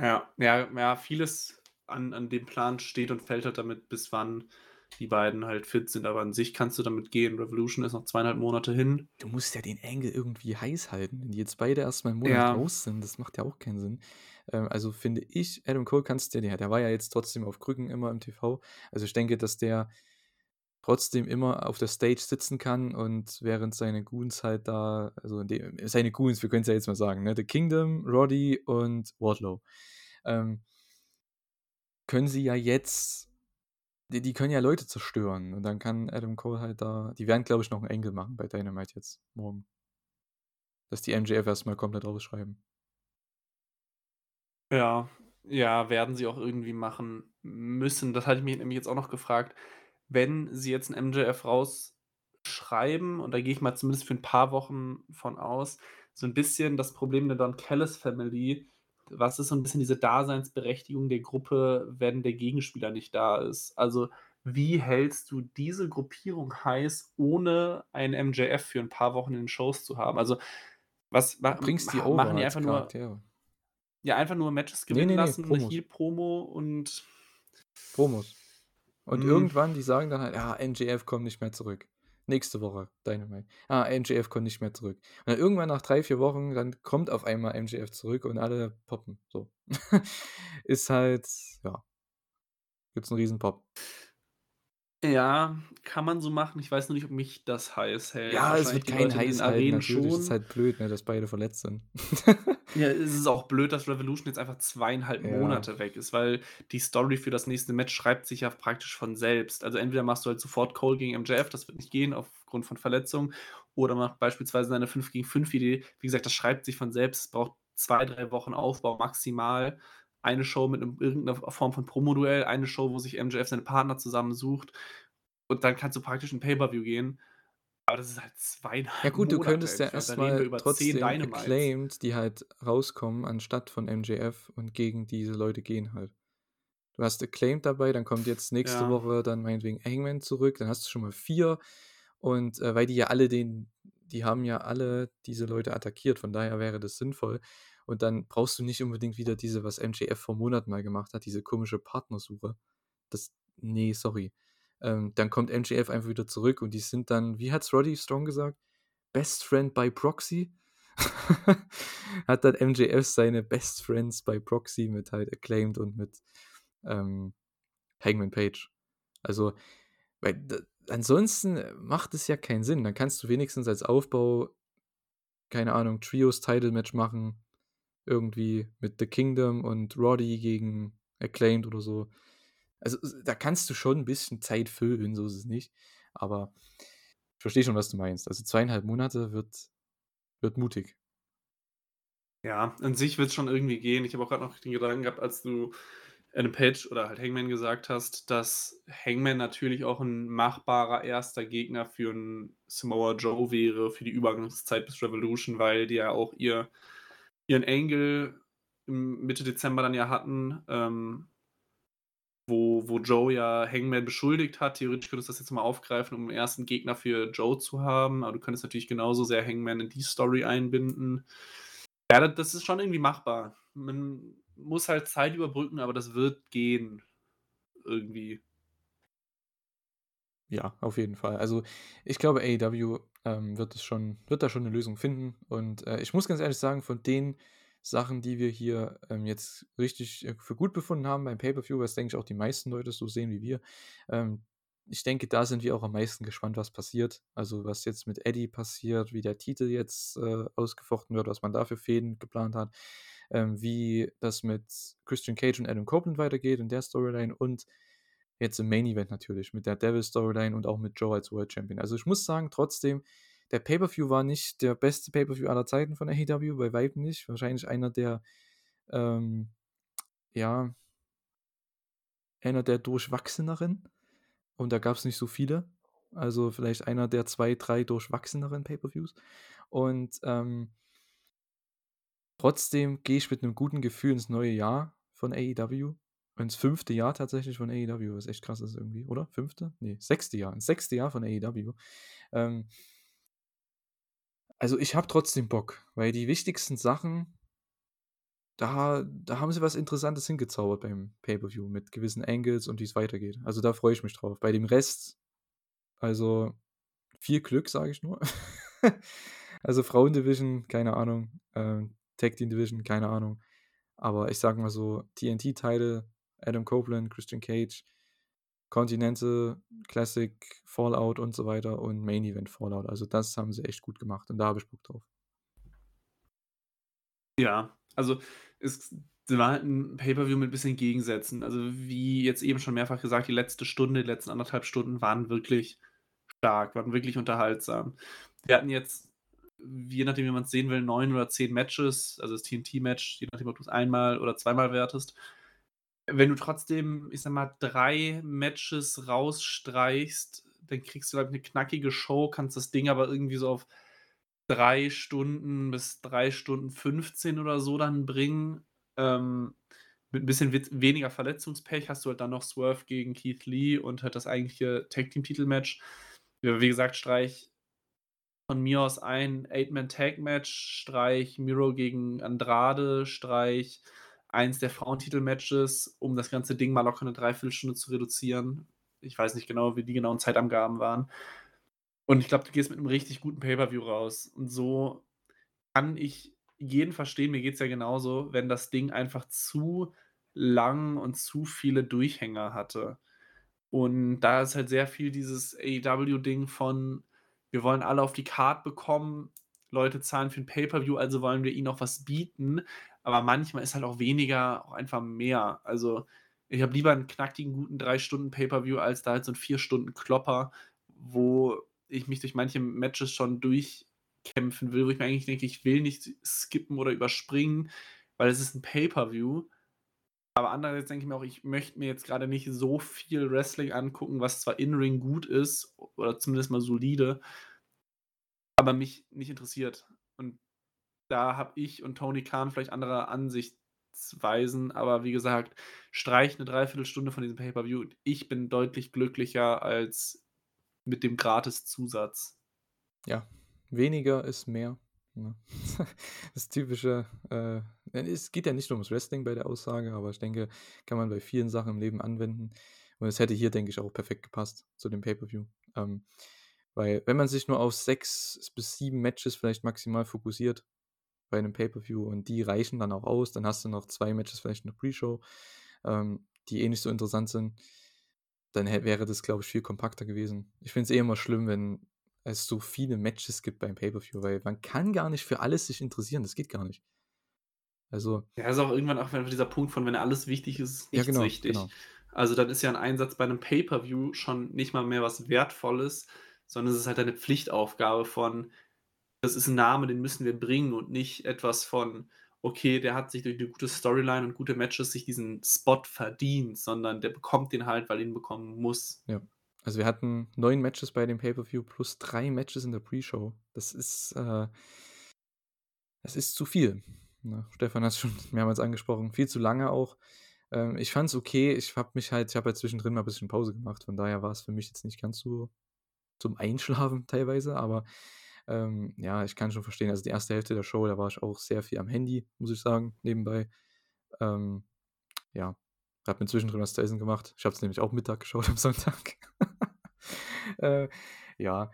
Ja, ja, ja, vieles an, an dem Plan steht und fällt halt damit, bis wann die beiden halt fit sind. Aber an sich kannst du damit gehen. Revolution ist noch zweieinhalb Monate hin. Du musst ja den Engel irgendwie heiß halten. Wenn die jetzt beide erstmal einen Monat ja. raus sind, das macht ja auch keinen Sinn. Ähm, also finde ich, Adam Cole kannst du ja, der war ja jetzt trotzdem auf Krücken immer im TV. Also ich denke, dass der trotzdem immer auf der Stage sitzen kann und während seine Goons halt da, also dem, seine Goons, wir können es ja jetzt mal sagen, ne? The Kingdom, Roddy und Wardlow. Ähm, können sie ja jetzt die, die können ja Leute zerstören. Und dann kann Adam Cole halt da. Die werden, glaube ich, noch einen Engel machen bei Dynamite jetzt morgen. Dass die MJF erstmal komplett rausschreiben. Ja, ja, werden sie auch irgendwie machen müssen. Das hatte ich mich nämlich jetzt auch noch gefragt. Wenn sie jetzt einen MJF rausschreiben, und da gehe ich mal zumindest für ein paar Wochen von aus, so ein bisschen das Problem der Don Callis Family was ist so ein bisschen diese Daseinsberechtigung der Gruppe, wenn der Gegenspieler nicht da ist? Also, wie hältst du diese Gruppierung heiß, ohne einen MJF für ein paar Wochen in den Shows zu haben? Also, was ma bringst die ma machen die einfach nur ja, einfach nur Matches gewinnen ne, ne, lassen, Promos. Heal-Promo und Promos. Und hm. irgendwann, die sagen dann halt, ja, MJF kommt nicht mehr zurück. Nächste Woche Dynamite. Ah, MJF kommt nicht mehr zurück. Und dann irgendwann nach drei, vier Wochen, dann kommt auf einmal MJF zurück und alle poppen. So. ist halt, ja. Gibt's einen riesen Pop. Ja, kann man so machen. Ich weiß nur nicht, ob mich das heiß hält. Ja, es wird kein heiß halten, natürlich. Schon. ist halt blöd, ne, dass beide verletzt sind. ja, es ist auch blöd, dass Revolution jetzt einfach zweieinhalb ja. Monate weg ist, weil die Story für das nächste Match schreibt sich ja praktisch von selbst. Also entweder machst du halt sofort Cole gegen MJF, das wird nicht gehen aufgrund von Verletzungen, oder macht beispielsweise eine 5 gegen 5 Idee. Wie gesagt, das schreibt sich von selbst. Es braucht zwei, drei Wochen Aufbau maximal eine Show mit einem, irgendeiner Form von Promoduell, eine Show, wo sich MJF seine Partner zusammensucht und dann kannst du praktisch ein Pay-Per-View gehen. Aber das ist halt 2,5 Ja gut, du Monate könntest ja entfernt. Da reden wir erst mal über 10 trotzdem. Acclaimed, die halt rauskommen anstatt von MJF und gegen diese Leute gehen halt. Du hast Acclaimed dabei, dann kommt jetzt nächste Ja. Woche dann meinetwegen Hangman zurück, dann hast du schon mal 4 und, äh, weil die ja alle den die haben ja alle diese Leute attackiert, von daher wäre das sinnvoll. Und dann brauchst du nicht unbedingt wieder diese, was MJF vor Monaten mal gemacht hat, diese komische Partnersuche. Das ne, sorry. Ähm, dann kommt MJF einfach wieder zurück und die sind dann wie hat's Roddy Strong gesagt? Best Friend by Proxy? Hat dann MJF seine Best Friends by Proxy mit halt Acclaimed und mit, ähm, Hangman Page. Also, weil ansonsten macht es ja keinen Sinn. Dann kannst du wenigstens als Aufbau, keine Ahnung, Trios-Title-Match machen, irgendwie mit The Kingdom und Roddy gegen Acclaimed oder so. Also, da kannst du schon 'n bisschen Zeit füllen, so ist es nicht. Aber ich verstehe schon, was du meinst. Also, 2,5 Monate wird wird mutig. Ja, an sich wird's schon irgendwie gehen. Ich habe auch grad noch den Gedanken gehabt, als du Adam Page oder halt Hangman gesagt hast, dass Hangman natürlich auch 'n machbarer 1. Gegner für 'n Samoa Joe wäre für die Übergangszeit bis Revolution, weil die ja auch ihr ihren Angle im Mitte Dezember dann ja hatten, ähm wo wo Joe ja Hangman beschuldigt hat. Theoretisch könntest du das jetzt mal aufgreifen, um 'n 1. Gegner für Joe zu haben, aber du könntest natürlich genauso sehr Hangman in die Story einbinden. Ja, da das ist schon irgendwie machbar. Man muss halt Zeit überbrücken, aber das wird gehen irgendwie. Ja, auf jeden Fall. Also, ich glaube, AEW, ähm, wird es schon wird da schon 'ne Lösung finden und, äh, ich muss ganz ehrlich sagen, von den Sachen, die wir hier, ähm, jetzt richtig, äh, für gut befunden haben beim Pay-per-View, was, denke ich, auch die meisten Leute so sehen wie wir, ähm, ich denke, da sind wir auch am meisten gespannt, was passiert. Also, was jetzt mit Eddie passiert, wie der Titel jetzt, äh, ausgefochten wird, was man da für Fehden geplant hat, ähm, wie das mit Christian Cage und Adam Copeland weitergeht in der Storyline und jetzt im Main Event natürlich mit der Devil-Storyline und auch mit Joe als World Champion. Also, ich muss sagen, trotzdem, der Pay-per-View war nicht der beste Pay-per-View aller Zeiten von AEW, bei Weitem nicht. Wahrscheinlich einer der, ähm, ja einer der durchwachseneren und da gab's nicht so viele. Also, vielleicht einer der 2, 3 durchwachseneren Pay-per-Views und, ähm trotzdem gehe ich mit 'nem guten Gefühl ins neue Jahr von AEW, ins 5. Jahr tatsächlich von AEW, was echt krass ist irgendwie, oder? 5.? Ne, 6. Jahr, ins 6. Jahr von AEW. Ähm also, ich habe trotzdem Bock, weil die wichtigsten Sachen da da haben sie was Interessantes hingezaubert beim Pay-per-View mit gewissen Angles und wie's weitergeht. Also, da freue ich mich drauf. Bei dem Rest also, viel Glück, sage ich nur. Also, Frauen-Division, keine Ahnung, ähm, Tag Team Division, keine Ahnung. Aber ich sage mal so, TNT-Title, Adam Copeland, Christian Cage, Continental, Classic, Fallout und so weiter und Main Event Fallout. Also, das haben sie echt gut gemacht und da habe ich Bock drauf. Ja, also, es war halt 'n Pay-per-View mit bisschen Gegensätzen. Also, wie jetzt eben schon mehrfach gesagt, die letzte Stunde, die letzten 1,5 Stunden waren wirklich stark, waren wirklich unterhaltsam. Wir hatten jetzt, je nachdem, wie man's sehen will, 9 oder 10 Matches, also das TNT-Match, je nachdem, ob du's einmal oder zweimal wertest. Wenn du trotzdem, ich sage mal, 3 Matches rausstreichst, dann kriegst du halt 'ne knackige Show, kannst das Ding aber irgendwie so auf 3 Stunden bis 3 Stunden 15 oder so dann bringen. Ähm, mit 'n bisschen weniger Verletzungspech hast du halt dann noch Swerve gegen Keith Lee und halt das eigentliche Tag-Team-Titelmatch. Wie gesagt, streich von mir aus ein Eight-Man-Tag-Match, streich Miro gegen Andrade, streich eins der Frauentitelmatches, um das ganze Ding mal locker 'ne 3/4 Stunde zu reduzieren. Ich weiß nicht genau, wie die genauen Zeitangaben waren. Und ich glaube, du gehst mit 'nem richtig guten Pay-per-View raus. Und so kann ich jeden verstehen, mir geht's ja genauso, wenn das Ding einfach zu lang und zu viele Durchhänger hatte. Und da ist halt sehr viel dieses AEW-Ding von: „Wir wollen alle auf die Card bekommen. Leute zahlen für 'n Pay-per-View, also wollen wir ihnen auch was bieten.“ Aber manchmal ist halt auch weniger auch einfach mehr. Also, ich habe lieber 'n knackigen, guten 3 Stunden Pay-per-View als da halt so 'n 4 Stunden Klopper, wo ich mich durch manche Matches schon durchkämpfen will, wo ich mir eigentlich denke, ich will nicht skippen oder überspringen, weil es ist 'n Pay-per-View. Aber andererseits denke ich mir auch, ich möchte mir jetzt grade nicht so viel Wrestling angucken, was zwar in Ring gut ist oder zumindest mal solide, aber mich nicht interessiert. Und da habe ich und Tony Khan vielleicht andere Ansichtsweisen, aber wie gesagt, streich eine Dreiviertelstunde von diesem Pay-Per-View. Ich bin deutlich glücklicher als mit dem Gratis-Zusatz. Ja, weniger ist mehr. Ne? Das typische, äh, es geht ja nicht nur ums Wrestling bei der Aussage, aber ich denke, kann man bei vielen Sachen im Leben anwenden. Und es hätte hier, denke ich, auch perfekt gepasst zu dem Pay-Per-View. Ähm, weil, wenn man sich nur auf sechs bis sieben Matches vielleicht maximal fokussiert bei einem Pay-Per-View und die reichen dann auch aus, dann hast du noch zwei Matches vielleicht in der Pre-Show, ähm, die eh nicht so interessant sind, dann wäre das, glaube ich, viel kompakter gewesen. Ich finde es eh immer schlimm, wenn es so viele Matches gibt beim Pay-Per-View, weil man kann gar nicht für alles sich interessieren, das geht gar nicht. Also. Ja, ist auch irgendwann auch dieser Punkt von, wenn alles wichtig ist, ist nichts ja, genau, wichtig. Genau. Also dann ist ja ein Einsatz bei einem Pay-Per-View schon nicht mal mehr was Wertvolles, sondern es ist halt eine Pflichtaufgabe von, das ist ein Name, den müssen wir bringen und nicht etwas von, okay, der hat sich durch eine gute Storyline und gute Matches sich diesen Spot verdient, sondern der bekommt den halt, weil er ihn bekommen muss. Ja. Also wir hatten neun Matches bei dem Pay-Per-View plus drei Matches in der Pre-Show. Das ist, äh, das ist zu viel. Na, Stefan hat es schon mehrmals angesprochen. Viel zu lange auch. Ähm, ich fand es okay. Ich habe mich halt, ich habe halt zwischendrin mal ein bisschen Pause gemacht. Von daher war es für mich jetzt nicht ganz so zum Einschlafen teilweise. Aber ähm, ja, ich kann schon verstehen. Also die erste Hälfte der Show, da war ich auch sehr viel am Handy, muss ich sagen, nebenbei. Ähm, ja, habe mir zwischendrin was zu essen gemacht. Ich habe es nämlich auch Mittag geschaut am Sonntag. äh, ja.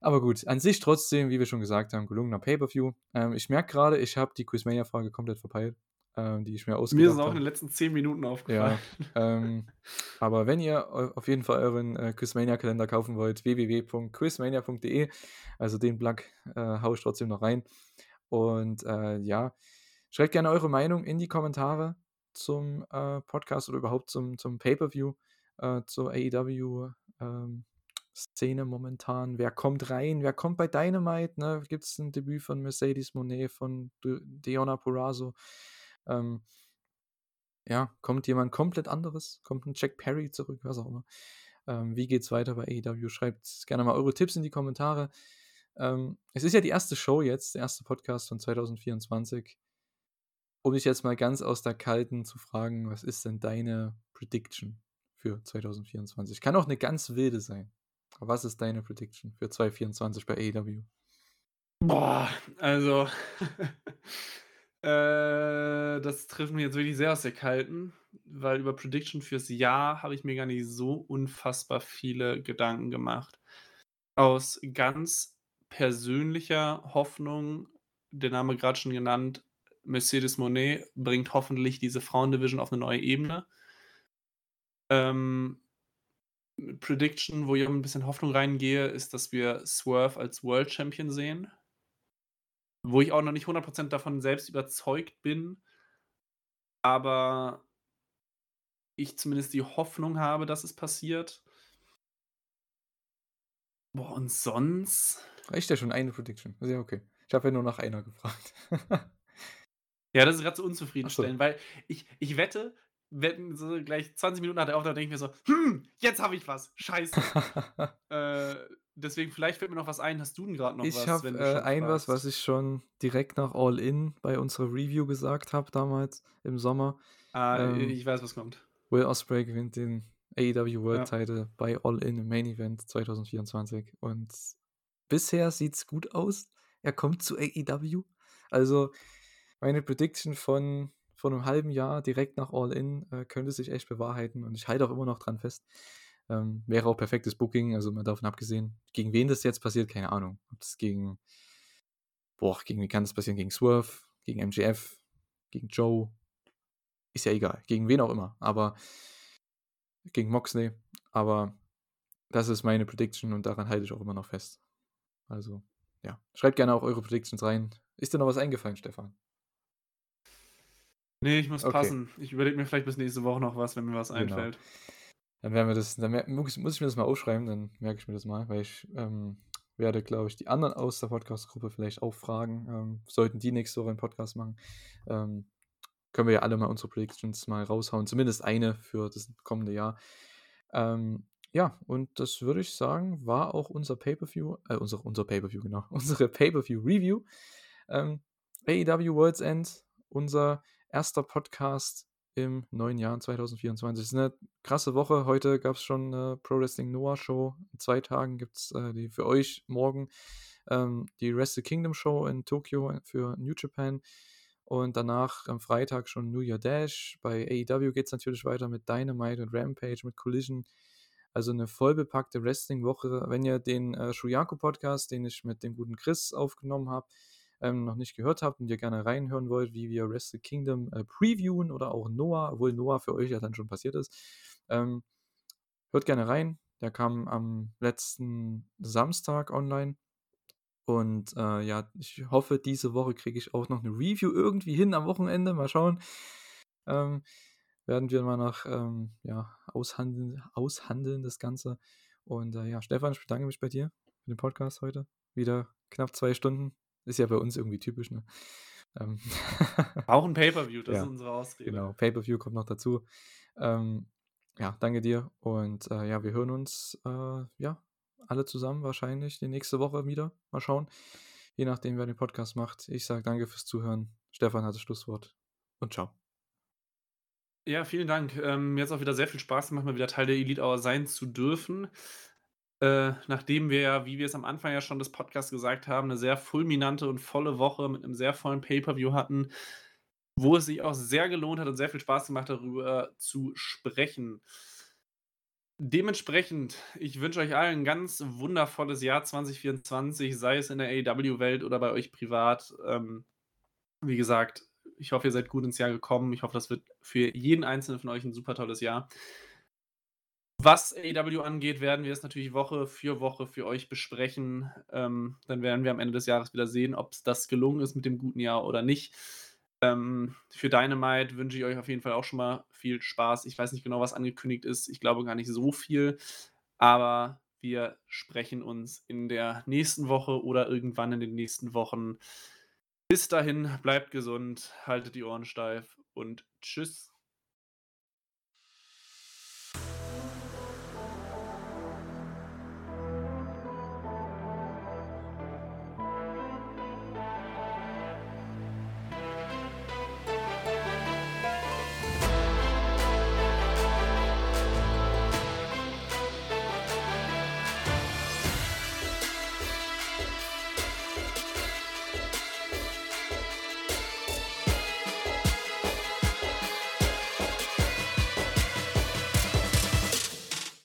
Aber gut, an sich trotzdem, wie wir schon gesagt haben, gelungener Pay-Per-View. Ähm, ich merke gerade, ich habe die Quizmania-Frage komplett verpeilt, ähm, die ich mir ausgedacht habe. Mir ist auch in den letzten 10 Minuten aufgefallen. Ja, ähm, aber wenn ihr auf jeden Fall euren äh, Quizmania-Kalender kaufen wollt, www.quizmania.de, also den Plug äh, haue ich trotzdem noch rein. Und äh, ja, schreibt gerne eure Meinung in die Kommentare zum äh, Podcast oder überhaupt zum, zum Pay-Per-View, äh, zur AEW ähm, Szene momentan. Wer kommt rein? Wer kommt bei Dynamite? Ne? Gibt es ein Debüt von Mercedes Monet, von Diona Porrazzo? Ähm, ja, kommt jemand komplett anderes? Kommt ein Jack Perry zurück? Was auch immer. Ähm, wie geht's weiter bei AEW? Schreibt gerne mal eure Tipps in die Kommentare. Ähm, es ist ja die erste Show jetzt, der erste Podcast von 2024 um dich jetzt mal ganz aus der Kalten zu fragen, was ist denn deine Prediction für 2024? Kann auch eine ganz wilde sein. Aber was ist deine Prediction für 2024 bei AEW? Boah, also äh, das trifft mich jetzt wirklich sehr aus der Kalten, weil über Prediction fürs Jahr habe ich mir gar nicht so unfassbar viele Gedanken gemacht. Aus ganz persönlicher Hoffnung, der Name gerade schon genannt, Mercedes Monet bringt hoffentlich diese Frauendivision auf eine neue Ebene. Ähm, Prediction, wo ich ein bisschen Hoffnung reingehe, ist, dass wir Swerve als World Champion sehen. Wo ich auch noch nicht 100% davon selbst überzeugt bin, aber ich zumindest die Hoffnung habe, dass es passiert. Boah, und sonst? Reicht ja schon eine Prediction. Ist ja okay. Ich habe ja nur nach einer gefragt. Ja, das ist gerade so unzufriedenstellend, so. weil ich, ich wette, wenn so gleich 20 Minuten hat er auch, dann denke ich mir so, hm, jetzt habe ich was. Scheiße. äh, deswegen, vielleicht fällt mir noch was ein. Hast du denn gerade noch ich was? Ich habe äh, ein was, was ich schon direkt nach All In bei unserer Review gesagt habe, damals im Sommer. Ah, ähm, ich weiß, was kommt. Will Ospreay gewinnt den AEW World ja. Title bei All In im Main Event 2024. Und bisher sieht es gut aus. Er kommt zu AEW. Also, meine Prediction von vor einem halben Jahr direkt nach All In äh, könnte sich echt bewahrheiten und ich halte auch immer noch dran fest. Ähm, wäre auch perfektes Booking, also mal davon abgesehen. Gegen wen das jetzt passiert, keine Ahnung. Ob das gegen, boah, gegen wie kann das passieren? Gegen Swerve, gegen MGF, gegen Joe, ist ja egal. Gegen wen auch immer, aber gegen Moxley, aber das ist meine Prediction und daran halte ich auch immer noch fest. Also, ja. Schreibt gerne auch eure Predictions rein. Ist dir noch was eingefallen, Stefan? Nee, ich muss okay. passen. Ich überlege mir vielleicht bis nächste Woche noch was, wenn mir was genau. Dann werden wir das, dann muss, muss ich mir das mal aufschreiben, dann merke ich mir das mal, weil ich ähm, werde, glaube ich, die anderen aus der Podcast-Gruppe vielleicht auch fragen. Ähm, sollten die nächste Woche einen Podcast machen, ähm, können wir ja alle mal unsere Predictions mal raushauen. Zumindest eine für das kommende Jahr. Ähm, ja, und das würde ich sagen, war auch unser Pay-Per-View, äh, unser, unser Pay-Per-View, genau, unsere Pay-Per-View-Review. Ähm, AEW World's End, unser erster Podcast im neuen Jahr 2024. Es ist eine krasse Woche. Heute gab es schon eine Pro Wrestling Noah Show. In zwei Tagen gibt es äh, die für euch morgen ähm, die Wrestle Kingdom Show in Tokio für New Japan. Und danach am Freitag schon New Year Dash. Bei AEW geht es natürlich weiter mit Dynamite und Rampage, mit Collision. Also eine vollbepackte Wrestling-Woche. Wenn ihr den äh, Shuyaku-Podcast, den ich mit dem guten Chris aufgenommen habe, ähm, noch nicht gehört habt und ihr gerne reinhören wollt, wie wir Wrestle Kingdom äh, previewen oder auch Noah, obwohl Noah für euch ja dann schon passiert ist, ähm, hört gerne rein. Der kam am letzten Samstag online. Und äh, ja, ich hoffe, diese Woche kriege ich auch noch eine Review irgendwie hin am Wochenende. Mal schauen. Ähm, werden wir mal noch ähm, ja, aushandeln, aushandeln, das Ganze. Und äh, ja, Stefan, ich bedanke mich bei dir für den Podcast heute. Wieder knapp zwei Stunden. Ist ja bei uns irgendwie typisch, ne? Ähm Auch ein Pay-Per-View, das ja, ist unsere Ausrede. Genau, Pay-Per-View kommt noch dazu. Ähm, ja, danke dir. Und äh, ja, wir hören uns äh, ja alle zusammen wahrscheinlich die nächste Woche wieder. Mal schauen. Je nachdem, wer den Podcast macht. Ich sage danke fürs Zuhören. Stefan hat das Schlusswort. Und ciao. Ja, vielen Dank. Ähm, mir hat es auch wieder sehr viel Spaß gemacht, mal wieder Teil der Elite Hour sein zu dürfen. Äh, nachdem wir ja, wie wir es am Anfang ja schon des Podcasts gesagt haben, eine sehr fulminante und volle Woche mit einem sehr vollen Pay-Per-View hatten, wo es sich auch sehr gelohnt hat und sehr viel Spaß gemacht, darüber zu sprechen. Dementsprechend, ich wünsche euch allen ein ganz wundervolles Jahr 2024, sei es in der AEW-Welt oder bei euch privat. Ähm, wie gesagt, ich hoffe, ihr seid gut ins Jahr gekommen. Ich hoffe, das wird für jeden Einzelnen von euch ein super tolles Jahr. Was AEW angeht, werden wir es natürlich Woche für Woche für euch besprechen. Ähm, dann werden wir am Ende des Jahres wieder sehen, ob es das gelungen ist mit dem guten Jahr oder nicht. Ähm, für Dynamite wünsche ich euch auf jeden Fall auch schon mal viel Spaß. Ich weiß nicht genau, was angekündigt ist. Ich glaube gar nicht so viel. Aber wir sprechen uns in der nächsten Woche oder irgendwann in den nächsten Wochen. Bis dahin, bleibt gesund, haltet die Ohren steif und tschüss.